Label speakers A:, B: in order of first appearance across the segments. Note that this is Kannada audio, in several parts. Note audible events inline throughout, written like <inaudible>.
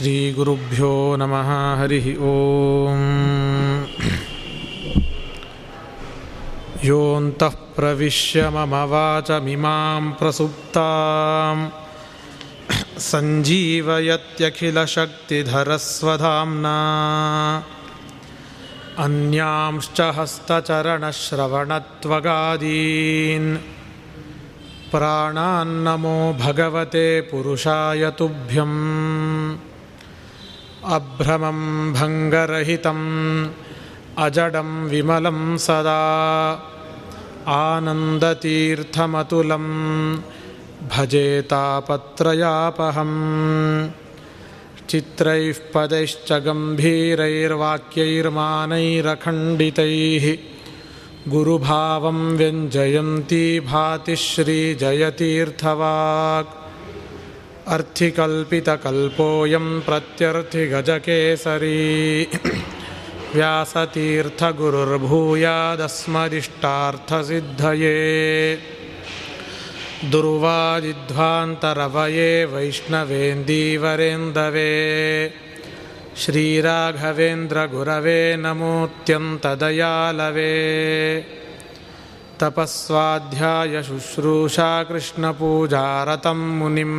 A: श्रीगुरुभ्यो नमः हरिः ॐ योऽन्तः प्रविश्य मम वाचमिमां प्रसुप्ताम् सञ्जीवयत्यखिलशक्तिधरस्वधाम्ना अन्यांश्च हस्तचरणश्रवणत्वगादीन् प्राणान्नमो भगवते पुरुषाय तुभ्यम् अभ्रमं भङ्गरहितम् अजडं विमलं सदा आनन्दतीर्थमतुलं भजेतापत्रयापहम् चित्रैः पदैश्च गम्भीरैर्वाक्यैर्मानैरखण्डितैः गुरुभावं व्यञ्जयन्ती भाति श्रीजयतीर्थवाक् अर्थिकल्पितकल्पोऽयं प्रत्यर्थिगजकेसरी। <clears throat> व्यासतीर्थगुरुर्भूयादस्मदिष्टार्थसिद्धये। दुर्वादिध्वान्तरवये वैष्णवेन्दीवरेन्दवे। श्रीराघवेन्द्रगुरवे नमोऽत्यन्तदयालवे। तपस्वाध्यायशुश्रूषा कृष्णपूजारतं मुनिं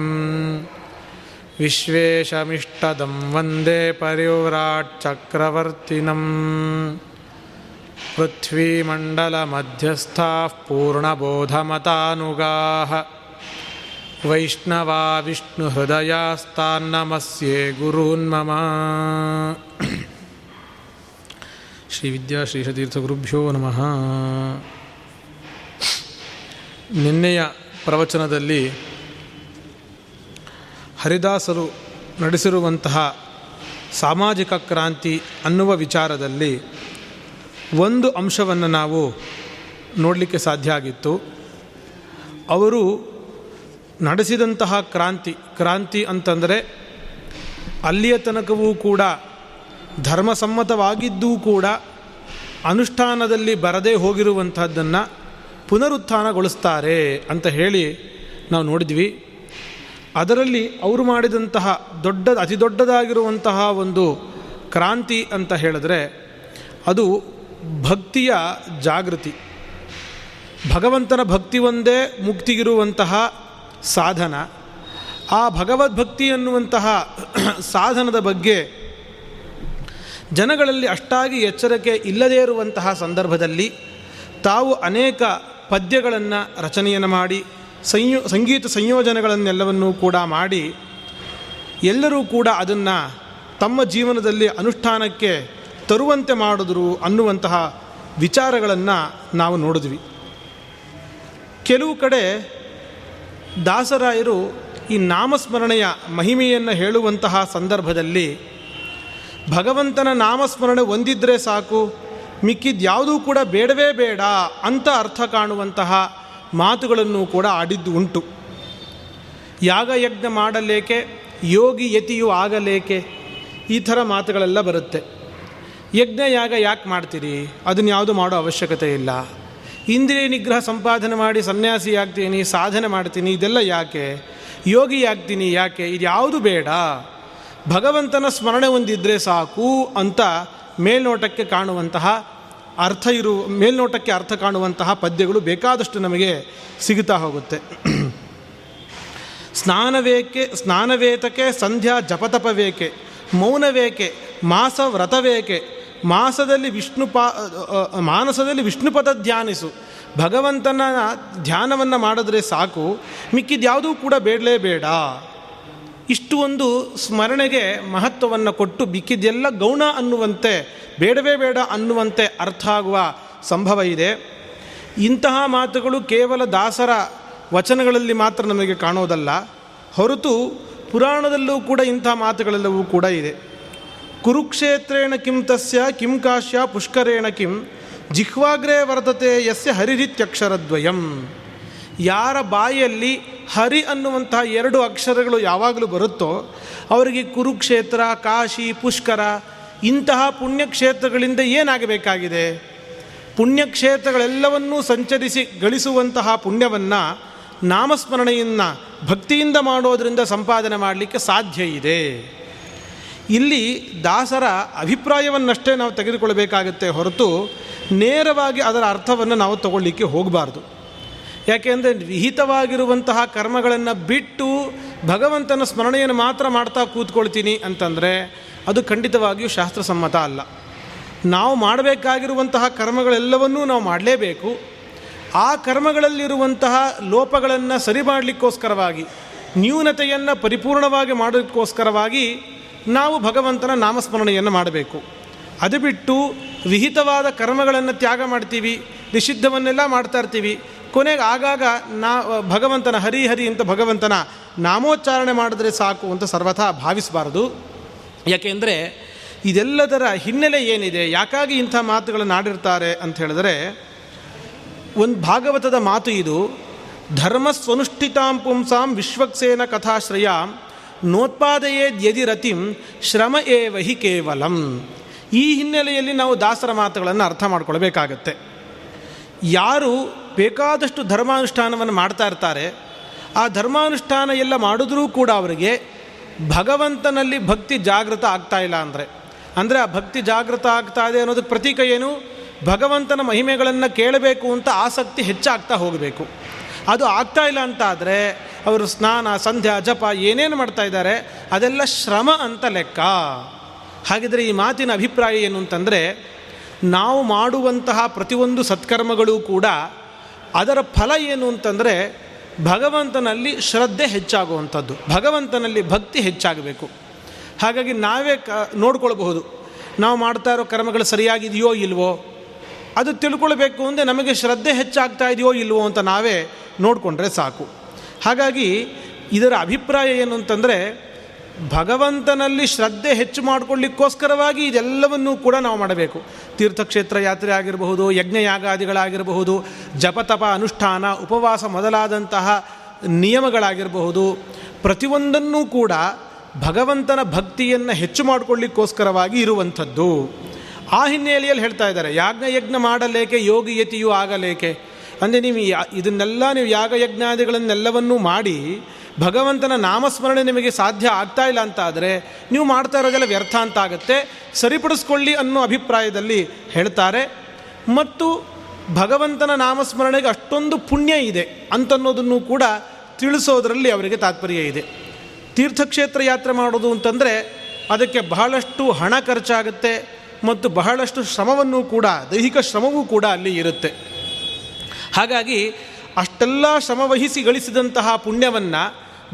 A: विश्वेशमिष्टदं वन्दे पर्युव्राट्चक्रवर्तिनम् पृथ्वीमण्डलमध्यस्थाः पूर्णबोधमतानुगाः वैष्णवा विष्णुहृदयास्तान्नमस्ये गुरून्मम श्रीविद्या श्रीशतीर्थगुरुभ्यो नमः ನಿನ್ನೆಯ ಪ್ರವಚನದಲ್ಲಿ ಹರಿದಾಸರು ನಡೆಸಿರುವಂತಹ ಸಾಮಾಜಿಕ ಕ್ರಾಂತಿ ಅನ್ನುವ ವಿಚಾರದಲ್ಲಿ ಒಂದು ಅಂಶವನ್ನು ನಾವು ನೋಡಲಿಕ್ಕೆ ಸಾಧ್ಯ ಆಗಿತ್ತು. ಅವರು ನಡೆಸಿದಂತಹ ಕ್ರಾಂತಿ ಕ್ರಾಂತಿ ಅಂತಂದರೆ ಅಲ್ಲಿಯ ತನಕವೂ ಕೂಡ, ಧರ್ಮಸಮ್ಮತವಾಗಿದ್ದೂ ಕೂಡ ಅನುಷ್ಠಾನದಲ್ಲಿ ಬರದೇ ಹೋಗಿರುವಂಥದ್ದನ್ನು ಪುನರುತ್ಥಾನಗೊಳಿಸ್ತಾರೆ ಅಂತ ಹೇಳಿ ನಾವು ನೋಡಿದ್ವಿ. ಅದರಲ್ಲಿ ಅವರು ಮಾಡಿದಂತಹ ದೊಡ್ಡ, ಅತಿ ದೊಡ್ಡದಾಗಿರುವಂತಹ ಒಂದು ಕ್ರಾಂತಿ ಅಂತ ಹೇಳಿದ್ರೆ ಅದು ಭಕ್ತಿಯ ಜಾಗೃತಿ. ಭಗವಂತನ ಭಕ್ತಿ ಒಂದೇ ಮುಕ್ತಿಗಿರುವಂತಹ ಸಾಧನ. ಆ ಭಗವದ್ಭಕ್ತಿ ಅನ್ನುವಂತಹ ಸಾಧನದ ಬಗ್ಗೆ ಜನಗಳಲ್ಲಿ ಅಷ್ಟಾಗಿ ಎಚ್ಚರಿಕೆ ಇಲ್ಲದೇ ಇರುವಂತಹ ಸಂದರ್ಭದಲ್ಲಿ ತಾವು ಅನೇಕ ಪದ್ಯಗಳನ್ನು ರಚನೆಯನ್ನು ಮಾಡಿ, ಸಂಯೋ, ಸಂಗೀತ ಸಂಯೋಜನೆಗಳನ್ನೆಲ್ಲವನ್ನೂ ಕೂಡ ಮಾಡಿ, ಎಲ್ಲರೂ ಕೂಡ ಅದನ್ನು ತಮ್ಮ ಜೀವನದಲ್ಲಿ ಅನುಷ್ಠಾನಕ್ಕೆ ತರುವಂತೆ ಮಾಡಿದ್ರು ಅನ್ನುವಂತಹ ವಿಚಾರಗಳನ್ನು ನಾವು ನೋಡಿದ್ವಿ. ಕೆಲವು ಕಡೆ ದಾಸರಾಯರು ಈ ನಾಮಸ್ಮರಣೆಯ ಮಹಿಮೆಯನ್ನು ಹೇಳುವಂತಹ ಸಂದರ್ಭದಲ್ಲಿ ಭಗವಂತನ ನಾಮಸ್ಮರಣೆ ಒಂದಿದ್ರೆ ಸಾಕು ಮಿಕ್ಕಿದ ಯಾವುದೂ ಕೂಡ ಬೇಡವೇ ಬೇಡ ಅಂತ ಅರ್ಥ ಕಾಣುವಂತಹ ಮಾತುಗಳನ್ನು ಕೂಡ ಆಡಿದ್ದು ಉಂಟು. ಯಾಗ ಯಜ್ಞ ಮಾಡಲೇಕೆ, ಯೋಗಿ ಯತಿಯು ಆಗಲೇಕೆ, ಈ ಥರ ಮಾತುಗಳೆಲ್ಲ ಬರುತ್ತೆ. ಯಜ್ಞ, ಯಾಗ ಯಾಕೆ ಮಾಡ್ತೀರಿ? ಅದನ್ನು ಯಾವುದು ಮಾಡೋ ಅವಶ್ಯಕತೆ ಇಲ್ಲ. ಇಂದ್ರಿಯ ನಿಗ್ರಹ ಸಂಪಾದನೆ ಮಾಡಿ ಸನ್ಯಾಸಿ ಆಗ್ತೀನಿ, ಸಾಧನೆ ಮಾಡ್ತೀನಿ, ಇದೆಲ್ಲ ಯಾಕೆ? ಯೋಗಿ ಆಗ್ತೀನಿ ಯಾಕೆ? ಇದು ಯಾವುದು ಬೇಡ. ಭಗವಂತನ ಸ್ಮರಣೆ ಒಂದಿದ್ರೆ ಸಾಕು ಅಂತ ಮೇಲ್ನೋಟಕ್ಕೆ ಕಾಣುವಂತಹ ಅರ್ಥ ಇರು, ಮೇಲ್ನೋಟಕ್ಕೆ ಅರ್ಥ ಕಾಣುವಂತಹ ಪದ್ಯಗಳು ಬೇಕಾದಷ್ಟು ನಮಗೆ ಸಿಗುತ್ತಾ ಹೋಗುತ್ತೆ. ಸ್ನಾನವೇಕೆ ಸ್ನಾನವೇತಕ್ಕೆ ಸಂಧ್ಯಾ ಜಪತಪವೇಕೆ, ಮೌನವೇಕೆ ಮಾಸ ವ್ರತವೇಕೆ ಮಾಸದಲ್ಲಿ ವಿಷ್ಣು ಪಾ ಮಾನಸದಲ್ಲಿ ವಿಷ್ಣುಪದ ಧ್ಯಾನಿಸು. ಭಗವಂತನ ಧ್ಯಾನವನ್ನು ಮಾಡಿದ್ರೆ ಸಾಕು, ಮಿಕ್ಕಿದ್ಯಾವುದೂ ಕೂಡ ಬೇಡಲೇ ಬೇಡ. ಇಷ್ಟು ಒಂದು ಸ್ಮರಣೆಗೆ ಮಹತ್ವವನ್ನು ಕೊಟ್ಟು ಬಿಕ್ಕಿದ್ದೆಲ್ಲ ಗೌಣ ಅನ್ನುವಂತೆ, ಬೇಡವೇ ಬೇಡ ಅನ್ನುವಂತೆ ಅರ್ಥ ಆಗುವ ಸಂಭವ ಇದೆ. ಇಂತಹ ಮಾತುಗಳು ಕೇವಲ ದಾಸರ ವಚನಗಳಲ್ಲಿ ಮಾತ್ರ ನಮಗೆ ಕಾಣೋದಲ್ಲ, ಹೊರತು ಪುರಾಣದಲ್ಲೂ ಕೂಡ ಇಂಥ ಮಾತುಗಳೆಲ್ಲವೂ ಕೂಡ ಇದೆ. ಕುರುಕ್ಷೇತ್ರೇಣ ಕಿಂ ತಸ್ಯ, ಕಿಂ ಕಾಶ್ಯ, ಪುಷ್ಕರೇಣ ಕಿಂ, ಜಿಹ್ವಾಗ್ರೇ ವರ್ತತೆ ಯಸ್ಯ ಹರಿರಿತ್ಯಕ್ಷರದ್ವಯಂ. ಯಾರ ಬಾಯಲ್ಲಿ ಹರಿ ಅನ್ನುವಂತಹ ಎರಡು ಅಕ್ಷರಗಳು ಯಾವಾಗಲೂ ಬರುತ್ತೋ, ಅವರಿಗೆ ಕುರುಕ್ಷೇತ್ರ, ಕಾಶಿ, ಪುಷ್ಕರ ಇಂತಹ ಪುಣ್ಯಕ್ಷೇತ್ರಗಳಿಂದ ಏನಾಗಬೇಕಾಗಿದೆ? ಪುಣ್ಯಕ್ಷೇತ್ರಗಳೆಲ್ಲವನ್ನೂ ಸಂಚರಿಸಿ ಗಳಿಸುವಂತಹ ಪುಣ್ಯವನ್ನು ನಾಮಸ್ಮರಣೆಯನ್ನು ಭಕ್ತಿಯಿಂದ ಮಾಡೋದರಿಂದ ಸಂಪಾದನೆ ಮಾಡಲಿಕ್ಕೆ ಸಾಧ್ಯ ಇದೆ. ಇಲ್ಲಿ ದಾಸರ ಅಭಿಪ್ರಾಯವನ್ನಷ್ಟೇ ನಾವು ತೆಗೆದುಕೊಳ್ಳಬೇಕಾಗುತ್ತೆ ಹೊರತು ನೇರವಾಗಿ ಅದರ ಅರ್ಥವನ್ನು ನಾವು ತಗೊಳ್ಳಿಕ್ಕೆ ಹೋಗಬಾರ್ದು. ಯಾಕೆಂದರೆ ವಿಹಿತವಾಗಿರುವಂತಹ ಕರ್ಮಗಳನ್ನು ಬಿಟ್ಟು ಭಗವಂತನ ಸ್ಮರಣೆಯನ್ನು ಮಾತ್ರ ಮಾಡ್ತಾ ಕೂತ್ಕೊಳ್ತೀನಿ ಅಂತಂದರೆ ಅದು ಖಂಡಿತವಾಗಿಯೂ ಶಾಸ್ತ್ರಸಮ್ಮತ ಅಲ್ಲ. ನಾವು ಮಾಡಬೇಕಾಗಿರುವಂತಹ ಕರ್ಮಗಳೆಲ್ಲವನ್ನೂ ನಾವು ಮಾಡಲೇಬೇಕು. ಆ ಕರ್ಮಗಳಲ್ಲಿರುವಂತಹ ಲೋಪಗಳನ್ನು ಸರಿ ಮಾಡಲಿಕ್ಕೋಸ್ಕರವಾಗಿ, ನ್ಯೂನತೆಯನ್ನು ಪರಿಪೂರ್ಣವಾಗಿ ಮಾಡೋದಕ್ಕೋಸ್ಕರವಾಗಿ ನಾವು ಭಗವಂತನ ನಾಮಸ್ಮರಣೆಯನ್ನು ಮಾಡಬೇಕು. ಅದು ಬಿಟ್ಟು ವಿಹಿತವಾದ ಕರ್ಮಗಳನ್ನು ತ್ಯಾಗ ಮಾಡ್ತೀವಿ, ನಿಷಿದ್ಧವನ್ನೆಲ್ಲ ಮಾಡ್ತಾ ಇರ್ತೀವಿ ಕೊನೆಗೆ ಆಗಾಗ ನಾ ಭಗವಂತನ ಹರಿ ಹರಿ ಅಂತ ಭಗವಂತನ ನಾಮೋಚ್ಚಾರಣೆ ಮಾಡಿದ್ರೆ ಸಾಕು ಅಂತ ಸರ್ವಥಾ ಭಾವಿಸಬಾರದು. ಯಾಕೆಂದರೆ ಇದೆಲ್ಲದರ ಹಿನ್ನೆಲೆ ಏನಿದೆ? ಯಾಕಾಗಿ ಇಂಥ ಮಾತುಗಳನ್ನು ಆಡಿರ್ತಾರೆ ಅಂತ ಹೇಳಿದ್ರೆ, ಒಂದು ಭಾಗವತದ ಮಾತು ಇದು, ಧರ್ಮ ಸ್ವನುಷ್ಠಿತಾಂ ಪುಂಸಾಂ ವಿಶ್ವಕ್ಸೇನ ಕಥಾಶ್ರಯಾಂ ನೋತ್ಪಾದಯೇ ರತಿಂ ಶ್ರಮ ಏವಹಿ ಕೇವಲಂ. ಈ ಹಿನ್ನೆಲೆಯಲ್ಲಿ ನಾವು ದಾಸರ ಮಾತುಗಳನ್ನು ಅರ್ಥ ಮಾಡ್ಕೊಳ್ಬೇಕಾಗತ್ತೆ. ಯಾರು ಬೇಕಾದಷ್ಟು ಧರ್ಮಾನುಷ್ಠಾನವನ್ನು ಮಾಡ್ತಾ ಇರ್ತಾರೆ. ಆ ಧರ್ಮಾನುಷ್ಠಾನ ಎಲ್ಲ ಮಾಡಿದ್ರೂ ಕೂಡ ಅವರಿಗೆ ಭಗವಂತನಲ್ಲಿ ಭಕ್ತಿ ಜಾಗೃತ ಆಗ್ತಾ ಇಲ್ಲ ಅಂದರೆ. ಅಂದರೆ ಆ ಭಕ್ತಿ ಜಾಗೃತ ಆಗ್ತಾ ಇದೆ ಅನ್ನೋದಕ್ಕೆ ಪ್ರತೀಕ ಏನು? ಭಗವಂತನ ಮಹಿಮೆಗಳನ್ನು ಕೇಳಬೇಕು ಅಂತ ಆಸಕ್ತಿ ಹೆಚ್ಚಾಗ್ತಾ ಹೋಗಬೇಕು. ಅದು ಆಗ್ತಾ ಇಲ್ಲ ಅಂತ ಆದರೆ ಅವರು ಸ್ನಾನ, ಸಂಧ್ಯಾ, ಜಪ ಏನೇನು ಮಾಡ್ತಾ ಇದ್ದಾರೆ? ಅದೆಲ್ಲ ಶ್ರಮ ಅಂತ ಲೆಕ್ಕ. ಹಾಗಿದ್ರೆ ಈ ಮಾತಿನ ಅಭಿಪ್ರಾಯ ಏನು ಅಂತಂದರೆ, ನಾವು ಮಾಡುವಂತಹ ಪ್ರತಿಯೊಂದು ಸತ್ಕರ್ಮಗಳು ಕೂಡ ಅದರ ಫಲ ಏನು ಅಂತಂದರೆ ಭಗವಂತನಲ್ಲಿ ಶ್ರದ್ಧೆ ಹೆಚ್ಚಾಗುವಂಥದ್ದು. ಭಗವಂತನಲ್ಲಿ ಭಕ್ತಿ ಹೆಚ್ಚಾಗಬೇಕು. ಹಾಗಾಗಿ ನಾವೇ ಕ, ನೋಡ್ಕೊಳ್ಬಹುದು. ನಾವು ಮಾಡ್ತಾ ಇರೋ ಕರ್ಮಗಳು ಸರಿಯಾಗಿದೆಯೋ ಇಲ್ವೋ? ಅದು ತಿಳ್ಕೊಳ್ಬೇಕು ಅಂದರೆ ನಮಗೆ ಶ್ರದ್ಧೆ ಹೆಚ್ಚಾಗ್ತಾ ಇದೆಯೋ ಇಲ್ವೋ ಅಂತ ನಾವೇ ನೋಡಿಕೊಂಡ್ರೆ ಸಾಕು. ಹಾಗಾಗಿ ಇದರ ಅಭಿಪ್ರಾಯ ಏನು ಅಂತಂದರೆ ಭಗವಂತನಲ್ಲಿ ಶ್ರದ್ಧೆ ಹೆಚ್ಚು ಮಾಡಿಕೊಳ್ಳಿಕ್ಕೋಸ್ಕರವಾಗಿ ಇದೆಲ್ಲವನ್ನೂ ಕೂಡ ನಾವು ಮಾಡಬೇಕು. ತೀರ್ಥಕ್ಷೇತ್ರ ಯಾತ್ರೆ ಆಗಿರಬಹುದು, ಯಜ್ಞಯಾಗಾದಿಗಳಾಗಿರಬಹುದು, ಜಪತಪ ಅನುಷ್ಠಾನ, ಉಪವಾಸ ಮೊದಲಾದಂತಹ ನಿಯಮಗಳಾಗಿರಬಹುದು. ಪ್ರತಿಯೊಂದನ್ನೂ ಕೂಡ ಭಗವಂತನ ಭಕ್ತಿಯನ್ನು ಹೆಚ್ಚು ಮಾಡಿಕೊಳ್ಳಿಕ್ಕೋಸ್ಕರವಾಗಿ ಇರುವಂಥದ್ದು. ಆ ಹಿನ್ನೆಲೆಯಲ್ಲಿ ಹೇಳ್ತಾ ಇದ್ದಾರೆ ಯಾಜ್ಞಯಜ್ಞ ಮಾಡಲೇಕೆ ಯೋಗಿಯತಿಯೂ ಆಗಲೇಕೆ? ಅಂದರೆ ನೀವು ಇದನ್ನೆಲ್ಲ ನೀವು ಯಾಗಯಜ್ಞಾದಿಗಳನ್ನೆಲ್ಲವನ್ನೂ ಮಾಡಿ ಭಗವಂತನ ನಾಮಸ್ಮರಣೆ ನಿಮಗೆ ಸಾಧ್ಯ ಆಗ್ತಾ ಇಲ್ಲ ಅಂತ ಆದರೆ ನೀವು ಮಾಡ್ತಾ ಇರೋದೆಲ್ಲ ವ್ಯರ್ಥ ಅಂತ ಆಗುತ್ತೆ. ಸರಿಪಡಿಸ್ಕೊಳ್ಳಿ ಅನ್ನೋ ಅಭಿಪ್ರಾಯದಲ್ಲಿ ಹೇಳ್ತಾರೆ. ಮತ್ತು ಭಗವಂತನ ನಾಮಸ್ಮರಣೆಗೆ ಅಷ್ಟೊಂದು ಪುಣ್ಯ ಇದೆ ಅಂತನ್ನೋದನ್ನು ಕೂಡ ತಿಳಿಸೋದರಲ್ಲಿ ಅವರಿಗೆ ತಾತ್ಪರ್ಯ ಇದೆ. ತೀರ್ಥಕ್ಷೇತ್ರ ಯಾತ್ರೆ ಮಾಡೋದು ಅಂತಂದರೆ ಅದಕ್ಕೆ ಬಹಳಷ್ಟು ಹಣ ಖರ್ಚಾಗುತ್ತೆ ಮತ್ತು ಬಹಳಷ್ಟು ಶ್ರಮವನ್ನು ಕೂಡ ದೈಹಿಕ ಶ್ರಮವೂ ಕೂಡ ಅಲ್ಲಿ ಇರುತ್ತೆ. ಹಾಗಾಗಿ ಅಷ್ಟೆಲ್ಲ ಶ್ರಮವಹಿಸಿ ಗಳಿಸಿದಂತಹ ಪುಣ್ಯವನ್ನು,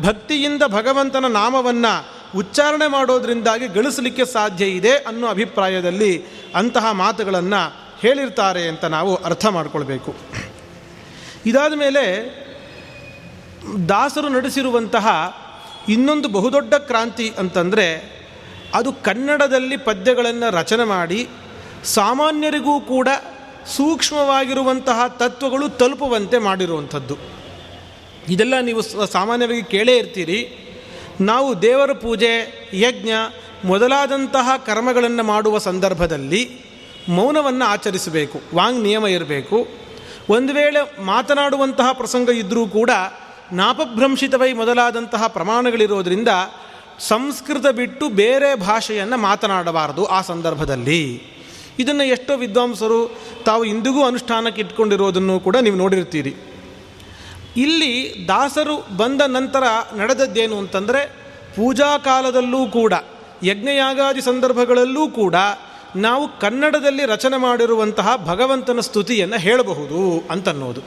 A: ಭಕ್ತಿಯಿಂದ ಭಗವಂತನ ನಾಮವನ್ನು ಉಚ್ಚಾರಣೆ ಮಾಡೋದರಿಂದಾಗಿ ಗಳಿಸಲಿಕ್ಕೆ ಸಾಧ್ಯ ಇದೆ ಅನ್ನೋ ಅಭಿಪ್ರಾಯದಲ್ಲಿ ಅಂತಹ ಮಾತುಗಳನ್ನು ಹೇಳಿರ್ತಾರೆ ಅಂತ ನಾವು ಅರ್ಥ ಮಾಡಿಕೊಳ್ಬೇಕು. ಇದಾದ ಮೇಲೆ ದಾಸರು ನಡೆಸಿರುವಂತಹ ಇನ್ನೊಂದು ಬಹುದೊಡ್ಡ ಕ್ರಾಂತಿ ಅಂತಂದರೆ ಅದು ಕನ್ನಡದಲ್ಲಿ ಪದ್ಯಗಳನ್ನು ರಚನೆ ಮಾಡಿ ಸಾಮಾನ್ಯರಿಗೂ ಕೂಡ ಸೂಕ್ಷ್ಮವಾಗಿರುವಂತಹ ತತ್ವಗಳು ತಲುಪುವಂತೆ ಮಾಡಿರುವಂಥದ್ದು. ಇದೆಲ್ಲ ನೀವು ಸಾಮಾನ್ಯವಾಗಿ ಕೇಳೇ ಇರ್ತೀರಿ. ನಾವು ದೇವರ ಪೂಜೆ, ಯಜ್ಞ ಮೊದಲಾದಂತಹ ಕರ್ಮಗಳನ್ನು ಮಾಡುವ ಸಂದರ್ಭದಲ್ಲಿ ಮೌನವನ್ನು ಆಚರಿಸಬೇಕು, ವಾಂಗ್ ನಿಯಮ ಇರಬೇಕು. ಒಂದು ವೇಳೆ ಮಾತನಾಡುವಂತಹ ಪ್ರಸಂಗ ಇದ್ದರೂ ಕೂಡ ನಾಪಭ್ರಂಶಿತವೈ ಮೊದಲಾದಂತಹ ಪ್ರಮಾಣಗಳಿರೋದರಿಂದ ಸಂಸ್ಕೃತ ಬಿಟ್ಟು ಬೇರೆ ಭಾಷೆಯನ್ನು ಮಾತನಾಡಬಾರದು ಆ ಸಂದರ್ಭದಲ್ಲಿ. ಇದನ್ನು ಎಷ್ಟೋ ವಿದ್ವಾಂಸರು ತಾವು ಇಂದಿಗೂ ಅನುಷ್ಠಾನಕ್ಕೆ ಇಟ್ಕೊಂಡಿರೋದನ್ನು ಕೂಡ ನೀವು ನೋಡಿರ್ತೀರಿ. ಇಲ್ಲಿ ದಾಸರು ಬಂದ ನಂತರ ನಡೆದದ್ದೇನು ಅಂತಂದರೆ ಪೂಜಾ ಕಾಲದಲ್ಲೂ ಕೂಡ, ಯಜ್ಞಯಾಗಾದಿ ಸಂದರ್ಭಗಳಲ್ಲೂ ಕೂಡ ನಾವು ಕನ್ನಡದಲ್ಲಿ ರಚನೆ ಮಾಡಿರುವಂತಹ ಭಗವಂತನ ಸ್ತುತಿಯನ್ನು ಹೇಳಬಹುದು ಅಂತನ್ನೋದು.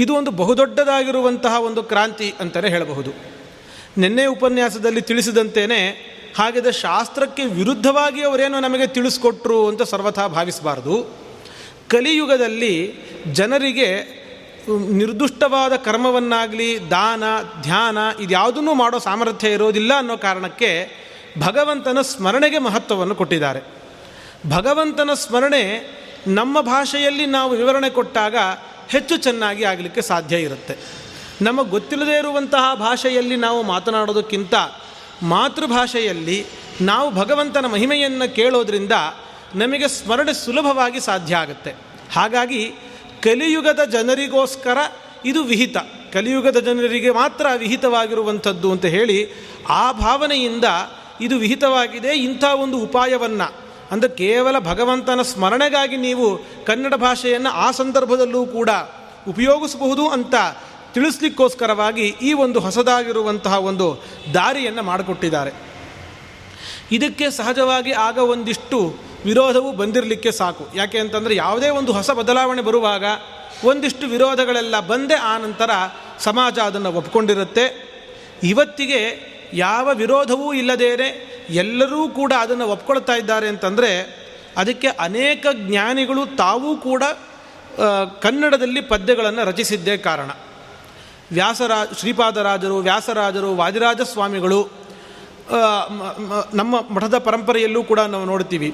A: ಇದು ಒಂದು ಬಹುದೊಡ್ಡದಾಗಿರುವಂತಹ ಒಂದು ಕ್ರಾಂತಿ ಅಂತಲೇ ಹೇಳಬಹುದು. ನಿನ್ನೆ ಉಪನ್ಯಾಸದಲ್ಲಿ ತಿಳಿಸಿದಂತೇನೆ ಹಾಗಿದ್ರೆ ಶಾಸ್ತ್ರಕ್ಕೆ ವಿರುದ್ಧವಾಗಿ ಅವರೇನು ನಮಗೆ ತಿಳಿಸ್ಕೊಟ್ರು ಅಂತ ಸರ್ವಥಾ ಭಾವಿಸಬಾರ್ದು. ಕಲಿಯುಗದಲ್ಲಿ ಜನರಿಗೆ ನಿರ್ದುಷ್ಟವಾದ ಕರ್ಮವನ್ನಾಗಲಿ, ದಾನ, ಧ್ಯಾನ ಇದ್ಯಾವುದನ್ನು ಮಾಡೋ ಸಾಮರ್ಥ್ಯ ಇರೋದಿಲ್ಲ ಅನ್ನೋ ಕಾರಣಕ್ಕೆ ಭಗವಂತನ ಸ್ಮರಣೆಗೆ ಮಹತ್ವವನ್ನು ಕೊಟ್ಟಿದ್ದಾರೆ. ಭಗವಂತನ ಸ್ಮರಣೆ ನಮ್ಮ ಭಾಷೆಯಲ್ಲಿ ನಾವು ವಿವರಣೆ ಕೊಟ್ಟಾಗ ಹೆಚ್ಚು ಚೆನ್ನಾಗಿ ಆಗಲಿಕ್ಕೆ ಸಾಧ್ಯ ಇರುತ್ತೆ. ನಮಗೆ ಗೊತ್ತಿಲ್ಲದೇ ಇರುವಂತಹ ಭಾಷೆಯಲ್ಲಿ ನಾವು ಮಾತನಾಡೋದಕ್ಕಿಂತ ಮಾತೃಭಾಷೆಯಲ್ಲಿ ನಾವು ಭಗವಂತನ ಮಹಿಮೆಯನ್ನು ಕೇಳೋದ್ರಿಂದ ನಮಗೆ ಸ್ಮರಣೆ ಸುಲಭವಾಗಿ ಸಾಧ್ಯ ಆಗುತ್ತೆ. ಹಾಗಾಗಿ ಕಲಿಯುಗದ ಜನರಿಗೋಸ್ಕರ ಇದು ವಿಹಿತ. ಕಲಿಯುಗದ ಜನರಿಗೆ ಮಾತ್ರ ವಿಹಿತವಾಗಿರುವಂಥದ್ದು ಅಂತ ಹೇಳಿ ಆ ಭಾವನೆಯಿಂದ ಇದು ವಿಹಿತವಾಗಿದೆ. ಇಂಥ ಒಂದು ಉಪಾಯವನ್ನು ಅಂದರೆ ಕೇವಲ ಭಗವಂತನ ಸ್ಮರಣೆಗಾಗಿ ನೀವು ಕನ್ನಡ ಭಾಷೆಯನ್ನು ಆ ಸಂದರ್ಭದಲ್ಲೂ ಕೂಡ ಉಪಯೋಗಿಸಬಹುದು ಅಂತ ತಿಳಿಸ್ಲಿಕ್ಕೋಸ್ಕರವಾಗಿ ಈ ಒಂದು ಹೊಸದಾಗಿರುವಂತಹ ಒಂದು ದಾರಿಯನ್ನು ಮಾಡಿಕೊಟ್ಟಿದ್ದಾರೆ. ಇದಕ್ಕೆ ಸಹಜವಾಗಿ ಆಗ ಒಂದಿಷ್ಟು ವಿರೋಧವು ಬಂದಿರಲಿಕ್ಕೆ ಸಾಕು. ಯಾಕೆ ಅಂತಂದರೆ ಯಾವುದೇ ಒಂದು ಹೊಸ ಬದಲಾವಣೆ ಬರುವಾಗ ಒಂದಿಷ್ಟು ವಿರೋಧಗಳೆಲ್ಲ ಬಂದೇ ಆ ನಂತರ ಸಮಾಜ ಅದನ್ನು ಒಪ್ಕೊಂಡಿರುತ್ತೆ. ಇವತ್ತಿಗೆ ಯಾವ ವಿರೋಧವೂ ಇಲ್ಲದೇನೆ ಎಲ್ಲರೂ ಕೂಡ ಅದನ್ನು ಒಪ್ಕೊಳ್ತಾ ಇದ್ದಾರೆ ಅಂತಂದರೆ ಅದಕ್ಕೆ ಅನೇಕ ಜ್ಞಾನಿಗಳು ತಾವೂ ಕೂಡ ಕನ್ನಡದಲ್ಲಿ ಪದ್ಯಗಳನ್ನು ರಚಿಸಿದ್ದೇ ಕಾರಣ. ವ್ಯಾಸರಾ ಶ್ರೀಪಾದರಾಜರು, ವ್ಯಾಸರಾಜರು ವಾದಿರಾಜ ಸ್ವಾಮಿಗಳು ನಮ್ಮ ಮಠದ ಪರಂಪರೆಯಲ್ಲೂ ಕೂಡ ನಾವು ನೋಡ್ತೀವಿ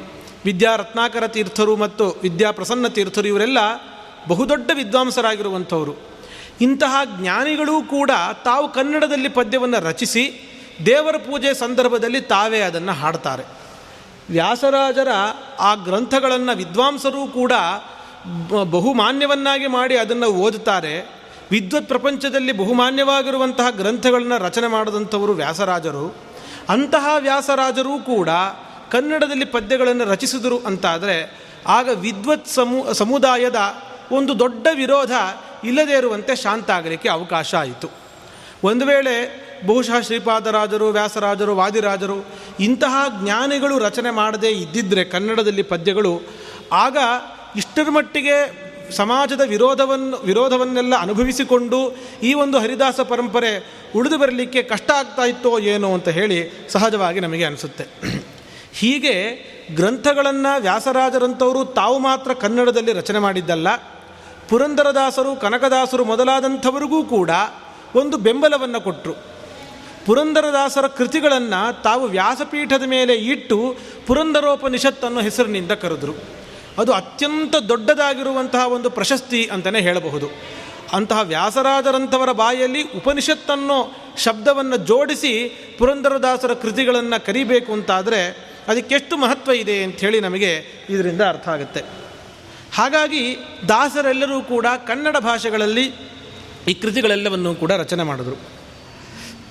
A: ವಿದ್ಯಾ ರತ್ನಾಕರ ತೀರ್ಥರು ಮತ್ತು ವಿದ್ಯಾ ಪ್ರಸನ್ನ ತೀರ್ಥರು ಇವರೆಲ್ಲ ಬಹುದೊಡ್ಡ ವಿದ್ವಾಂಸರಾಗಿರುವಂಥವರು. ಇಂತಹ ಜ್ಞಾನಿಗಳೂ ಕೂಡ ತಾವು ಕನ್ನಡದಲ್ಲಿ ಪದ್ಯವನ್ನು ರಚಿಸಿ ದೇವರ ಪೂಜೆ ಸಂದರ್ಭದಲ್ಲಿ ತಾವೇ ಅದನ್ನು ಹಾಡ್ತಾರೆ. ವ್ಯಾಸರಾಜರ ಆ ಗ್ರಂಥಗಳನ್ನು ವಿದ್ವಾಂಸರೂ ಕೂಡ ಬಹುಮಾನ್ಯವನ್ನಾಗಿ ಮಾಡಿ ಅದನ್ನು ಓದುತ್ತಾರೆ. ವಿದ್ವತ್ ಪ್ರಪಂಚದಲ್ಲಿ ಬಹುಮಾನ್ಯವಾಗಿರುವಂತಹ ಗ್ರಂಥಗಳನ್ನು ರಚನೆ ಮಾಡಿದಂಥವರು ವ್ಯಾಸರಾಜರು. ಅಂತಹ ವ್ಯಾಸರಾಜರೂ ಕೂಡ ಕನ್ನಡದಲ್ಲಿ ಪದ್ಯಗಳನ್ನು ರಚಿಸಿದರು ಅಂತಾದರೆ, ಆಗ ವಿದ್ವತ್ ಸಮು, ಸಮುದಾಯದ ಒಂದು ದೊಡ್ಡ ವಿರೋಧ ಇಲ್ಲದೇ ಇರುವಂತೆ ಶಾಂತ ಆಗಲಿಕ್ಕೆ ಅವಕಾಶ ಆಯಿತು. ಒಂದು ವೇಳೆ ಬಹುಶಃ ಶ್ರೀಪಾದರಾಜರು, ವ್ಯಾಸರಾಜರು, ವಾದಿರಾಜರು ಇಂತಹ ಜ್ಞಾನಿಗಳು ರಚನೆ ಮಾಡದೇ ಇದ್ದಿದ್ದರೆ ಕನ್ನಡದಲ್ಲಿ ಪದ್ಯಗಳು, ಆಗ ಇಷ್ಟರ ಮಟ್ಟಿಗೆ ಸಮಾಜದ ವಿರೋಧವನ್ನು ವಿರೋಧವನ್ನೆಲ್ಲ ಅನುಭವಿಸಿಕೊಂಡು ಈ ಒಂದು ಹರಿದಾಸ ಪರಂಪರೆ ಉಳಿದು ಬರಲಿಕ್ಕೆ ಕಷ್ಟ ಆಗ್ತಾ ಇತ್ತೋ ಏನೋ ಅಂತ ಹೇಳಿ ಸಹಜವಾಗಿ ನಮಗೆ ಅನಿಸುತ್ತೆ. ಹೀಗೆ ಗ್ರಂಥಗಳನ್ನು ವ್ಯಾಸರಾಜರಂಥವರು ತಾವು ಮಾತ್ರ ಕನ್ನಡದಲ್ಲಿ ರಚನೆ ಮಾಡಿದ್ದಲ್ಲ, ಪುರಂದರದಾಸರು, ಕನಕದಾಸರು ಮೊದಲಾದಂಥವರಿಗೂ ಕೂಡ ಒಂದು ಬೆಂಬಲವನ್ನು ಕೊಟ್ಟರು ಪುರಂದರದಾಸರ ಕೃತಿಗಳನ್ನು ತಾವು ವ್ಯಾಸಪೀಠದ ಮೇಲೆ ಇಟ್ಟು ಪುರಂದರೋಪನಿಷತ್ತನ್ನು ಹೆಸರಿನಿಂದ ಕರೆದರು. ಅದು ಅತ್ಯಂತ ದೊಡ್ಡದಾಗಿರುವಂತಹ ಒಂದು ಪ್ರಶಸ್ತಿ ಅಂತಲೇ ಹೇಳಬಹುದು. ಅಂತಹ ವ್ಯಾಸರಾಜರಂಥವರ ಬಾಯಲ್ಲಿ ಉಪನಿಷತ್ತನ್ನೋ ಶಬ್ದವನ್ನು ಜೋಡಿಸಿ ಪುರಂದರದಾಸರ ಕೃತಿಗಳನ್ನು ಕರಿಬೇಕು ಅಂತಾದರೆ ಅದಕ್ಕೆಷ್ಟು ಮಹತ್ವ ಇದೆ ಅಂಥೇಳಿ ನಮಗೆ ಇದರಿಂದ ಅರ್ಥ ಆಗುತ್ತೆ. ಹಾಗಾಗಿ ದಾಸರೆಲ್ಲರೂ ಕೂಡ ಕನ್ನಡ ಭಾಷೆಗಳಲ್ಲಿ ಈ ಕೃತಿಗಳೆಲ್ಲವನ್ನು ಕೂಡ ರಚನೆ ಮಾಡಿದರು.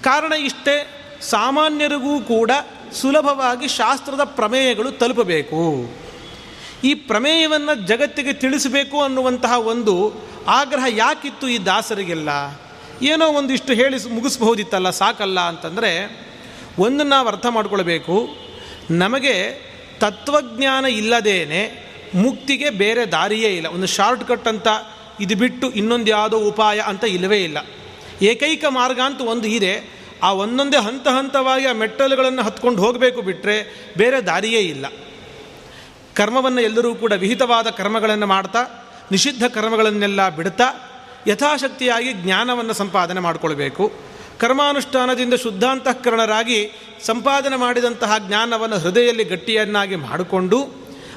A: ಕಾರಣ ಇಷ್ಟೇ, ಸಾಮಾನ್ಯರಿಗೂ ಕೂಡ ಸುಲಭವಾಗಿ ಶಾಸ್ತ್ರದ ಪ್ರಮೇಯಗಳು ತಲುಪಬೇಕು. ಈ ಪ್ರಮೇಯವನ್ನು ಜಗತ್ತಿಗೆ ತಿಳಿಸಬೇಕು ಅನ್ನುವಂತಹ ಒಂದು ಆಗ್ರಹ ಯಾಕಿತ್ತು ಈ ದಾಸರಿಗೆಲ್ಲ? ಏನೋ ಒಂದಿಷ್ಟು ಹೇಳಿ ಮುಗಿಸ್ಬಹುದಿತ್ತಲ್ಲ, ಸಾಕಲ್ಲ ಅಂತಂದರೆ, ಒಂದು ನಾವು ಅರ್ಥ ಮಾಡಿಕೊಳ್ಬೇಕು. ನಮಗೆ ತತ್ವಜ್ಞಾನ ಇಲ್ಲದೇನೆ ಮುಕ್ತಿಗೆ ಬೇರೆ ದಾರಿಯೇ ಇಲ್ಲ. ಒಂದು ಶಾರ್ಟ್ ಕಟ್ ಅಂತ ಇದು ಬಿಟ್ಟು ಇನ್ನೊಂದು ಯಾವುದೋ ಉಪಾಯ ಅಂತ ಇಲ್ಲವೇ ಇಲ್ಲ. ಏಕೈಕ ಮಾರ್ಗ ಅಂತ ಒಂದು ಇದೆ. ಆ ಒಂದೊಂದೇ ಹಂತ ಹಂತವಾಗಿ ಆ ಮೆಟ್ಟಲುಗಳನ್ನು ಹತ್ಕೊಂಡು ಹೋಗಬೇಕು ಬಿಟ್ಟರೆ ಬೇರೆ ದಾರಿಯೇ ಇಲ್ಲ. ಕರ್ಮವನ್ನು ಎಲ್ಲರೂ ಕೂಡ ವಿಹಿತವಾದ ಕರ್ಮಗಳನ್ನು ಮಾಡ್ತಾ, ನಿಷಿದ್ಧ ಕರ್ಮಗಳನ್ನೆಲ್ಲ ಬಿಡ್ತಾ, ಯಥಾಶಕ್ತಿಯಾಗಿ ಜ್ಞಾನವನ್ನು ಸಂಪಾದನೆ ಮಾಡಿಕೊಳ್ಬೇಕು. ಕರ್ಮಾನುಷ್ಠಾನದಿಂದ ಶುದ್ಧಾಂತಃಕರಣರಾಗಿ ಸಂಪಾದನೆ ಮಾಡಿದಂತಹ ಜ್ಞಾನವನ್ನು ಹೃದಯದಲ್ಲಿ ಗಟ್ಟಿಯನ್ನಾಗಿ ಮಾಡಿಕೊಂಡು,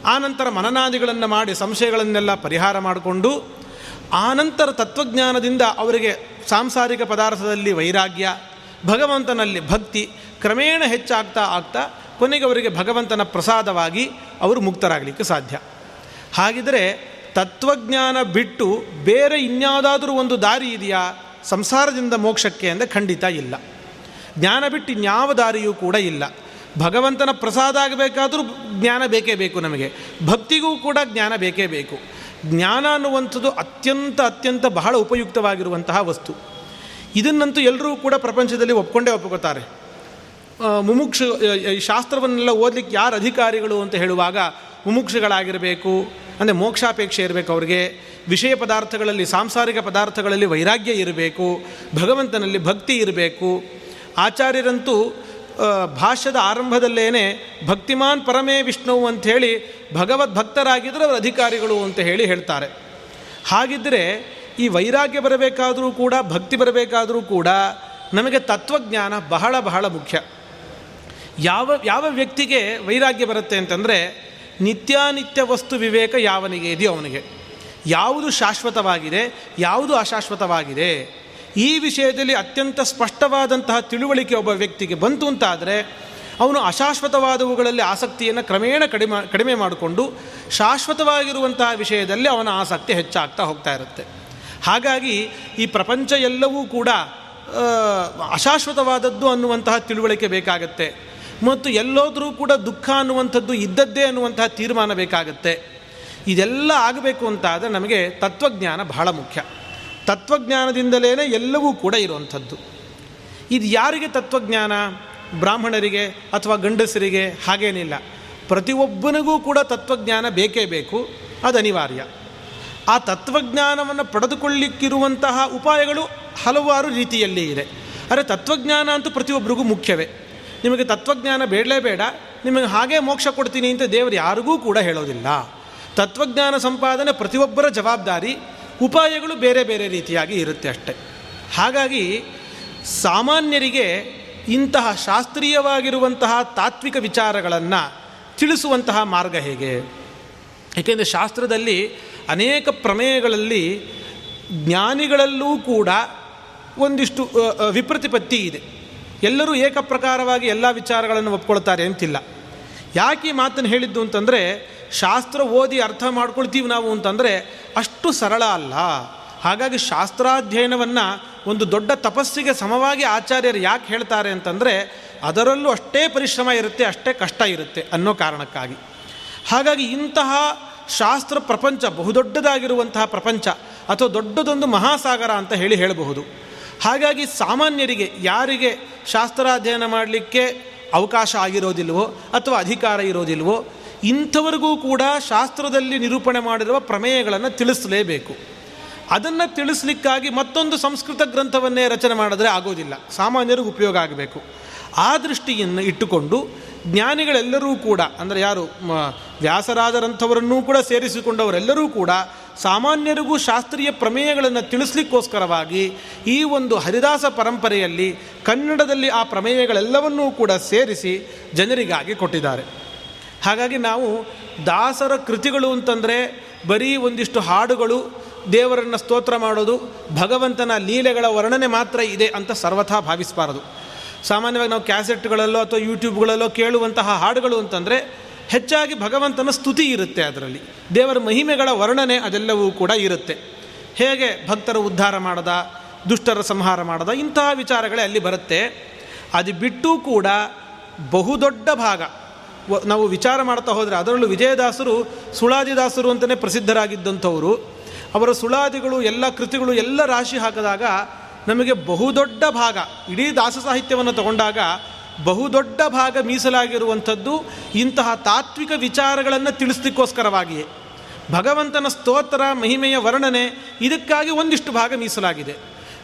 A: ಆನಂತರ ಮನನಾದಿಗಳನ್ನು ಮಾಡಿ ಸಂಶಯಗಳನ್ನೆಲ್ಲ ಪರಿಹಾರ ಮಾಡಿಕೊಂಡು, ಆನಂತರ ತತ್ವಜ್ಞಾನದಿಂದ ಅವರಿಗೆ ಸಾಂಸಾರಿಕ ಪದಾರ್ಥದಲ್ಲಿ ವೈರಾಗ್ಯ, ಭಗವಂತನಲ್ಲಿ ಭಕ್ತಿ, ಕ್ರಮೇಣ ಹೆಚ್ಚಾಗ್ತಾ ಆಗ್ತಾ ಕೊನೆಗೆ ಅವರಿಗೆ ಭಗವಂತನ ಪ್ರಸಾದವಾಗಿ ಅವರು ಮುಕ್ತರಾಗಲಿಕ್ಕೆ ಸಾಧ್ಯ. ಹಾಗಿದ್ರೆ ತತ್ವಜ್ಞಾನ ಬಿಟ್ಟು ಬೇರೆ ಇನ್ಯಾವುದಾದ್ರೂ ಒಂದು ದಾರಿ ಇದೆಯಾ? ಸಂಸಾರದಿಂದ ಮೋಕ್ಷಕ್ಕೆ ಅಂದರೆ ಖಂಡಿತ ಇಲ್ಲ. ಜ್ಞಾನ ಬಿಟ್ಟು ಇನ್ಯಾವ ದಾರಿಯೂ ಕೂಡ ಇಲ್ಲ. ಭಗವಂತನ ಪ್ರಸಾದ ಆಗಬೇಕಾದರೂ ಜ್ಞಾನ ಬೇಕೇ ಬೇಕು ನಮಗೆ. ಭಕ್ತಿಗೂ ಕೂಡ ಜ್ಞಾನ ಬೇಕೇ ಬೇಕು. ಜ್ಞಾನ ಅನ್ನುವಂಥದ್ದು ಅತ್ಯಂತ ಅತ್ಯಂತ ಬಹಳ ಉಪಯುಕ್ತವಾಗಿರುವಂತಹ ವಸ್ತು. ಇದನ್ನಂತೂ ಎಲ್ಲರೂ ಕೂಡ ಪ್ರಪಂಚದಲ್ಲಿ ಒಪ್ಕೊಂಡೇ ಒಪ್ಕೋತಾರೆ. ಮುಮುಕ್ಷು, ಈ ಶಾಸ್ತ್ರವನ್ನೆಲ್ಲ ಓದಲಿಕ್ಕೆ ಯಾರು ಅಧಿಕಾರಿಗಳು ಅಂತ ಹೇಳುವಾಗ ಮುಮುಕ್ಷಗಳಾಗಿರಬೇಕು, ಅಂದರೆ ಮೋಕ್ಷಾಪೇಕ್ಷೆ ಇರಬೇಕು ಅವರಿಗೆ. ವಿಷಯ ಪದಾರ್ಥಗಳಲ್ಲಿ, ಸಾಂಸಾರಿಕ ಪದಾರ್ಥಗಳಲ್ಲಿ ವೈರಾಗ್ಯ ಇರಬೇಕು, ಭಗವಂತನಲ್ಲಿ ಭಕ್ತಿ ಇರಬೇಕು. ಆಚಾರ್ಯರಂತೂ ಭಾಷ್ಯದ ಆರಂಭದಲ್ಲೇನೆ ಭಕ್ತಿಮಾನ್ ಪರಮೇ ವಿಷ್ಣುವು ಅಂಥೇಳಿ ಭಗವದ್ ಭಕ್ತರಾಗಿದ್ದರೆ ಅವರು ಅಧಿಕಾರಿಗಳು ಅಂತ ಹೇಳಿ ಹೇಳ್ತಾರೆ. ಹಾಗಿದ್ದರೆ ಈ ವೈರಾಗ್ಯ ಬರಬೇಕಾದರೂ ಕೂಡ, ಭಕ್ತಿ ಬರಬೇಕಾದರೂ ಕೂಡ ನಮಗೆ ತತ್ವಜ್ಞಾನ ಬಹಳ ಬಹಳ ಮುಖ್ಯ. ಯಾವ ಯಾವ ವ್ಯಕ್ತಿಗೆ ವೈರಾಗ್ಯ ಬರುತ್ತೆ ಅಂತಂದರೆ ನಿತ್ಯಾನಿತ್ಯ ವಸ್ತು ವಿವೇಕ ಯಾವನಿಗೆ ಇದೆಯೋ ಅವನಿಗೆ. ಯಾವುದು ಶಾಶ್ವತವಾಗಿದೆ, ಯಾವುದು ಅಶಾಶ್ವತವಾಗಿದೆ, ಈ ವಿಷಯದಲ್ಲಿ ಅತ್ಯಂತ ಸ್ಪಷ್ಟವಾದಂತಹ ತಿಳುವಳಿಕೆ ಒಬ್ಬ ವ್ಯಕ್ತಿಗೆ ಬಂತು ಅಂತಾದರೆ, ಅವನು ಅಶಾಶ್ವತವಾದವುಗಳಲ್ಲಿ ಆಸಕ್ತಿಯನ್ನು ಕ್ರಮೇಣ ಕಡಿಮೆ ಕಡಿಮೆ ಮಾಡಿಕೊಂಡು ಶಾಶ್ವತವಾಗಿರುವಂತಹ ವಿಷಯದಲ್ಲಿ ಅವನ ಆಸಕ್ತಿ ಹೆಚ್ಚಾಗ್ತಾ ಹೋಗ್ತಾ ಇರುತ್ತೆ. ಹಾಗಾಗಿ ಈ ಪ್ರಪಂಚ ಎಲ್ಲವೂ ಕೂಡ ಅಶಾಶ್ವತವಾದದ್ದು ಅನ್ನುವಂತಹ ತಿಳುವಳಿಕೆ ಬೇಕಾಗತ್ತೆ. ಮತ್ತು ಎಲ್ಲೋದ್ರೂ ಕೂಡ ದುಃಖ ಅನ್ನುವಂಥದ್ದು ಇದ್ದದ್ದೇ ಅನ್ನುವಂತಹ ತೀರ್ಮಾನ ಬೇಕಾಗುತ್ತೆ. ಇದೆಲ್ಲ ಆಗಬೇಕು ಅಂತ ಆದರೆ ನಮಗೆ ತತ್ವಜ್ಞಾನ ಬಹಳ ಮುಖ್ಯ. ತತ್ವಜ್ಞಾನದಿಂದಲೇ ಎಲ್ಲವೂ ಕೂಡ ಇರುವಂಥದ್ದು. ಇದು ಯಾರಿಗೆ ತತ್ವಜ್ಞಾನ? ಬ್ರಾಹ್ಮಣರಿಗೆ ಅಥವಾ ಗಂಡಸರಿಗೆ ಹಾಗೇನಿಲ್ಲ. ಪ್ರತಿಯೊಬ್ಬನಿಗೂ ಕೂಡ ತತ್ವಜ್ಞಾನ ಬೇಕೇ ಬೇಕು. ಅದು ಅನಿವಾರ್ಯ. ಆ ತತ್ವಜ್ಞಾನವನ್ನು ಪಡೆದುಕೊಳ್ಳಿಕ್ಕಿರುವಂತಹ ಉಪಾಯಗಳು ಹಲವಾರು ರೀತಿಯಲ್ಲಿ ಇದೆ. ಆದರೆ ತತ್ವಜ್ಞಾನ ಅಂತೂ ಪ್ರತಿಯೊಬ್ಬರಿಗೂ ಮುಖ್ಯವೇ. ನಿಮಗೆ ತತ್ವಜ್ಞಾನ ಬೇಡಲೇ ಬೇಡ, ನಿಮಗೆ ಹಾಗೆ ಮೋಕ್ಷ ಕೊಡ್ತೀನಿ ಅಂತ ದೇವರು ಯಾರಿಗೂ ಕೂಡ ಹೇಳೋದಿಲ್ಲ. ತತ್ವಜ್ಞಾನ ಸಂಪಾದನೆ ಪ್ರತಿಯೊಬ್ಬರ ಜವಾಬ್ದಾರಿ, ಉಪಾಯಗಳು ಬೇರೆ ಬೇರೆ ರೀತಿಯಾಗಿ ಇರುತ್ತೆ ಅಷ್ಟೆ. ಹಾಗಾಗಿ ಸಾಮಾನ್ಯರಿಗೆ ಇಂತಹ ಶಾಸ್ತ್ರೀಯವಾಗಿರುವಂತಹ ತಾತ್ವಿಕ ವಿಚಾರಗಳನ್ನು ತಿಳಿಸುವಂತಹ ಮಾರ್ಗ ಹೇಗೆ? ಏಕೆಂದರೆ ಶಾಸ್ತ್ರದಲ್ಲಿ ಅನೇಕ ಪ್ರಮೇಯಗಳಲ್ಲಿ ಜ್ಞಾನಿಗಳಲ್ಲೂ ಕೂಡ ಒಂದಿಷ್ಟು ವಿಪ್ರತಿಪತ್ತಿ ಇದೆ. ಎಲ್ಲರೂ ಏಕಪ್ರಕಾರವಾಗಿ ಎಲ್ಲ ವಿಚಾರಗಳನ್ನು ಒಪ್ಕೊಳ್ತಾರೆ ಅಂತಿಲ್ಲ. ಯಾಕೆ ಈ ಮಾತನ್ನು ಹೇಳಿದ್ದು ಅಂತಂದರೆ, ಶಾಸ್ತ್ರ ಓದಿ ಅರ್ಥ ಮಾಡ್ಕೊಳ್ತೀವಿ ನಾವು ಅಂತಂದರೆ, ಅಷ್ಟು ಸರಳ ಅಲ್ಲ. ಹಾಗಾಗಿ ಶಾಸ್ತ್ರಾಧ್ಯಯನವನ್ನು ಒಂದು ದೊಡ್ಡ ತಪಸ್ಸಿಗೆ ಸಮವಾಗಿ ಆಚಾರ್ಯರು ಯಾಕೆ ಹೇಳ್ತಾರೆ ಅಂತಂದರೆ, ಅದರಲ್ಲೂ ಅಷ್ಟೇ ಪರಿಶ್ರಮ ಇರುತ್ತೆ, ಅಷ್ಟೇ ಕಷ್ಟ ಇರುತ್ತೆ ಅನ್ನೋ ಕಾರಣಕ್ಕಾಗಿ. ಹಾಗಾಗಿ ಇಂತಹ ಶಾಸ್ತ್ರ ಪ್ರಪಂಚ ಬಹುದೊಡ್ಡದಾಗಿರುವಂತಹ ಪ್ರಪಂಚ ಅಥವಾ ದೊಡ್ಡದೊಂದು ಮಹಾಸಾಗರ ಅಂತ ಹೇಳಿ ಹೇಳಬಹುದು. ಹಾಗಾಗಿ ಸಾಮಾನ್ಯರಿಗೆ ಯಾರಿಗೆ ಶಾಸ್ತ್ರಾಧ್ಯಯನ ಮಾಡಲಿಕ್ಕೆ ಅವಕಾಶ ಆಗಿರೋದಿಲ್ವೋ ಅಥವಾ ಅಧಿಕಾರ ಇರೋದಿಲ್ವೋ ಇಂಥವರಿಗೂ ಕೂಡ ಶಾಸ್ತ್ರದಲ್ಲಿ ನಿರೂಪಣೆ ಮಾಡಿರುವ ಪ್ರಮೇಯಗಳನ್ನು ತಿಳಿಸಲೇಬೇಕು. ಅದನ್ನು ತಿಳಿಸ್ಲಿಕ್ಕಾಗಿ ಮತ್ತೊಂದು ಸಂಸ್ಕೃತ ಗ್ರಂಥವನ್ನೇ ರಚನೆ ಮಾಡಿದ್ರೆ ಆಗೋದಿಲ್ಲ. ಸಾಮಾನ್ಯರಿಗೆ ಉಪಯೋಗ ಆಗಬೇಕು. ಆ ದೃಷ್ಟಿಯನ್ನು ಇಟ್ಟುಕೊಂಡು ಜ್ಞಾನಿಗಳೆಲ್ಲರೂ ಕೂಡ, ಅಂದರೆ ಯಾರು ವ್ಯಾಸರಾದರಂಥವರನ್ನೂ ಕೂಡ ಸೇರಿಸಿಕೊಂಡವರೆಲ್ಲರೂ ಕೂಡ ಸಾಮಾನ್ಯರಿಗೂ ಶಾಸ್ತ್ರೀಯ ಪ್ರಮೇಯಗಳನ್ನು ತಿಳಿಸ್ಲಿಕ್ಕೋಸ್ಕರವಾಗಿ ಈ ಒಂದು ಹರಿದಾಸ ಪರಂಪರೆಯಲ್ಲಿ ಕನ್ನಡದಲ್ಲಿ ಆ ಪ್ರಮೇಯಗಳೆಲ್ಲವನ್ನೂ ಕೂಡ ಸೇರಿಸಿ ಜನರಿಗಾಗಿ ಕೊಟ್ಟಿದ್ದಾರೆ. ಹಾಗಾಗಿ ನಾವು ದಾಸರ ಕೃತಿಗಳು ಅಂತಂದರೆ ಬರೀ ಒಂದಿಷ್ಟು ಹಾಡುಗಳು, ದೇವರನ್ನು ಸ್ತೋತ್ರ ಮಾಡೋದು, ಭಗವಂತನ ಲೀಲೆಗಳ ವರ್ಣನೆ ಮಾತ್ರ ಇದೆ ಅಂತ ಸರ್ವಥಾ ಭಾವಿಸಬಾರದು. ಸಾಮಾನ್ಯವಾಗಿ ನಾವು ಕ್ಯಾಸೆಟ್ಗಳಲ್ಲೋ ಅಥವಾ ಯೂಟ್ಯೂಬ್ಗಳಲ್ಲೋ ಕೇಳುವಂತಹ ಹಾಡುಗಳು ಅಂತಂದರೆ ಹೆಚ್ಚಾಗಿ ಭಗವಂತನ ಸ್ತುತಿ ಇರುತ್ತೆ ಅದರಲ್ಲಿ. ದೇವರ ಮಹಿಮೆಗಳ ವರ್ಣನೆ ಅದೆಲ್ಲವೂ ಕೂಡ ಇರುತ್ತೆ. ಹೇಗೆ ಭಕ್ತರ ಉದ್ಧಾರ ಮಾಡದ, ದುಷ್ಟರ ಸಂಹಾರ ಮಾಡದ, ಇಂತಹ ವಿಚಾರಗಳೇ ಅಲ್ಲಿ ಬರುತ್ತೆ. ಅದು ಬಿಟ್ಟು ಕೂಡ ಬಹುದೊಡ್ಡ ಭಾಗ. ನಾವು ವಿಚಾರ ಮಾಡ್ತಾ ಹೋದರೆ ಅದರಲ್ಲೂ ವಿಜಯದಾಸರು, ಸುಳಾದಿದಾಸರು ಅಂತಲೇ ಪ್ರಸಿದ್ಧರಾಗಿದ್ದಂಥವರು. ಅವರ ಸುಳಾದಿಗಳು, ಎಲ್ಲ ಕೃತಿಗಳು, ಎಲ್ಲ ರಾಶಿ ಹಾಕಿದಾಗ ನಮಗೆ ಬಹುದೊಡ್ಡ ಭಾಗ, ಇಡೀ ದಾಸ ಸಾಹಿತ್ಯವನ್ನು ತಗೊಂಡಾಗ ಬಹುದೊಡ್ಡ ಭಾಗ ಮೀಸಲಾಗಿರುವಂಥದ್ದು ಇಂತಹ ತಾತ್ವಿಕ ವಿಚಾರಗಳನ್ನು ತಿಳಿಸ್ಲಿಕ್ಕೋಸ್ಕರವಾಗಿಯೇ. ಭಗವಂತನ ಸ್ತೋತ್ರ, ಮಹಿಮೆಯ ವರ್ಣನೆ, ಇದಕ್ಕಾಗಿ ಒಂದಿಷ್ಟು ಭಾಗ ಮೀಸಲಾಗಿದೆ.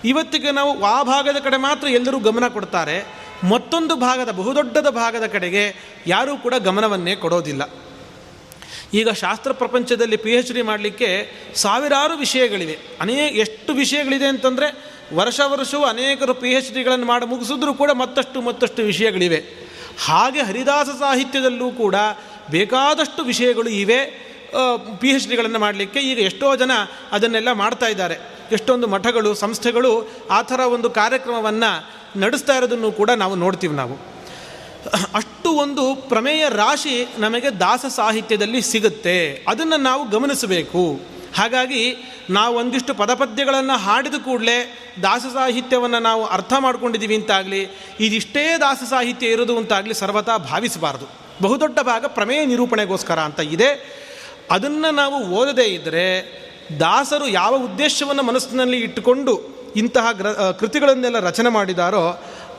A: ಇವತ್ತಿಗೆ ನಾವು ಆ ಭಾಗದ ಕಡೆ ಮಾತ್ರ ಎಲ್ಲರೂ ಗಮನ ಕೊಡ್ತಾರೆ. ಮತ್ತೊಂದು ಭಾಗದ, ಬಹುದೊಡ್ಡದ ಭಾಗದ ಕಡೆಗೆ ಯಾರೂ ಕೂಡ ಗಮನವನ್ನೇ ಕೊಡೋದಿಲ್ಲ. ಈಗ ಶಾಸ್ತ್ರ ಪ್ರಪಂಚದಲ್ಲಿ ಪಿ ಎಚ್ ಡಿ ಮಾಡಲಿಕ್ಕೆ ಸಾವಿರಾರು ವಿಷಯಗಳಿವೆ. ಅನೇಕ ಎಷ್ಟು ವಿಷಯಗಳಿದೆ ಅಂತಂದರೆ ವರ್ಷ ವರ್ಷವೂ ಅನೇಕರು ಪಿ ಎಚ್ ಡಿಗಳನ್ನು ಮಾಡಿ ಮುಗಿಸಿದ್ರೂ ಕೂಡ ಮತ್ತಷ್ಟು ಮತ್ತಷ್ಟು ವಿಷಯಗಳಿವೆ. ಹಾಗೆ ಹರಿದಾಸ ಸಾಹಿತ್ಯದಲ್ಲೂ ಕೂಡ ಬೇಕಾದಷ್ಟು ವಿಷಯಗಳು ಇವೆ. ಪಿ ಎಚ್ ಡಿಗಳನ್ನು ಮಾಡಲಿಕ್ಕೆ ಈಗ ಎಷ್ಟೋ ಜನ ಅದನ್ನೆಲ್ಲ ಮಾಡ್ತಾ ಇದ್ದಾರೆ. ಎಷ್ಟೊಂದು ಮಠಗಳು, ಸಂಸ್ಥೆಗಳು ಆ ಥರ ಒಂದು ಕಾರ್ಯಕ್ರಮವನ್ನು ನಡೆಸ್ತಾ ಇರೋದನ್ನು ಕೂಡ ನಾವು ನೋಡ್ತೀವಿ ನಾವು. ಅಷ್ಟು ಒಂದು ಪ್ರಮೇಯ ರಾಶಿ ನಮಗೆ ದಾಸ ಸಾಹಿತ್ಯದಲ್ಲಿ ಸಿಗುತ್ತೆ. ಅದನ್ನು ನಾವು ಗಮನಿಸಬೇಕು. ಹಾಗಾಗಿ ನಾವು ಒಂದಿಷ್ಟು ಪದಪದ್ಯಗಳನ್ನು ಹಾಡಿದ ಕೂಡಲೇ ದಾಸ ಸಾಹಿತ್ಯವನ್ನು ನಾವು ಅರ್ಥ ಮಾಡ್ಕೊಂಡಿದ್ದೀವಿ ಅಂತಾಗಲಿ, ಇದಿಷ್ಟೇ ದಾಸ ಸಾಹಿತ್ಯ ಇರೋದು ಅಂತಾಗಲಿ ಸರ್ವತಾ ಭಾವಿಸಬಾರ್ದು. ಬಹುದೊಡ್ಡ ಭಾಗ ಪ್ರಮೇಯ ನಿರೂಪಣೆಗೋಸ್ಕರ ಅಂತ ಇದೆ. ಅದನ್ನು ನಾವು ಓದದೇ ಇದ್ದರೆ ದಾಸರು ಯಾವ ಉದ್ದೇಶವನ್ನು ಮನಸ್ಸಿನಲ್ಲಿ ಇಟ್ಟುಕೊಂಡು ಇಂತಹ ಗ್ರ ಕೃತಿಗಳನ್ನೆಲ್ಲ ರಚನೆ ಮಾಡಿದಾರೋ,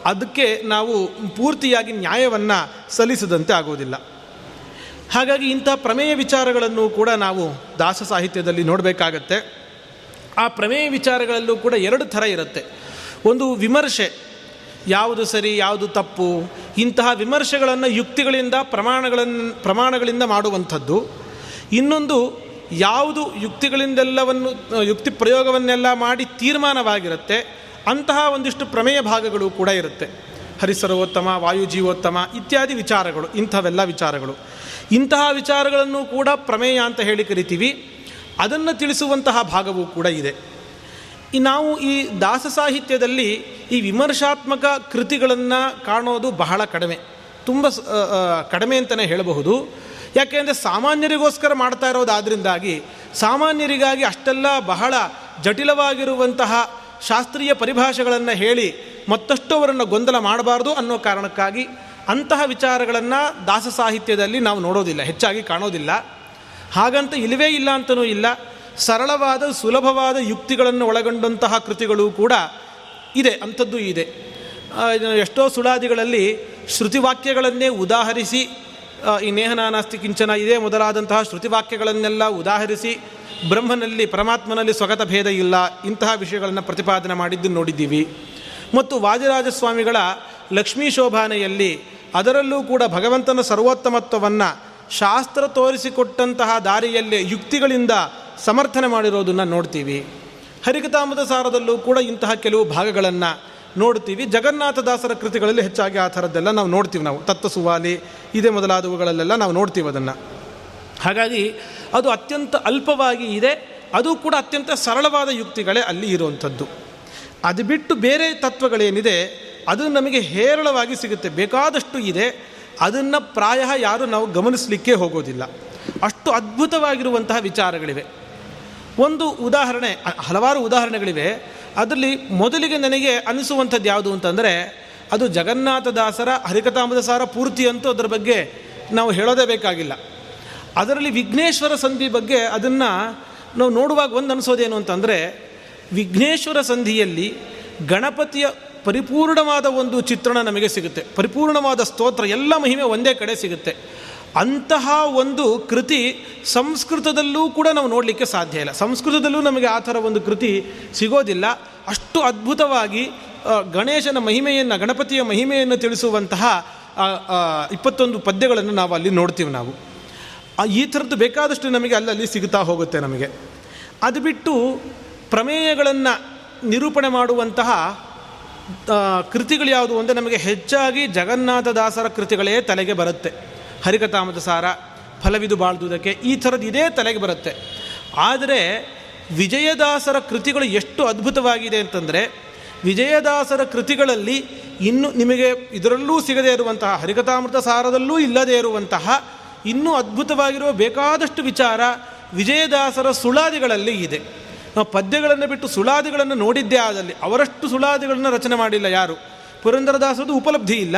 A: ಅದಕ್ಕೆ ನಾವು ಪೂರ್ತಿಯಾಗಿ ನ್ಯಾಯವನ್ನು ಸಲ್ಲಿಸದಂತೆ ಆಗೋದಿಲ್ಲ. ಹಾಗಾಗಿ ಇಂಥ ಪ್ರಮೇಯ ವಿಚಾರಗಳನ್ನು ಕೂಡ ನಾವು ದಾಸ ಸಾಹಿತ್ಯದಲ್ಲಿ ನೋಡಬೇಕಾಗತ್ತೆ. ಆ ಪ್ರಮೇಯ ವಿಚಾರಗಳಲ್ಲೂ ಕೂಡ ಎರಡು ಥರ ಇರುತ್ತೆ. ಒಂದು ವಿಮರ್ಶೆ, ಯಾವುದು ಸರಿ, ಯಾವುದು ತಪ್ಪು, ಇಂತಹ ವಿಮರ್ಶೆಗಳನ್ನು ಯುಕ್ತಿಗಳಿಂದ ಪ್ರಮಾಣಗಳನ್ನು ಪ್ರಮಾಣಗಳಿಂದ ಮಾಡುವಂಥದ್ದು. ಇನ್ನೊಂದು, ಯಾವುದು ಯುಕ್ತಿಗಳಿಂದೆಲ್ಲವನ್ನು, ಯುಕ್ತಿ ಪ್ರಯೋಗವನ್ನೆಲ್ಲ ಮಾಡಿ ತೀರ್ಮಾನವಾಗಿರುತ್ತೆ, ಅಂತಹ ಒಂದಿಷ್ಟು ಪ್ರಮೇಯ ಭಾಗಗಳು ಕೂಡ ಇರುತ್ತೆ. ಹರಿಸರೋತ್ತಮ, ವಾಯುಜೀವೋತ್ತಮ ಇತ್ಯಾದಿ ವಿಚಾರಗಳು, ಇಂಥವೆಲ್ಲ ವಿಚಾರಗಳು. ಇಂತಹ ವಿಚಾರಗಳನ್ನು ಕೂಡ ಪ್ರಮೇಯ ಅಂತ ಹೇಳಿ ಕರಿತೀವಿ. ಅದನ್ನು ತಿಳಿಸುವಂತಹ ಭಾಗವೂ ಕೂಡ ಇದೆ. ನಾವು ಈ ದಾಸ ಸಾಹಿತ್ಯದಲ್ಲಿ ಈ ವಿಮರ್ಶಾತ್ಮಕ ಕೃತಿಗಳನ್ನು ಕಾಣೋದು ಬಹಳ ಕಡಿಮೆ. ತುಂಬ ಕಡಿಮೆ ಅಂತಲೇ ಹೇಳಬಹುದು. ಯಾಕೆಂದರೆ ಸಾಮಾನ್ಯರಿಗೋಸ್ಕರ ಮಾಡ್ತಾ ಇರೋದಾದ್ರಿಂದಾಗಿ ಸಾಮಾನ್ಯರಿಗಾಗಿ ಅಷ್ಟೆಲ್ಲ ಬಹಳ ಜಟಿಲವಾಗಿರುವಂತಹ ಶಾಸ್ತ್ರೀಯ ಪರಿಭಾಷೆಗಳನ್ನು ಹೇಳಿ ಮತ್ತಷ್ಟು ಅವರನ್ನು ಗೊಂದಲ ಮಾಡಬಾರ್ದು ಅನ್ನೋ ಕಾರಣಕ್ಕಾಗಿ ಅಂತಹ ವಿಚಾರಗಳನ್ನು ದಾಸ ಸಾಹಿತ್ಯದಲ್ಲಿ ನಾವು ನೋಡೋದಿಲ್ಲ, ಹೆಚ್ಚಾಗಿ ಕಾಣೋದಿಲ್ಲ. ಹಾಗಂತ ಇಲ್ಲವೇ ಇಲ್ಲ ಅಂತಲೂ ಇಲ್ಲ. ಸರಳವಾದ, ಸುಲಭವಾದ ಯುಕ್ತಿಗಳನ್ನು ಒಳಗೊಂಡಂತಹ ಕೃತಿಗಳು ಕೂಡ ಇದೆ, ಅಂಥದ್ದು ಇದೆ. ಎಷ್ಟೋ ಸುಳಾದಿಗಳಲ್ಲಿ ಶ್ರುತಿವಾಕ್ಯಗಳನ್ನೇ ಉದಾಹರಿಸಿ ಈ ನೇಹನಾನಾಸ್ತಿ ಕಿಂಚನ ಇದೇ ಮೊದಲಾದಂತಹ ಶ್ರುತಿವಾಕ್ಯಗಳನ್ನೆಲ್ಲ ಉದಾಹರಿಸಿ, ಬ್ರಹ್ಮನಲ್ಲಿ, ಪರಮಾತ್ಮನಲ್ಲಿ ಸ್ವಗತ ಭೇದ ಇಲ್ಲ, ಇಂತಹ ವಿಷಯಗಳನ್ನು ಪ್ರತಿಪಾದನೆ ಮಾಡಿದ್ದು ನೋಡಿದ್ದೀವಿ. ಮತ್ತು ವಾದಿರಾಜಸ್ವಾಮಿಗಳ ಲಕ್ಷ್ಮೀ ಶೋಭಾನೆಯಲ್ಲಿ ಅದರಲ್ಲೂ ಕೂಡ ಭಗವಂತನ ಸರ್ವೋತ್ತಮತ್ವವನ್ನು ಶಾಸ್ತ್ರ ತೋರಿಸಿಕೊಟ್ಟಂತಹ ದಾರಿಯಲ್ಲಿ ಯುಕ್ತಿಗಳಿಂದ ಸಮರ್ಥನೆ ಮಾಡಿರೋದನ್ನು ನೋಡ್ತೀವಿ. ಹರಿಕತಾಮದ ಸಾರದಲ್ಲೂ ಕೂಡ ಇಂತಹ ಕೆಲವು ಭಾಗಗಳನ್ನು ನೋಡ್ತೀವಿ. ಜಗನ್ನಾಥದಾಸರ ಕೃತಿಗಳಲ್ಲಿ ಹೆಚ್ಚಾಗಿ ಆ ಥರದ್ದೆಲ್ಲ ನಾವು ನೋಡ್ತೀವಿ ನಾವು. ತತ್ವ ಸುವಾಲಿ ಇದೇ ಮೊದಲಾದವುಗಳಲ್ಲೆಲ್ಲ ನಾವು ನೋಡ್ತೀವಿ ಅದನ್ನು. ಹಾಗಾಗಿ ಅದು ಅತ್ಯಂತ ಅಲ್ಪವಾಗಿ ಇದೆ. ಅದು ಕೂಡ ಅತ್ಯಂತ ಸರಳವಾದ ಯುಕ್ತಿಗಳೇ ಅಲ್ಲಿ ಇರುವಂಥದ್ದು. ಅದು ಬಿಟ್ಟು ಬೇರೆ ತತ್ವಗಳೇನಿದೆ? ಅದು ನಮಗೆ ಹೇರಳವಾಗಿ ಸಿಗುತ್ತೆ. ಬೇಕಾದಷ್ಟು ಇದೆ. ಅದನ್ನು ಪ್ರಾಯ ಯಾರು ನಾವು ಗಮನಿಸಲಿಕ್ಕೆ ಹೋಗೋದಿಲ್ಲ. ಅಷ್ಟು ಅದ್ಭುತವಾಗಿರುವಂತಹ ವಿಚಾರಗಳಿವೆ. ಒಂದು ಉದಾಹರಣೆ, ಹಲವಾರು ಉದಾಹರಣೆಗಳಿವೆ. ಅದರಲ್ಲಿ ಮೊದಲಿಗೆ ನನಗೆ ಅನಿಸುವಂಥದ್ದು ಯಾವುದು ಅಂತಂದರೆ, ಅದು ಜಗನ್ನಾಥದಾಸರ ಹರಿಕತಾಮದ ಸಾರ ಪೂರ್ತಿ ಅಂತೂ ಅದರ ಬಗ್ಗೆ ನಾವು ಹೇಳೋದೇ ಬೇಕಾಗಿಲ್ಲ. ಅದರಲ್ಲಿ ವಿಘ್ನೇಶ್ವರ ಸಂಧಿ ಬಗ್ಗೆ ಅದನ್ನು ನಾವು ನೋಡುವಾಗ ಒಂದು ಅನಿಸೋದೇನು ಅಂತಂದರೆ, ವಿಘ್ನೇಶ್ವರ ಸಂಧಿಯಲ್ಲಿ ಗಣಪತಿಯ ಪರಿಪೂರ್ಣವಾದ ಒಂದು ಚಿತ್ರಣ ನಮಗೆ ಸಿಗುತ್ತೆ. ಪರಿಪೂರ್ಣವಾದ ಸ್ತೋತ್ರ, ಎಲ್ಲ ಮಹಿಮೆ ಒಂದೇ ಕಡೆ ಸಿಗುತ್ತೆ. ಅಂತಹ ಒಂದು ಕೃತಿ ಸಂಸ್ಕೃತದಲ್ಲೂ ಕೂಡ ನಾವು ನೋಡಲಿಕ್ಕೆ ಸಾಧ್ಯ ಇಲ್ಲ. ಸಂಸ್ಕೃತದಲ್ಲೂ ನಮಗೆ ಆ ಥರ ಒಂದು ಕೃತಿ ಸಿಗೋದಿಲ್ಲ. ಅಷ್ಟು ಅದ್ಭುತವಾಗಿ ಗಣೇಶನ ಮಹಿಮೆಯನ್ನು, ಗಣಪತಿಯ ಮಹಿಮೆಯನ್ನು ತಿಳಿಸುವಂತಹ ಇಪ್ಪತ್ತೊಂದು ಪದ್ಯಗಳನ್ನು ನಾವು ಅಲ್ಲಿ ನೋಡ್ತೀವಿ ನಾವು. ಈ ಥರದ್ದು ಬೇಕಾದಷ್ಟು ನಮಗೆ ಅಲ್ಲಲ್ಲಿ ಸಿಗುತ್ತಾ ಹೋಗುತ್ತೆ ನಮಗೆ. ಅದು ಬಿಟ್ಟು ಪ್ರಮೇಯಗಳನ್ನು ನಿರೂಪಣೆ ಮಾಡುವಂತಹ ಕೃತಿಗಳು ಯಾವುದು ಅಂದರೆ ನಮಗೆ ಹೆಚ್ಚಾಗಿ ಜಗನ್ನಾಥದಾಸರ ಕೃತಿಗಳೇ ತಲೆಗೆ ಬರುತ್ತೆ. ಹರಿಕಥಾಮದ ಸಾರ, ಫಲವಿದು ಬಾಳ್ದುದಕ್ಕೆ ಈ ಥರದ್ದು ಇದೇ ತಲೆಗೆ ಬರುತ್ತೆ. ಆದರೆ ವಿಜಯದಾಸರ ಕೃತಿಗಳು ಎಷ್ಟು ಅದ್ಭುತವಾಗಿದೆ ಅಂತಂದರೆ ವಿಜಯದಾಸರ ಕೃತಿಗಳಲ್ಲಿ ಇನ್ನು ನಿಮಗೆ ಇದರಲ್ಲೂ ಸಿಗದೇ ಇರುವಂತಹ ಹರಿಕಥಾಮೃತ ಸಾರದಲ್ಲೂ ಇಲ್ಲದೇ ಇರುವಂತಹ ಇನ್ನೂ ಅದ್ಭುತವಾಗಿರುವ ಬೇಕಾದಷ್ಟು ವಿಚಾರ ವಿಜಯದಾಸರ ಸುಳಾದಿಗಳಲ್ಲಿ ಇದೆ. ನಾವು ಪದ್ಯಗಳನ್ನು ಬಿಟ್ಟು ಸುಳಾದಿಗಳನ್ನು ನೋಡಿದ್ದೇ ಆದಲ್ಲಿ ಅವರಷ್ಟು ಸುಳಾದಿಗಳನ್ನು ರಚನೆ ಮಾಡಿಲ್ಲ ಯಾರು? ಪುರಂದರದಾಸರದು ಉಪಲಬ್ಧಿ ಇಲ್ಲ.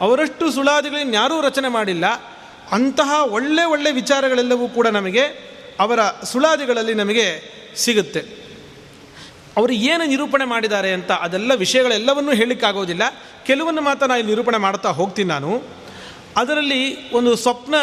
A: ಅವರಷ್ಟು ಸುಳಾದಿಗಳನ್ನು ಯಾರೂ ರಚನೆ ಮಾಡಿಲ್ಲ. ಅಂತಹ ಒಳ್ಳೆ ಒಳ್ಳೆ ವಿಚಾರಗಳೆಲ್ಲವೂ ಕೂಡ ನಮಗೆ ಅವರ ಸುಳಾದಿಗಳಲ್ಲಿ ನಮಗೆ ಸಿಗುತ್ತೆ. ಅವರು ಏನು ನಿರೂಪಣೆ ಮಾಡಿದ್ದಾರೆ ಅಂತ ಅದೆಲ್ಲ ವಿಷಯಗಳೆಲ್ಲವನ್ನೂ ಹೇಳಲಿಕ್ಕಾಗೋದಿಲ್ಲ. ಕೆಲವನ್ನು ಮಾತ್ರ ನಾನು ನಿರೂಪಣೆ ಮಾಡ್ತಾ ಹೋಗ್ತೀನಿ ನಾನು. ಅದರಲ್ಲಿ ಒಂದು ಸ್ವಪ್ನ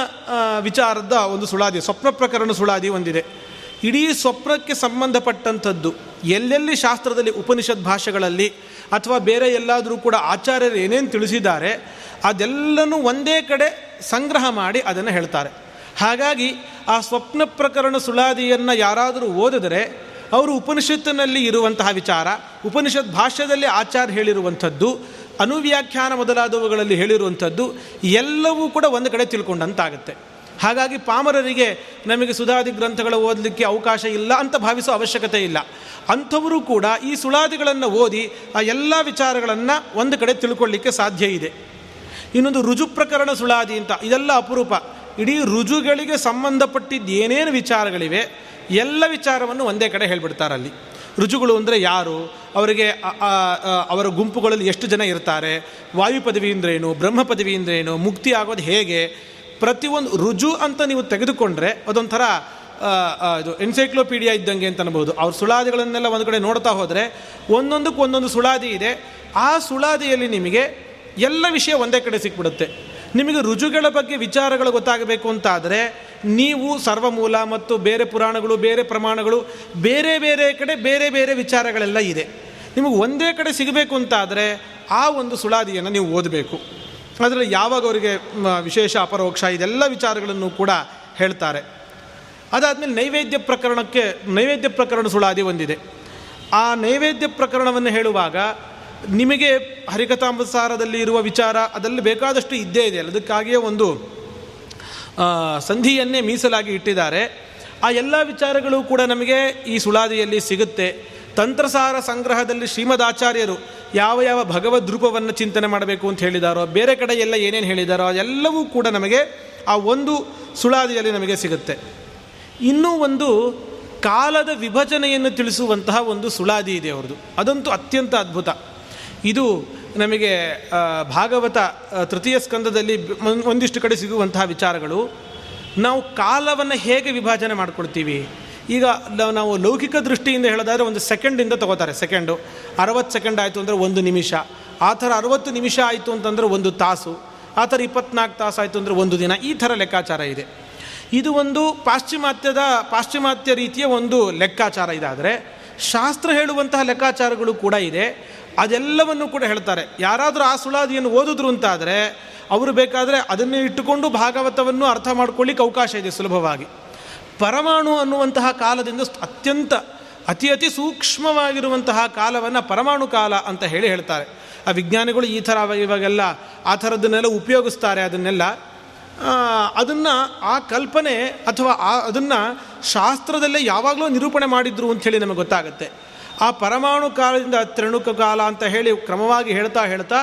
A: ವಿಚಾರದ ಒಂದು ಸುಳಾದಿ, ಸ್ವಪ್ನ ಪ್ರಕರಣ ಸುಳಾದಿ ಒಂದಿದೆ. ಇಡೀ ಸ್ವಪ್ನಕ್ಕೆ ಸಂಬಂಧಪಟ್ಟಂಥದ್ದು. ಎಲ್ಲೆಲ್ಲಿ ಶಾಸ್ತ್ರದಲ್ಲಿ ಉಪನಿಷತ್ ಭಾಷೆಗಳಲ್ಲಿ ಅಥವಾ ಬೇರೆ ಎಲ್ಲಾದರೂ ಕೂಡ ಆಚಾರ್ಯರು ಏನೇನು ತಿಳಿಸಿದ್ದಾರೆ, ಅದೆಲ್ಲನೂ ಒಂದೇ ಕಡೆ ಸಂಗ್ರಹ ಮಾಡಿ ಅದನ್ನು ಹೇಳ್ತಾರೆ. ಹಾಗಾಗಿ ಆ ಸ್ವಪ್ನ ಪ್ರಕರಣ ಸುಳಾದಿಯನ್ನು ಯಾರಾದರೂ ಓದಿದರೆ, ಅವರು ಉಪನಿಷತ್ತಿನಲ್ಲಿ ಇರುವಂತಹ ವಿಚಾರ, ಉಪನಿಷತ್ ಭಾಷ್ಯದಲ್ಲಿ ಆಚಾರ್ಯ ಹೇಳಿರುವಂಥದ್ದು, ಅನುವ್ಯಾಖ್ಯಾನ ಮೊದಲಾದವುಗಳಲ್ಲಿ ಹೇಳಿರುವಂಥದ್ದು, ಎಲ್ಲವೂ ಕೂಡ ಒಂದು ಕಡೆ ತಿಳ್ಕೊಂಡಂತಾಗುತ್ತೆ. ಹಾಗಾಗಿ ಪಾಮರರಿಗೆ ನಮಗೆ ಸುಧಾದಿ ಗ್ರಂಥಗಳು ಓದಲಿಕ್ಕೆ ಅವಕಾಶ ಇಲ್ಲ ಅಂತ ಭಾವಿಸೋ ಅವಶ್ಯಕತೆ ಇಲ್ಲ. ಅಂಥವರು ಕೂಡ ಈ ಸುಳಾದಿಗಳನ್ನು ಓದಿ ಆ ಎಲ್ಲ ವಿಚಾರಗಳನ್ನು ಒಂದು ಕಡೆ ತಿಳ್ಕೊಳ್ಳಿಕ್ಕೆ ಸಾಧ್ಯ ಇದೆ. ಇನ್ನೊಂದು ರುಜು ಪ್ರಕರಣ ಸುಳಾದಿ ಅಂತ, ಇದೆಲ್ಲ ಅಪರೂಪ. ಇಡೀ ರುಜುಗಳಿಗೆ ಸಂಬಂಧಪಟ್ಟಿದ್ದು ಏನೇನು ವಿಚಾರಗಳಿವೆ, ಎಲ್ಲ ವಿಚಾರವನ್ನು ಒಂದೇ ಕಡೆ ಹೇಳ್ಬಿಡ್ತಾರಲ್ಲಿ ರುಜುಗಳು ಅಂದರೆ ಯಾರು, ಅವರಿಗೆ ಅವರ ಗುಂಪುಗಳಲ್ಲಿ ಎಷ್ಟು ಜನ ಇರ್ತಾರೆ, ವಾಯು ಪದವಿ ಅಂದ್ರೇನು ಬ್ರಹ್ಮ ಪದವಿ ಅಂದ್ರೇನು ಮುಕ್ತಿ ಆಗೋದು ಹೇಗೆ ಪ್ರತಿಯೊಂದು ರುಜು ಅಂತ ನೀವು ತೆಗೆದುಕೊಂಡ್ರೆ ಅದೊಂಥರ ಇದು ಎನ್ಸೈಕ್ಲೋಪೀಡಿಯಾ ಇದ್ದಂಗೆ ಅಂತ ಅನ್ಬೋದು ಅವ್ರ ಸುಳಾದಿಗಳನ್ನೆಲ್ಲ ಒಂದು ಕಡೆ ನೋಡ್ತಾ ಹೋದರೆ ಒಂದೊಂದಕ್ಕೆ ಒಂದೊಂದು ಸುಳಾದಿ ಇದೆ. ಆ ಸುಳಾದಿಯಲ್ಲಿ ನಿಮಗೆ ಎಲ್ಲ ವಿಷಯ ಒಂದೇ ಕಡೆ ಸಿಕ್ಬಿಡುತ್ತೆ. ನಿಮಗೆ ರುಜುಗಳ ಬಗ್ಗೆ ವಿಚಾರಗಳು ಗೊತ್ತಾಗಬೇಕು ಅಂತಾದರೆ ನೀವು ಸರ್ವಮೂಲ ಮತ್ತು ಬೇರೆ ಪುರಾಣಗಳು, ಬೇರೆ ಪ್ರಮಾಣಗಳು, ಬೇರೆ ಬೇರೆ ಕಡೆ ಬೇರೆ ಬೇರೆ ವಿಚಾರಗಳೆಲ್ಲ ಇದೆ. ನಿಮಗೆ ಒಂದೇ ಕಡೆ ಸಿಗಬೇಕು ಅಂತಾದರೆ ಆ ಒಂದು ಸುಳಾದಿಯನ್ನು ನೀವು ಓದಬೇಕು. ಅದರಲ್ಲಿ ಯಾವಾಗ ಅವರಿಗೆ ವಿಶೇಷ ಅಪರೋಕ್ಷ ಇದೆಲ್ಲ ವಿಚಾರಗಳನ್ನು ಕೂಡ ಹೇಳ್ತಾರೆ. ಅದಾದಮೇಲೆ ನೈವೇದ್ಯ ಪ್ರಕರಣಕ್ಕೆ, ನೈವೇದ್ಯ ಪ್ರಕರಣ ಸುಳಾದಿ ಒಂದಿದೆ. ಆ ನೈವೇದ್ಯ ಪ್ರಕರಣವನ್ನು ಹೇಳುವಾಗ ನಿಮಗೆ ಹರಿಕಥಾಂಬಸಾರದಲ್ಲಿ ಇರುವ ವಿಚಾರ ಅದರಲ್ಲಿ ಬೇಕಾದಷ್ಟು ಇದ್ದೇ ಇದೆ ಅದಕ್ಕಾಗಿಯೇ ಒಂದು ಸಂಧಿಯನ್ನೇ ಮೀಸಲಾಗಿ ಇಟ್ಟಿದ್ದಾರೆ. ಆ ಎಲ್ಲ ವಿಚಾರಗಳು ಕೂಡ ನಮಗೆ ಈ ಸುಳಾದಿಯಲ್ಲಿ ಸಿಗುತ್ತೆ. ತಂತ್ರಸಾರ ಸಂಗ್ರಹದಲ್ಲಿ ಶ್ರೀಮದ್ ಆಚಾರ್ಯರು ಯಾವ ಯಾವ ಭಗವದ್ ರೂಪವನ್ನು ಚಿಂತನೆ ಮಾಡಬೇಕು ಅಂತ ಹೇಳಿದಾರೋ, ಬೇರೆ ಕಡೆ ಎಲ್ಲ ಏನೇನು ಹೇಳಿದಾರೋ, ಅದೆಲ್ಲವೂ ಕೂಡ ನಮಗೆ ಆ ಒಂದು ಸುಳಾದಿಯಲ್ಲಿ ನಮಗೆ ಸಿಗುತ್ತೆ. ಇನ್ನೂ ಒಂದು ಕಾಲದ ವಿಭಜನೆಯನ್ನು ತಿಳಿಸುವಂತಹ ಒಂದು ಸುಳಾದಿ ಇದೆ ಅವ್ರದ್ದು. ಅದಂತೂ ಅತ್ಯಂತ ಅದ್ಭುತ. ಇದು ನಮಗೆ ಭಾಗವತ ತೃತೀಯ ಸ್ಕಂದದಲ್ಲಿ ಒಂದಿಷ್ಟು ಕಡೆ ಸಿಗುವಂತಹ ವಿಚಾರಗಳು. ನಾವು ಕಾಲವನ್ನು ಹೇಗೆ ವಿಭಜನೆ ಮಾಡ್ಕೊಳ್ತೀವಿ? ಈಗ ನಾವು ಲೌಕಿಕ ದೃಷ್ಟಿಯಿಂದ ಹೇಳೋದಾದರೆ ಒಂದು ಸೆಕೆಂಡಿಂದ ತಗೋತಾರೆ. ಸೆಕೆಂಡು ಅರವತ್ತು ಸೆಕೆಂಡ್ ಆಯಿತು ಅಂದರೆ ಒಂದು ನಿಮಿಷ. ಆ ಥರ ಅರವತ್ತು ನಿಮಿಷ ಆಯಿತು ಅಂತಂದರೆ ಒಂದು ತಾಸು. ಆ ಥರ ಇಪ್ಪತ್ನಾಲ್ಕು ತಾಸು ಆಯಿತು ಅಂದರೆ ಒಂದು ದಿನ. ಈ ಥರ ಲೆಕ್ಕಾಚಾರ ಇದೆ. ಇದು ಒಂದು ಪಾಶ್ಚಿಮಾತ್ಯದ, ಪಾಶ್ಚಿಮಾತ್ಯ ರೀತಿಯ ಒಂದು ಲೆಕ್ಕಾಚಾರ ಇದಾದರೆ, ಶಾಸ್ತ್ರ ಹೇಳುವಂತಹ ಲೆಕ್ಕಾಚಾರಗಳು ಕೂಡ ಇದೆ. ಅದೆಲ್ಲವನ್ನು ಕೂಡ ಹೇಳ್ತಾರೆ. ಯಾರಾದರೂ ಆ ಸುಳಾದಿಯನ್ನು ಓದಿದ್ರು ಅಂತಾದರೆ, ಅವರು ಬೇಕಾದರೆ ಅದನ್ನೇ ಇಟ್ಟುಕೊಂಡು ಭಾಗವತವನ್ನು ಅರ್ಥ ಮಾಡ್ಕೊಳ್ಳಿಕ್ಕೆ ಅವಕಾಶ ಇದೆ ಸುಲಭವಾಗಿ. ಪರಮಾಣು ಅನ್ನುವಂತಹ ಕಾಲದಿಂದ ಅತ್ಯಂತ ಅತಿ ಅತಿ ಸೂಕ್ಷ್ಮವಾಗಿರುವಂತಹ ಕಾಲವನ್ನು ಪರಮಾಣು ಕಾಲ ಅಂತ ಹೇಳಿ ಹೇಳ್ತಾರೆ. ಆ ವಿಜ್ಞಾನಿಗಳು ಈ ಥರ ಇವಾಗೆಲ್ಲ ಆ ಥರದನ್ನೆಲ್ಲ ಉಪಯೋಗಿಸ್ತಾರೆ ಅದನ್ನೆಲ್ಲ. ಅದನ್ನು ಆ ಕಲ್ಪನೆ ಅಥವಾ ಆ ಅದನ್ನು ಶಾಸ್ತ್ರದಲ್ಲೇ ಯಾವಾಗಲೂ ನಿರೂಪಣೆ ಮಾಡಿದ್ರು ಅಂಥೇಳಿ ನಮಗೆ ಗೊತ್ತಾಗುತ್ತೆ. ಆ ಪರಮಾಣು ಕಾಲದಿಂದ ತ್ರಿಣುಕ ಕಾಲ ಅಂತ ಹೇಳಿ ಕ್ರಮವಾಗಿ ಹೇಳ್ತಾ ಹೇಳ್ತಾ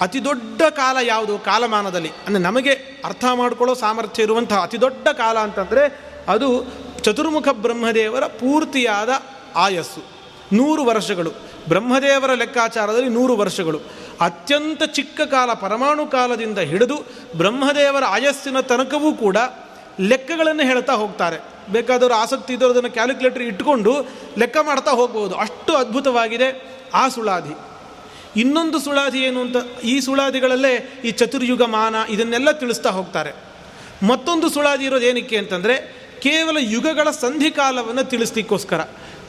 A: ಅತಿ ದೊಡ್ಡ ಕಾಲ ಯಾವುದು? ಕಾಲಮಾನದಲ್ಲಿ. ಅಂದರೆ ನಮಗೆ ಅರ್ಥ ಮಾಡಿಕೊಳ್ಳೋ ಸಾಮರ್ಥ್ಯ ಇರುವಂತಹ ಅತಿ ದೊಡ್ಡ ಕಾಲ ಅಂತಂದರೆ ಅದು ಚತುರ್ಮುಖ ಬ್ರಹ್ಮದೇವರ ಪೂರ್ತಿಯಾದ ಆಯಸ್ಸು. ನೂರು ವರ್ಷಗಳು. ಬ್ರಹ್ಮದೇವರ ಲೆಕ್ಕಾಚಾರದಲ್ಲಿ ನೂರು ವರ್ಷಗಳು. ಅತ್ಯಂತ ಚಿಕ್ಕ ಕಾಲ, ಪರಮಾಣು ಕಾಲದಿಂದ ಹಿಡಿದು ಬ್ರಹ್ಮದೇವರ ಆಯಸ್ಸಿನ ತನಕವೂ ಕೂಡ ಲೆಕ್ಕಗಳನ್ನು ಹೇಳ್ತಾ ಹೋಗ್ತಾರೆ. ಬೇಕಾದವರು ಆಸಕ್ತಿ ಇದ್ದವರು ಅದನ್ನು ಕ್ಯಾಲ್ಕುಲೇಟರ್ ಇಟ್ಕೊಂಡು ಲೆಕ್ಕ ಮಾಡ್ತಾ ಹೋಗ್ಬೋದು. ಅಷ್ಟು ಅದ್ಭುತವಾಗಿದೆ ಆ ಸುಳಾದಿ. ಇನ್ನೊಂದು ಸುಳಾದಿ ಏನು ಅಂತ, ಈ ಸುಳಾದಿಗಳಲ್ಲೇ ಈ ಚತುರ್ಯುಗ ಮಾನ ಇದನ್ನೆಲ್ಲ ತಿಳಿಸ್ತಾ ಹೋಗ್ತಾರೆ. ಮತ್ತೊಂದು ಸುಳಾದಿ ಇರೋದು ಏನಕ್ಕೆ ಅಂತಂದರೆ ಕೇವಲ ಯುಗಗಳ ಸಂಧಿಕಾಲವನ್ನು ತಿಳಿಸ್ಲಿಕ್ಕೋಸ್ಕರ.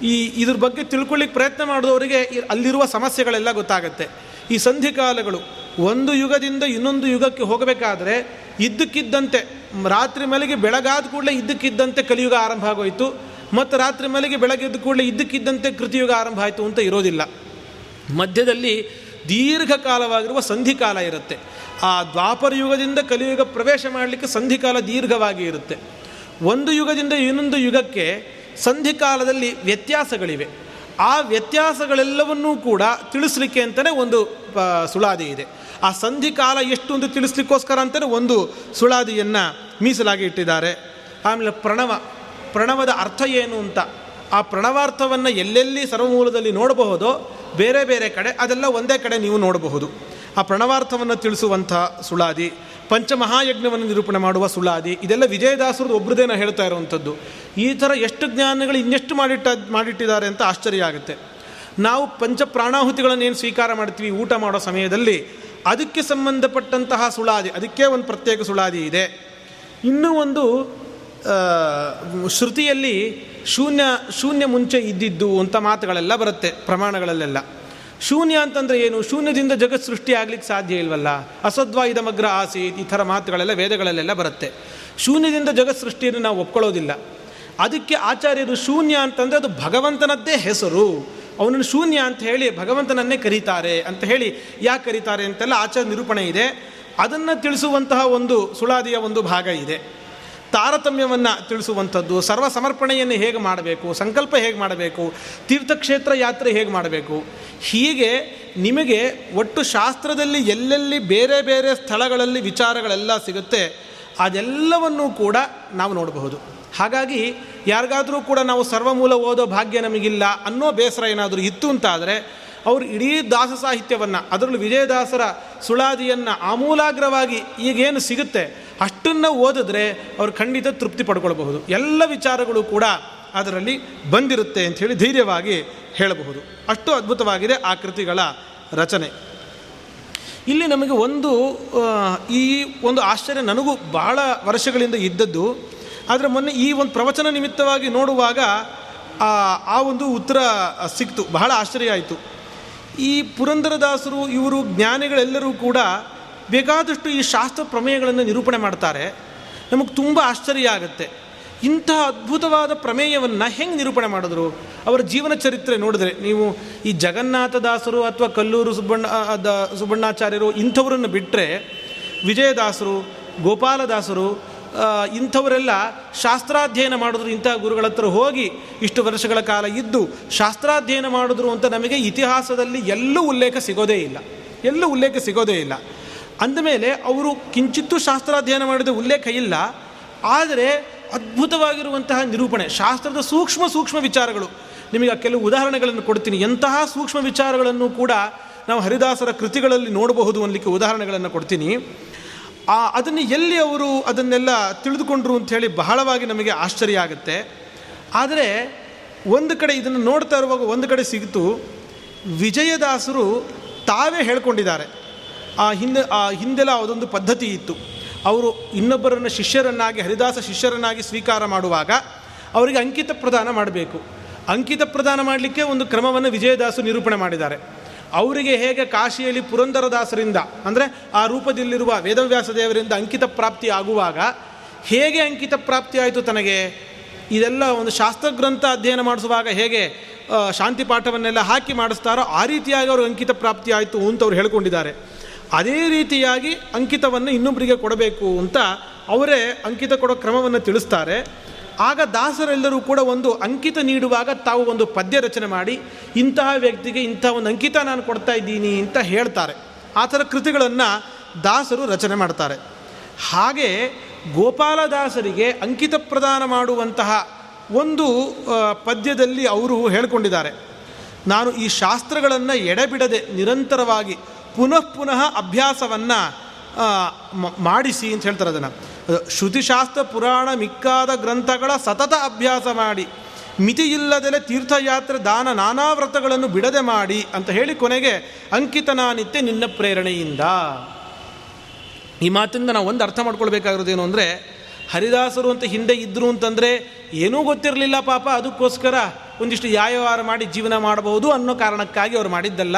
A: ಈ ಇದ್ರ ಬಗ್ಗೆ ತಿಳ್ಕೊಳ್ಳಿಕ್ಕೆ ಪ್ರಯತ್ನ ಮಾಡಿದವರಿಗೆ ಅಲ್ಲಿರುವ ಸಮಸ್ಯೆಗಳೆಲ್ಲ ಗೊತ್ತಾಗುತ್ತೆ. ಈ ಸಂಧಿಕಾಲಗಳು ಒಂದು ಯುಗದಿಂದ ಇನ್ನೊಂದು ಯುಗಕ್ಕೆ ಹೋಗಬೇಕಾದ್ರೆ ಇದ್ದಕ್ಕಿದ್ದಂತೆ ರಾತ್ರಿ ಮಲಗಿ ಬೆಳಗಾದ ಕೂಡಲೇ ಇದ್ದಕ್ಕಿದ್ದಂತೆ ಕಲಿಯುಗ ಆರಂಭ ಆಗೋಯಿತು. ಮತ್ತು ರಾತ್ರಿ ಮಲೆಗೆ ಬೆಳಗ್ಗೆದ್ದ ಕೂಡಲೇ ಇದ್ದಕ್ಕಿದ್ದಂತೆ ಕೃತಿಯುಗ ಆರಂಭ ಆಯಿತು ಅಂತ ಇರೋದಿಲ್ಲ. ಮಧ್ಯದಲ್ಲಿ ದೀರ್ಘಕಾಲವಾಗಿರುವ ಸಂಧಿಕಾಲ ಇರುತ್ತೆ. ಆ ದ್ವಾಪರ ಯುಗದಿಂದ ಕಲಿಯುಗ ಪ್ರವೇಶ ಮಾಡಲಿಕ್ಕೆ ಸಂಧಿಕಾಲ ದೀರ್ಘವಾಗಿ ಇರುತ್ತೆ. ಒಂದು ಯುಗದಿಂದ ಇನ್ನೊಂದು ಯುಗಕ್ಕೆ ಸಂಧಿಕಾಲದಲ್ಲಿ ವ್ಯತ್ಯಾಸಗಳಿವೆ. ಆ ವ್ಯತ್ಯಾಸಗಳೆಲ್ಲವನ್ನೂ ಕೂಡ ತಿಳಿಸ್ಲಿಕ್ಕೆ ಅಂತಲೇ ಒಂದು ಸುಳಾದಿ ಇದೆ. ಆ ಸಂಧಿಕಾಲ ಎಷ್ಟು ಅಂತ ತಿಳಿಸ್ಲಿಕ್ಕೋಸ್ಕರ ಅಂತಲೇ ಒಂದು ಸುಳಾದಿಯನ್ನು ಮೀಸಲಾಗಿ ಇಟ್ಟಿದ್ದಾರೆ. ಆಮೇಲೆ ಪ್ರಣವ, ಪ್ರಣವದ ಅರ್ಥ ಏನು ಅಂತ? ಆ ಪ್ರಣವಾರ್ಥವನ್ನು ಎಲ್ಲೆಲ್ಲಿ ಸರ್ವಮೂಲದಲ್ಲಿ ನೋಡಬಹುದೋ ಬೇರೆ ಬೇರೆ ಕಡೆ ಅದೆಲ್ಲ ಒಂದೇ ಕಡೆ ನೀವು ನೋಡಬಹುದು. ಆ ಪ್ರಣವಾರ್ಥವನ್ನು ತಿಳಿಸುವಂಥ ಸುಳಾದಿ, ಪಂಚಮಹಾಯಜ್ಞವನ್ನು ನಿರೂಪಣೆ ಮಾಡುವ ಸುಳಾದಿ, ಇದೆಲ್ಲ ವಿಜಯದಾಸರದ್ದು ಒಬ್ಬರದೇನ ಹೇಳ್ತಾ ಇರುವಂಥದ್ದು. ಈ ಥರ ಎಷ್ಟು ಜ್ಞಾನಗಳು ಇನ್ನೆಷ್ಟು ಮಾಡಿಟ್ಟ, ಮಾಡಿಟ್ಟಿದ್ದಾರೆ ಅಂತ ಆಶ್ಚರ್ಯ ಆಗುತ್ತೆ. ನಾವು ಪಂಚ ಪ್ರಾಣಾಹುತಿಗಳನ್ನು ಏನು ಸ್ವೀಕಾರ ಮಾಡ್ತೀವಿ, ಊಟ ಮಾಡೋ ಸಮಯದಲ್ಲಿ ಅದಕ್ಕೆ ಸಂಬಂಧಪಟ್ಟಂತಹ ಸುಳಾದಿ, ಅದಕ್ಕೆ ಒಂದು ಪ್ರತ್ಯೇಕ ಸುಳಾದಿ ಇದೆ. ಇನ್ನೂ ಒಂದು ಶ್ರುತಿಯಲ್ಲಿ ಶೂನ್ಯ ಶೂನ್ಯ ಮುಂಚೆ ಇದ್ದಿದ್ದು ಅಂತ ಮಾತುಗಳೆಲ್ಲ ಬರುತ್ತೆ, ಪ್ರಮಾಣಗಳಲ್ಲೆಲ್ಲ. ಶೂನ್ಯ ಅಂತಂದರೆ ಏನು? ಶೂನ್ಯದಿಂದ ಜಗತ್ ಸೃಷ್ಟಿ ಆಗ್ಲಿಕ್ಕೆ ಸಾಧ್ಯ ಇಲ್ವಲ್ಲ? ಅಸದ್ವಾಯಿದಮಗ್ರ ಆಸಿ ಈ ಥರ ಮಾತುಗಳೆಲ್ಲ ವೇದಗಳಲ್ಲೆಲ್ಲ ಬರುತ್ತೆ. ಶೂನ್ಯದಿಂದ ಜಗತ್ ಸೃಷ್ಟಿಯನ್ನು ನಾವು ಒಪ್ಕೊಳ್ಳೋದಿಲ್ಲ. ಅದಕ್ಕೆ ಆಚಾರ್ಯರು ಶೂನ್ಯ ಅಂತಂದರೆ ಅದು ಭಗವಂತನದ್ದೇ ಹೆಸರು. ಅವನನ್ನು ಶೂನ್ಯ ಅಂತ ಹೇಳಿ ಭಗವಂತನನ್ನೇ ಕರೀತಾರೆ ಅಂತ ಹೇಳಿ ಯಾಕೆ ಕರೀತಾರೆ ಅಂತೆಲ್ಲ ಆಚಾರ ನಿರೂಪಣೆ ಇದೆ. ಅದನ್ನು ತಿಳಿಸುವಂತಹ ಒಂದು ಸುಳಾದಿಯ ಒಂದು ಭಾಗ ಇದೆ. ತಾರತಮ್ಯವನ್ನು ತಿಳಿಸುವಂಥದ್ದು, ಸರ್ವ ಸಮರ್ಪಣೆಯನ್ನು ಹೇಗೆ ಮಾಡಬೇಕು, ಸಂಕಲ್ಪ ಹೇಗೆ ಮಾಡಬೇಕು, ತೀರ್ಥಕ್ಷೇತ್ರ ಯಾತ್ರೆ ಹೇಗೆ ಮಾಡಬೇಕು, ಹೀಗೆ ನಿಮಗೆ ಒಟ್ಟು ಶಾಸ್ತ್ರದಲ್ಲಿ ಎಲ್ಲೆಲ್ಲಿ ಬೇರೆ ಬೇರೆ ಸ್ಥಳಗಳಲ್ಲಿ ವಿಚಾರಗಳೆಲ್ಲ ಸಿಗುತ್ತೆ, ಅದೆಲ್ಲವನ್ನೂ ಕೂಡ ನಾವು ನೋಡಬಹುದು. ಹಾಗಾಗಿ ಯಾರಿಗಾದರೂ ಕೂಡ ನಾವು ಸರ್ವಮೂಲ ಓದೋ ಭಾಗ್ಯ ನಮಗಿಲ್ಲ ಅನ್ನೋ ಬೇಸರ ಏನಾದರೂ ಇತ್ತು ಅಂತಾದರೆ ಅವರು ಇಡೀ ದಾಸ ಸಾಹಿತ್ಯವನ್ನು, ಅದರಲ್ಲೂ ವಿಜಯದಾಸರ ಸುಳಾದಿಯನ್ನು ಆಮೂಲಾಗ್ರವಾಗಿ ಈಗೇನು ಸಿಗುತ್ತೆ, ಅಷ್ಟನ್ನು ಓದಿದ್ರೆ ಅವರು ಖಂಡಿತ ತೃಪ್ತಿ ಪಡ್ಕೊಳ್ಬಹುದು. ಎಲ್ಲ ವಿಚಾರಗಳು ಕೂಡ ಅದರಲ್ಲಿ ಬಂದಿರುತ್ತೆ ಅಂಥೇಳಿ ಧೈರ್ಯವಾಗಿ ಹೇಳಬಹುದು. ಅಷ್ಟು ಅದ್ಭುತವಾಗಿದೆ ಆ ಕೃತಿಗಳ ರಚನೆ. ಇಲ್ಲಿ ನಮಗೆ ಒಂದು ಈ ಒಂದು ಆಶ್ಚರ್ಯ ನನಗೂ ಬಹಳ ವರ್ಷಗಳಿಂದ ಇದ್ದದ್ದು, ಆದರೆ ಮೊನ್ನೆ ಈ ಒಂದು ಪ್ರವಚನ ನಿಮಿತ್ತವಾಗಿ ನೋಡುವಾಗ ಆ ಒಂದು ಉತ್ತರ ಸಿಕ್ತು, ಬಹಳ ಆಶ್ಚರ್ಯ ಆಯಿತು. ಈ ಪುರಂದರದಾಸರು, ಇವರು ಜ್ಞಾನಿಗಳೆಲ್ಲರೂ ಕೂಡ ಬೇಕಾದಷ್ಟು ಈ ಶಾಸ್ತ್ರ ಪ್ರಮೇಯಗಳನ್ನು ನಿರೂಪಣೆ ಮಾಡ್ತಾರೆ. ನಮಗೆ ತುಂಬ ಆಶ್ಚರ್ಯ ಆಗುತ್ತೆ. ಇಂತಹ ಅದ್ಭುತವಾದ ಪ್ರಮೇಯವನ್ನು ಹೆಂಗೆ ನಿರೂಪಣೆ ಮಾಡಿದ್ರು? ಅವರ ಜೀವನ ಚರಿತ್ರೆ ನೋಡಿದ್ರೆ ನೀವು ಈ ಜಗನ್ನಾಥದಾಸರು ಅಥವಾ ಕಲ್ಲೂರು ಸುಬ್ಬಣ್ಣ ದ, ಸುಬ್ಬಣ್ಣಾಚಾರ್ಯರು ಇಂಥವರನ್ನು ಬಿಟ್ಟರೆ ವಿಜಯದಾಸರು, ಗೋಪಾಲದಾಸರು ಇಂಥವರೆಲ್ಲ ಶಾಸ್ತ್ರಾಧ್ಯಯನ ಮಾಡಿದ್ರು. ಇಂಥ ಗುರುಗಳ ಹತ್ರ ಹೋಗಿ ಇಷ್ಟು ವರ್ಷಗಳ ಕಾಲ ಇದ್ದು ಶಾಸ್ತ್ರಾಧ್ಯಯನ ಮಾಡಿದ್ರು ಅಂತ ನಮಗೆ ಇತಿಹಾಸದಲ್ಲಿ ಎಲ್ಲೂ ಉಲ್ಲೇಖ ಸಿಗೋದೇ ಇಲ್ಲ. ಎಲ್ಲೂ ಉಲ್ಲೇಖ ಸಿಗೋದೇ ಇಲ್ಲ. ಅಂದಮೇಲೆ ಅವರು ಕಿಂಚಿತ್ತೂ ಶಾಸ್ತ್ರಾಧ್ಯಯನ ಮಾಡಿದ ಉಲ್ಲೇಖ ಇಲ್ಲ. ಆದರೆ ಅದ್ಭುತವಾಗಿರುವಂತಹ ನಿರೂಪಣೆ, ಶಾಸ್ತ್ರದ ಸೂಕ್ಷ್ಮ ಸೂಕ್ಷ್ಮ ವಿಚಾರಗಳು. ನಿಮಗೆ ಕೆಲವು ಉದಾಹರಣೆಗಳನ್ನು ಕೊಡ್ತೀನಿ. ಎಂತಹ ಸೂಕ್ಷ್ಮ ವಿಚಾರಗಳನ್ನು ಕೂಡ ನಾವು ಹರಿದಾಸರ ಕೃತಿಗಳಲ್ಲಿ ನೋಡಬಹುದು ಅನ್ಲಿಕ್ಕೆ ಉದಾಹರಣೆಗಳನ್ನು ಕೊಡ್ತೀನಿ. ಆ, ಅದನ್ನು ಎಲ್ಲಿ ಅವರು ಅದನ್ನೆಲ್ಲ ತಿಳಿದುಕೊಂಡ್ರು ಅಂಥೇಳಿ ಬಹಳವಾಗಿ ನಮಗೆ ಆಶ್ಚರ್ಯ ಆಗುತ್ತೆ. ಆದರೆ ಒಂದು ಕಡೆ ಇದನ್ನು ನೋಡ್ತಾ ಇರುವಾಗ ಒಂದು ಕಡೆ ಸಿಗ್ತು, ವಿಜಯದಾಸರು ತಾವೇ ಹೇಳ್ಕೊಂಡಿದ್ದಾರೆ. ಆ ಹಿಂದೆ, ಆ ಹಿಂದೆಲ್ಲ ಅದೊಂದು ಪದ್ಧತಿ ಇತ್ತು. ಅವರು ಇನ್ನೊಬ್ಬರನ್ನು ಶಿಷ್ಯರನ್ನಾಗಿ, ಹರಿದಾಸ ಶಿಷ್ಯರನ್ನಾಗಿ ಸ್ವೀಕಾರ ಮಾಡುವಾಗ ಅವರಿಗೆ ಅಂಕಿತ ಪ್ರದಾನ ಮಾಡಬೇಕು. ಅಂಕಿತ ಪ್ರದಾನ ಮಾಡಲಿಕ್ಕೆ ಒಂದು ಕ್ರಮವನ್ನು ವಿಜಯದಾಸು ನಿರೂಪಣೆ ಮಾಡಿದ್ದಾರೆ. ಅವರಿಗೆ ಹೇಗೆ ಕಾಶಿಯಲ್ಲಿ ಪುರಂದರದಾಸರಿಂದ, ಅಂದರೆ ಆ ರೂಪದಲ್ಲಿರುವ ವೇದವ್ಯಾಸ ದೇವರಿಂದ ಅಂಕಿತ ಪ್ರಾಪ್ತಿ ಆಗುವಾಗ, ಹೇಗೆ ಅಂಕಿತ ಪ್ರಾಪ್ತಿ ಆಯಿತು ತನಗೆ? ಇದೆಲ್ಲ ಒಂದು ಶಾಸ್ತ್ರಗ್ರಂಥ ಅಧ್ಯಯನ ಮಾಡಿಸುವಾಗ ಹೇಗೆ ಶಾಂತಿ ಪಾಠವನ್ನೆಲ್ಲ ಹಾಕಿ ಮಾಡಿಸ್ತಾರೋ ಆ ರೀತಿಯಾಗಿ ಅವರು ಅಂಕಿತ ಪ್ರಾಪ್ತಿ ಆಯಿತು ಅಂತ ಅವ್ರು ಹೇಳ್ಕೊಂಡಿದ್ದಾರೆ. ಅದೇ ರೀತಿಯಾಗಿ ಅಂಕಿತವನ್ನು ಇನ್ನೊಬ್ಬರಿಗೆ ಕೊಡಬೇಕು ಅಂತ ಅವರೇ ಅಂಕಿತ ಕೊಡೋ ಕ್ರಮವನ್ನು ತಿಳಿಸ್ತಾರೆ. ಆಗ ದಾಸರೆಲ್ಲರೂ ಕೂಡ ಒಂದು ಅಂಕಿತ ನೀಡುವಾಗ ತಾವು ಒಂದು ಪದ್ಯ ರಚನೆ ಮಾಡಿ, ಇಂತಹ ವ್ಯಕ್ತಿಗೆ ಇಂಥ ಒಂದು ಅಂಕಿತ ನಾನು ಕೊಡ್ತಾ ಇದ್ದೀನಿ ಅಂತ ಹೇಳ್ತಾರೆ. ಆ ಥರ ಕೃತಿಗಳನ್ನು ದಾಸರು ರಚನೆ ಮಾಡ್ತಾರೆ. ಹಾಗೆ ಗೋಪಾಲದಾಸರಿಗೆ ಅಂಕಿತ ಪ್ರದಾನ ಮಾಡುವಂತಹ ಒಂದು ಪದ್ಯದಲ್ಲಿ ಅವರು ಹೇಳಿಕೊಂಡಿದ್ದಾರೆ. ನಾನು ಈ ಶಾಸ್ತ್ರಗಳನ್ನು ಎಡೆಬಿಡದೆ ನಿರಂತರವಾಗಿ ಪುನಃ ಪುನಃ ಅಭ್ಯಾಸವನ್ನು ಮಾಡಿಸಿ ಅಂತ ಹೇಳ್ತಾರೆ ಅದನ್ನು. ಶ್ರುತಿಶಾಸ್ತ್ರ ಪುರಾಣ ಮಿಕ್ಕಾದ ಗ್ರಂಥಗಳ ಸತತ ಅಭ್ಯಾಸ ಮಾಡಿ, ಮಿತಿಯಿಲ್ಲದೆಲೆ ತೀರ್ಥಯಾತ್ರೆ ದಾನ ನಾನಾ ವ್ರತಗಳನ್ನು ಬಿಡದೆ ಮಾಡಿ ಅಂತ ಹೇಳಿ ಕೊನೆಗೆ ಅಂಕಿತನಾನಿತ್ಯ ನಿನ್ನ ಪ್ರೇರಣೆಯಿಂದ. ಈ ಮಾತಿಂದ ನಾವು ಒಂದು ಅರ್ಥ ಮಾಡ್ಕೊಳ್ಬೇಕಾಗಿರೋದೇನು ಅಂದರೆ, ಹರಿದಾಸರು ಅಂತ ಹಿಂದೆ ಇದ್ದರು ಅಂತಂದರೆ ಏನೂ ಗೊತ್ತಿರಲಿಲ್ಲ ಪಾಪ, ಅದಕ್ಕೋಸ್ಕರ ಒಂದಿಷ್ಟು ಯಾಯವಾರ ಮಾಡಿ ಜೀವನ ಮಾಡಬಹುದು ಅನ್ನೋ ಕಾರಣಕ್ಕಾಗಿ ಅವರು ಮಾಡಿದ್ದಲ್ಲ.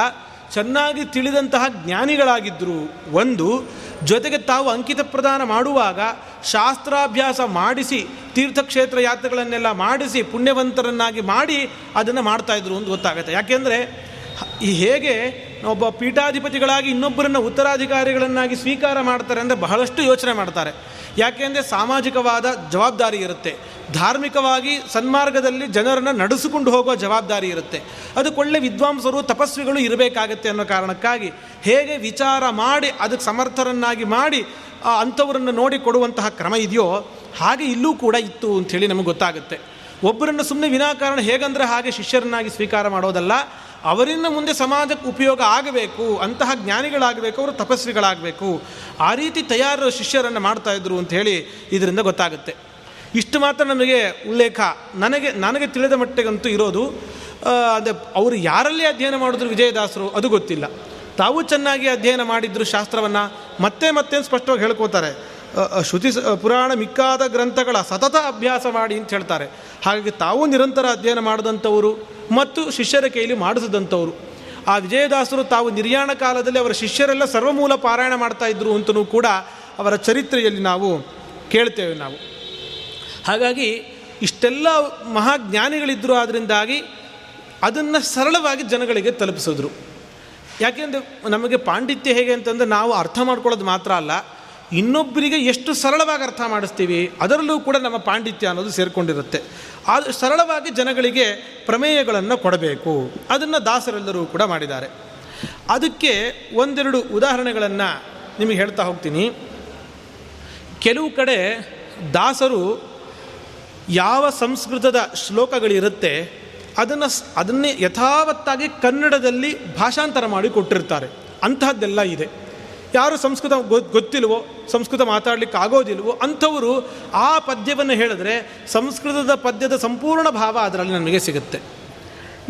A: ಚೆನ್ನಾಗಿ ತಿಳಿದಂತಹ ಜ್ಞಾನಿಗಳಾಗಿದ್ದರು ಒಂದು, ಜೊತೆಗೆ ತಾವು ಅಂಕಿತ ಪ್ರದಾನ ಮಾಡುವಾಗ ಶಾಸ್ತ್ರಾಭ್ಯಾಸ ಮಾಡಿಸಿ, ತೀರ್ಥಕ್ಷೇತ್ರ ಯಾತ್ರೆಗಳನ್ನೆಲ್ಲ ಮಾಡಿಸಿ, ಪುಣ್ಯವಂತರನ್ನಾಗಿ ಮಾಡಿ ಅದನ್ನು ಮಾಡ್ತಾಯಿದ್ರು ಅಂತ ಗೊತ್ತಾಗುತ್ತೆ. ಯಾಕೆಂದರೆ ಹೇಗೆ ಒಬ್ಬ ಪೀಠಾಧಿಪತಿಗಳಾಗಿ ಇನ್ನೊಬ್ಬರನ್ನು ಉತ್ತರಾಧಿಕಾರಿಗಳನ್ನಾಗಿ ಸ್ವೀಕಾರ ಮಾಡ್ತಾರೆ ಅಂದರೆ ಬಹಳಷ್ಟು ಯೋಚನೆ ಮಾಡ್ತಾರೆ. ಯಾಕೆಂದರೆ ಸಾಮಾಜಿಕವಾದ ಜವಾಬ್ದಾರಿ ಇರುತ್ತೆ. ಧಾರ್ಮಿಕವಾಗಿ ಸನ್ಮಾರ್ಗದಲ್ಲಿ ಜನರನ್ನು ನಡೆಸಿಕೊಂಡು ಹೋಗುವ ಜವಾಬ್ದಾರಿ ಇರುತ್ತೆ. ಅದಕ್ಕೊಳ್ಳೆ ವಿದ್ವಾಂಸರು, ತಪಸ್ವಿಗಳು ಇರಬೇಕಾಗತ್ತೆ ಅನ್ನೋ ಕಾರಣಕ್ಕಾಗಿ ಹೇಗೆ ವಿಚಾರ ಮಾಡಿ ಅದಕ್ಕೆ ಸಮರ್ಥರನ್ನಾಗಿ ಮಾಡಿ ಅಂಥವರನ್ನು ನೋಡಿ ಕೊಡುವಂತಹ ಕ್ರಮ ಇದೆಯೋ ಹಾಗೆ ಇಲ್ಲೂ ಕೂಡ ಇತ್ತು ಅಂಥೇಳಿ ನಮಗೆ ಗೊತ್ತಾಗುತ್ತೆ. ಒಬ್ಬರನ್ನು ಸುಮ್ಮನೆ ವಿನಾಕಾರಣ ಹೇಗಂದರೆ ಹಾಗೆ ಶಿಷ್ಯರನ್ನಾಗಿ ಸ್ವೀಕಾರ ಮಾಡೋದಲ್ಲ ಅವರಿಂದ ಮುಂದೆ ಸಮಾಜಕ್ಕೆ ಉಪಯೋಗ ಆಗಬೇಕು, ಅಂತಹ ಜ್ಞಾನಿಗಳಾಗಬೇಕು, ಅವರು ತಪಸ್ವಿಗಳಾಗಬೇಕು, ಆ ರೀತಿ ತಯಾರು ಶಿಷ್ಯರನ್ನು ಮಾಡ್ತಾಯಿದ್ರು ಅಂತ ಹೇಳಿ ಇದರಿಂದ ಗೊತ್ತಾಗುತ್ತೆ. ಇಷ್ಟು ಮಾತ್ರ ನಮಗೆ ಉಲ್ಲೇಖ. ನನಗೆ ನನಗೆ ತಿಳಿದ ಮಟ್ಟಿಗಂತೂ ಇರೋದು ಅದೇ ಅವರು ಯಾರಲ್ಲಿ ಅಧ್ಯಯನ ಮಾಡಿದ್ರು ವಿಜಯದಾಸರು, ಅದು ಗೊತ್ತಿಲ್ಲ. ತಾವು ಚೆನ್ನಾಗಿ ಅಧ್ಯಯನ ಮಾಡಿದ್ರು ಶಾಸ್ತ್ರವನ್ನು, ಮತ್ತೆ ಮತ್ತೆ ಸ್ಪಷ್ಟವಾಗಿ ಹೇಳ್ಕೋತಾರೆ? ಶ್ರುತಿ ಪುರಾಣ ಮಿಕ್ಕಾದ ಗ್ರಂಥಗಳ ಸತತ ಅಭ್ಯಾಸ ಮಾಡಿ ಅಂತ ಹೇಳ್ತಾರೆ. ಹಾಗಾಗಿ ತಾವು ನಿರಂತರ ಅಧ್ಯಯನ ಮಾಡಿದಂಥವರು ಮತ್ತು ಶಿಷ್ಯರ ಕೈಲಿ ಮಾಡಿಸಿದಂಥವರು. ಆ ವಿಜಯದಾಸರು ತಾವು ನಿರ್ಯಾಣ ಕಾಲದಲ್ಲಿ ಅವರ ಶಿಷ್ಯರೆಲ್ಲ ಸರ್ವಮೂಲ ಪಾರಾಯಣ ಮಾಡ್ತಾ ಇದ್ರು ಅಂತಲೂ ಕೂಡ ಅವರ ಚರಿತ್ರೆಯಲ್ಲಿ ನಾವು ಕೇಳ್ತೇವೆ ನಾವು. ಹಾಗಾಗಿ ಇಷ್ಟೆಲ್ಲ ಮಹಾಜ್ಞಾನಿಗಳಿದ್ದರು ಆದ್ದರಿಂದಾಗಿ ಅದನ್ನು ಸರಳವಾಗಿ ಜನಗಳಿಗೆ ತಲುಪಿಸಿದ್ರು. ಯಾಕೆಂದರೆ ನಮಗೆ ಪಾಂಡಿತ್ಯ ಹೇಗೆ ಅಂತಂದರೆ ನಾವು ಅರ್ಥ ಮಾಡ್ಕೊಳ್ಳೋದು ಮಾತ್ರ ಅಲ್ಲ. ಇನ್ನೊಬ್ಬರಿಗೆ ಎಷ್ಟು ಸರಳವಾಗಿ ಅರ್ಥ ಮಾಡಿಸ್ತೀವಿ, ಅದರಲ್ಲೂ ಕೂಡ ನಮ್ಮ ಪಾಂಡಿತ್ಯ ಅನ್ನೋದು ಸೇರಿಕೊಂಡಿರುತ್ತೆ. ಅದು ಸರಳವಾಗಿ ಜನಗಳಿಗೆ ಪ್ರಮೇಯಗಳನ್ನು ಕೊಡಬೇಕು. ಅದನ್ನು ದಾಸರೆಲ್ಲರೂ ಕೂಡ ಮಾಡಿದ್ದಾರೆ. ಅದಕ್ಕೆ ಒಂದೆರಡು ಉದಾಹರಣೆಗಳನ್ನು ನಿಮಗೆ ಹೇಳ್ತಾ ಹೋಗ್ತೀನಿ. ಕೆಲವು ಕಡೆ ದಾಸರು ಯಾವ ಸಂಸ್ಕೃತದ ಶ್ಲೋಕಗಳಿರುತ್ತೆ, ಅದನ್ನು ಅದನ್ನೇ ಯಥಾವತ್ತಾಗಿ ಕನ್ನಡದಲ್ಲಿ ಭಾಷಾಂತರ ಮಾಡಿ ಕೊಟ್ಟಿರ್ತಾರೆ. ಅಂತಹದ್ದೆಲ್ಲ ಇದೆ. ಯಾರು ಸಂಸ್ಕೃತ ಗೊತ್ತಿಲ್ವೋ, ಸಂಸ್ಕೃತ ಮಾತಾಡಲಿಕ್ಕೆ ಆಗೋದಿಲ್ವೋ ಅಂಥವರು ಆ ಪದ್ಯವನ್ನು ಹೇಳಿದ್ರೆ ಸಂಸ್ಕೃತದ ಪದ್ಯದ ಸಂಪೂರ್ಣ ಭಾವ ಅದರಲ್ಲಿ ನಮಗೆ ಸಿಗುತ್ತೆ.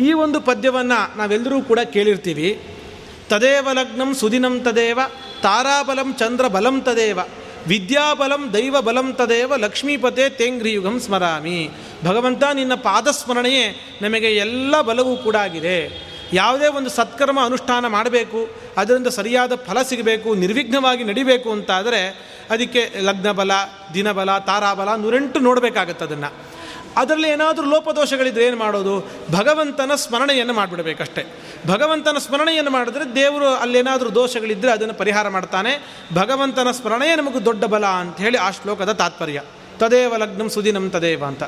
A: ಈ ಒಂದು ಪದ್ಯವನ್ನು ನಾವೆಲ್ಲರೂ ಕೂಡ ಕೇಳಿರ್ತೀವಿ. ತದೇವ ಲಗ್ನಂ ಸುದಿನಂ ತದೇವ, ತಾರಾಬಲಂ ಚಂದ್ರ ಬಲಂ ತದೇವ, ವಿದ್ಯಾಬಲಂ ದೈವ ಬಲಂ ತದೇವ, ಲಕ್ಷ್ಮೀಪತೆ ತೇಂಗ್ರಿಯುಗಂ ಸ್ಮರಾಮಿ. ಭಗವಂತ ನಿನ್ನ ಪಾದಸ್ಮರಣೆಯೇ ನಮಗೆ ಎಲ್ಲ ಬಲವೂ ಕೂಡ ಆಗಿದೆ. ಯಾವುದೇ ಒಂದು ಸತ್ಕರ್ಮ ಅನುಷ್ಠಾನ ಮಾಡಬೇಕು, ಅದರಿಂದ ಸರಿಯಾದ ಫಲ ಸಿಗಬೇಕು, ನಿರ್ವಿಘ್ನವಾಗಿ ನಡಿಬೇಕು ಅಂತಾದರೆ ಅದಕ್ಕೆ ಲಗ್ನಬಲ, ದಿನಬಲ, ತಾರಾಬಲ ನೂರೆಂಟು ನೋಡಬೇಕಾಗತ್ತೆ ಅದನ್ನು. ಅದರಲ್ಲಿ ಏನಾದರೂ ಲೋಪದೋಷಗಳಿದ್ರೆ ಏನು ಮಾಡೋದು? ಭಗವಂತನ ಸ್ಮರಣೆಯನ್ನು ಮಾಡಿಬಿಡಬೇಕಷ್ಟೆ. ಭಗವಂತನ ಸ್ಮರಣೆಯನ್ನು ಮಾಡಿದ್ರೆ ದೇವರು ಅಲ್ಲೇನಾದರೂ ದೋಷಗಳಿದ್ದರೆ ಅದನ್ನು ಪರಿಹಾರ ಮಾಡ್ತಾನೆ. ಭಗವಂತನ ಸ್ಮರಣೆಯೇ ನಮಗೆ ದೊಡ್ಡ ಬಲ ಅಂತ ಹೇಳಿ ಆ ಶ್ಲೋಕದ ತಾತ್ಪರ್ಯ. ತದೇವ ಲಗ್ನಂ ಸುದಿನಂ ತದೇವ ಅಂತ.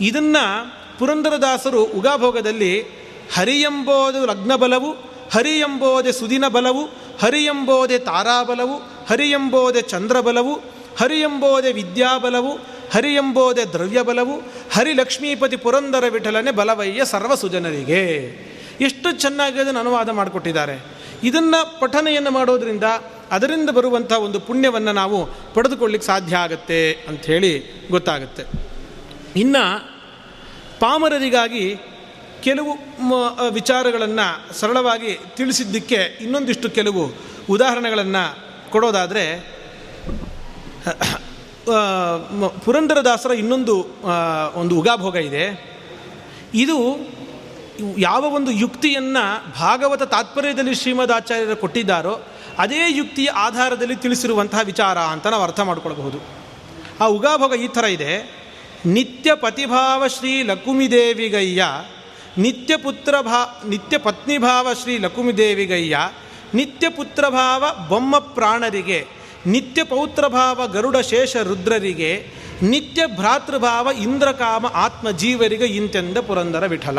A: ಇದನ್ನು ಪುರಂದರದಾಸರು ಉಗಾಭೋಗದಲ್ಲಿ ಹರಿಯಂಬೋದು ಲಗ್ನಬಲವು ಹರಿ ಎಂಬೋದೆ ಸುದಿನ ಬಲವು ಹರಿಯಂಬೋದೆ ತಾರಾಬಲವು ಹರಿ ಎಂಬೋದೆ ಚಂದ್ರಬಲವು ಹರಿ ಎಂಬೋದೆ ವಿದ್ಯಾಬಲವು ಹರಿ ಎಂಬೋದೆ ದ್ರವ್ಯಬಲವು, ಹರಿಲಕ್ಷ್ಮೀಪತಿ ಪುರಂದರ ವಿಠಲನೆ ಬಲವಯ್ಯ ಸರ್ವ ಸುಜನರಿಗೆ ಎಷ್ಟು ಚೆನ್ನಾಗಿ ಅದನ್ನು ಅನುವಾದ ಮಾಡಿಕೊಟ್ಟಿದ್ದಾರೆ. ಇದನ್ನು ಪಠನೆಯನ್ನು ಮಾಡೋದರಿಂದ ಅದರಿಂದ ಬರುವಂಥ ಒಂದು ಪುಣ್ಯವನ್ನು ನಾವು ಪಡೆದುಕೊಳ್ಳಿಕ್ಕೆ ಸಾಧ್ಯ ಆಗುತ್ತೆ ಅಂಥೇಳಿ ಗೊತ್ತಾಗುತ್ತೆ. ಇನ್ನು ಪಾಮರರಿಗಾಗಿ ಕೆಲವು ವಿಚಾರಗಳನ್ನು ಸರಳವಾಗಿ ತಿಳಿಸಿದ್ದಕ್ಕೆ ಇನ್ನೊಂದಿಷ್ಟು ಕೆಲವು ಉದಾಹರಣೆಗಳನ್ನು ಕೊಡೋದಾದರೆ ಪುರಂದರದಾಸರ ಇನ್ನೊಂದು ಒಂದು ಉಗಾಭೋಗ ಇದೆ. ಇದು ಯಾವ ಒಂದು ಯುಕ್ತಿಯನ್ನು ಭಾಗವತ ತಾತ್ಪರ್ಯದಲ್ಲಿ ಶ್ರೀಮದ್ ಆಚಾರ್ಯರು ಕೊಟ್ಟಿದ್ದಾರೋ, ಅದೇ ಯುಕ್ತಿಯ ಆಧಾರದಲ್ಲಿ ತಿಳಿಸಿರುವಂತಹ ವಿಚಾರ ಅಂತ ನಾವು ಅರ್ಥ ಮಾಡಿಕೊಳ್ಳಬಹುದು ಆ ಉಗಾಭೋಗ ಈ ಥರ ಇದೆ. ನಿತ್ಯ ಪ್ರತಿಭಾವ ಶ್ರೀ ಲಕುಮಿದೇವಿಗಯ್ಯ ನಿತ್ಯ ಪುತ್ರ ಭಾ ನಿತ್ಯ ಪತ್ನಿಭಾವ ಶ್ರೀ ಲಕುಮಿದೇವಿಗಯ್ಯ ನಿತ್ಯ ಪುತ್ರಭಾವ ಬೊಮ್ಮ ಪ್ರಾಣರಿಗೆ ನಿತ್ಯ ಪೌತ್ರಭಾವ ಗರುಡ ಶೇಷ ರುದ್ರರಿಗೆ ನಿತ್ಯ ಭ್ರಾತೃಭಾವ ಇಂದ್ರಕಾಮ ಆತ್ಮಜೀವರಿಗೆ ಇಂತೆಂದ ಪುರಂದರ ವಿಠಲ.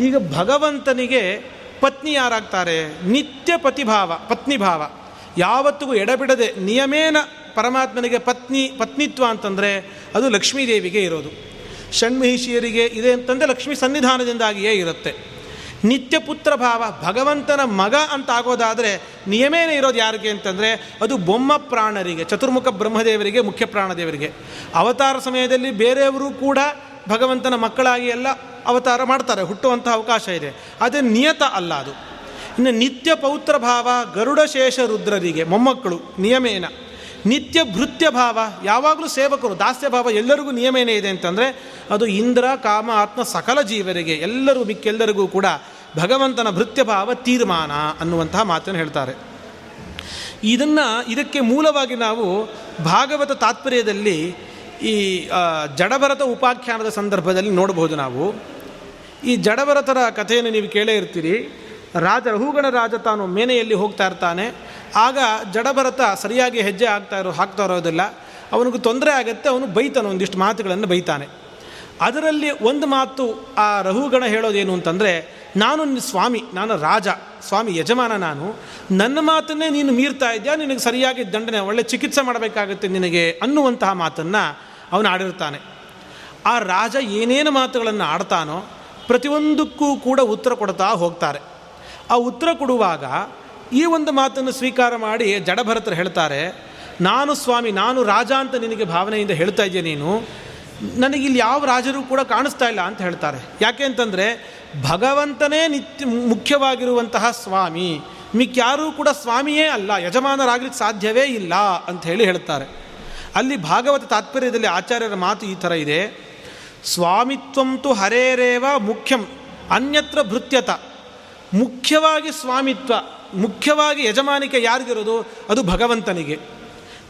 A: ಈಗ ಭಗವಂತನಿಗೆ ಪತ್ನಿ ಯಾರಾಗ್ತಾರೆ? ನಿತ್ಯ ಪತಿಭಾವ ಪತ್ನಿಭಾವ. ಯಾವತ್ತಿಗೂ ಎಡಬಿಡದೆ ನಿಯಮೇನ ಪರಮಾತ್ಮನಿಗೆ ಪತ್ನಿ, ಪತ್ನಿತ್ವ ಅಂತಂದರೆ ಅದು ಲಕ್ಷ್ಮೀದೇವಿಗೆ ಇರೋದು. ಷಣ್ಮಹಿಷಿಯರಿಗೆ ಇದೆ ಅಂತಂದರೆ ಲಕ್ಷ್ಮಿ ಸನ್ನಿಧಾನದಿಂದಾಗಿಯೇ ಇರುತ್ತೆ. ನಿತ್ಯ ಪುತ್ರ ಭಾವ, ಭಗವಂತನ ಮಗ ಅಂತ ಆಗೋದಾದರೆ ನಿಯಮೇನೇ ಇರೋದು ಯಾರಿಗೆ ಅಂತಂದರೆ ಅದು ಬೊಮ್ಮ ಪ್ರಾಣರಿಗೆ, ಚತುರ್ಮುಖ ಬ್ರಹ್ಮದೇವರಿಗೆ, ಮುಖ್ಯ ಪ್ರಾಣದೇವರಿಗೆ. ಅವತಾರ ಸಮಯದಲ್ಲಿ ಬೇರೆಯವರು ಕೂಡ ಭಗವಂತನ ಮಕ್ಕಳಾಗಿ ಎಲ್ಲ ಅವತಾರ ಮಾಡ್ತಾರೆ ಹುಟ್ಟುವಂಥ ಅವಕಾಶ ಇದೆ. ಅದೇ ನಿಯತ ಅಲ್ಲ ಅದು. ಇನ್ನು ನಿತ್ಯ ಪೌತ್ರ ಭಾವ ಗರುಡ ಶೇಷ ರುದ್ರರಿಗೆ, ಮೊಮ್ಮಕ್ಕಳು ನಿಯಮೇನ. ನಿತ್ಯ ಭೃತ್ಯ ಭಾವ ಯಾವಾಗಲೂ ಸೇವಕರು ದಾಸ್ಯ ಭಾವ ಎಲ್ಲರಿಗೂ ನಿಯಮ ಇದೆ ಅಂತಂದರೆ ಅದು ಇಂದ್ರ, ಕಾಮ, ಆತ್ಮ, ಸಕಲ ಜೀವರಿಗೆ, ಎಲ್ಲರೂ ಮಿಕ್ಕೆಲ್ಲರಿಗೂ ಕೂಡ ಭಗವಂತನ ಭೃತ್ಯ ಭಾವ ತೀರ್ಮಾನ ಅನ್ನುವಂತಹ ಮಾತನ್ನು ಹೇಳ್ತಾರೆ. ಇದನ್ನು, ಇದಕ್ಕೆ ಮೂಲವಾಗಿ ನಾವು ಭಾಗವತ ತಾತ್ಪರ್ಯದಲ್ಲಿ ಈ ಜಡಭರತ ಉಪಾಖ್ಯಾನದ ಸಂದರ್ಭದಲ್ಲಿ ನೋಡಬಹುದು ನಾವು. ಈ ಜಡಭರತರ ಕಥೆಯನ್ನು ನೀವು ಕೇಳೇ ಇರ್ತೀರಿ. ರಾಜ ರಹುಗಣ ರಾಜ ತಾನು ಮೇನೆಯಲ್ಲಿ ಹೋಗ್ತಾ ಇರ್ತಾನೆ. ಆಗ ಜಡಭರತ ಸರಿಯಾಗಿ ಹೆಜ್ಜೆ ಆಗ್ತಾ ಇರೋ ಹಾಕ್ತಾ ಇರೋದಿಲ್ಲ. ಅವನಿಗೆ ತೊಂದರೆ ಆಗುತ್ತೆ, ಅವನು ಬೈತಾನೆ, ಒಂದಿಷ್ಟು ಮಾತುಗಳನ್ನು ಬೈತಾನೆ. ಅದರಲ್ಲಿ ಒಂದು ಮಾತು ಆ ರಹುಗಣ ಹೇಳೋದೇನು ಅಂತಂದರೆ, ನಾನು ಸ್ವಾಮಿ, ನಾನು ರಾಜ, ಸ್ವಾಮಿ ಯಜಮಾನ ನಾನು. ನನ್ನ ಮಾತನ್ನೇ ನೀನು ಮೀರ್ತಾ ಇದೆಯಾ? ನಿನಗೆ ಸರಿಯಾಗಿ ದಂಡನೆ, ಒಳ್ಳೆ ಚಿಕಿತ್ಸೆ ಮಾಡಬೇಕಾಗುತ್ತೆ ನಿನಗೆ ಅನ್ನುವಂತಹ ಮಾತನ್ನು ಅವನು ಆಡಿರ್ತಾನೆ. ಆ ರಾಜ ಏನೇನು ಮಾತುಗಳನ್ನು ಆಡ್ತಾನೋ ಪ್ರತಿಯೊಂದಕ್ಕೂ ಕೂಡ ಉತ್ತರ ಕೊಡ್ತಾ ಹೋಗ್ತಾರೆ. ಆ ಉತ್ತರ ಕೊಡುವಾಗ ಈ ಒಂದು ಮಾತನ್ನು ಸ್ವೀಕಾರ ಮಾಡಿ ಜಡಭರತರು ಹೇಳ್ತಾರೆ, ನಾನು ಸ್ವಾಮಿ, ನಾನು ರಾಜ ಅಂತ ನಿನಗೆ ಭಾವನೆಯಿಂದ ಹೇಳ್ತಾ ಇದ್ದೆ ನೀನು? ಇಲ್ಲಿ ಯಾವ ರಾಜರು ಕೂಡ ಕಾಣಿಸ್ತಾ ಇಲ್ಲ ಅಂತ ಹೇಳ್ತಾರೆ. ಯಾಕೆ ಅಂತಂದರೆ, ಭಗವಂತನೇ ನಿತ್ಯ ಮುಖ್ಯವಾಗಿರುವಂತಹ ಸ್ವಾಮಿ. ಮಿಕ್ಕ್ಯಾರೂ ಕೂಡ ಸ್ವಾಮಿಯೇ ಅಲ್ಲ, ಯಜಮಾನರಾಗ್ಲಿಕ್ಕೆ ಸಾಧ್ಯವೇ ಇಲ್ಲ ಅಂತ ಹೇಳಿ ಹೇಳ್ತಾರೆ. ಅಲ್ಲಿ ಭಾಗವತ ತಾತ್ಪರ್ಯದಲ್ಲಿ ಆಚಾರ್ಯರ ಮಾತು ಈ ಥರ ಇದೆ. ಸ್ವಾಮಿತ್ವಂತು ಹರೇರೇವ ಮುಖ್ಯಂ, ಅನ್ಯತ್ರ ಭೃತ್ಯತ. ಮುಖ್ಯವಾಗಿ ಸ್ವಾಮಿತ್ವ, ಮುಖ್ಯವಾಗಿ ಯಜಮಾನಿಕೆ ಯಾರಿಗಿರೋದು? ಅದು ಭಗವಂತನಿಗೆ.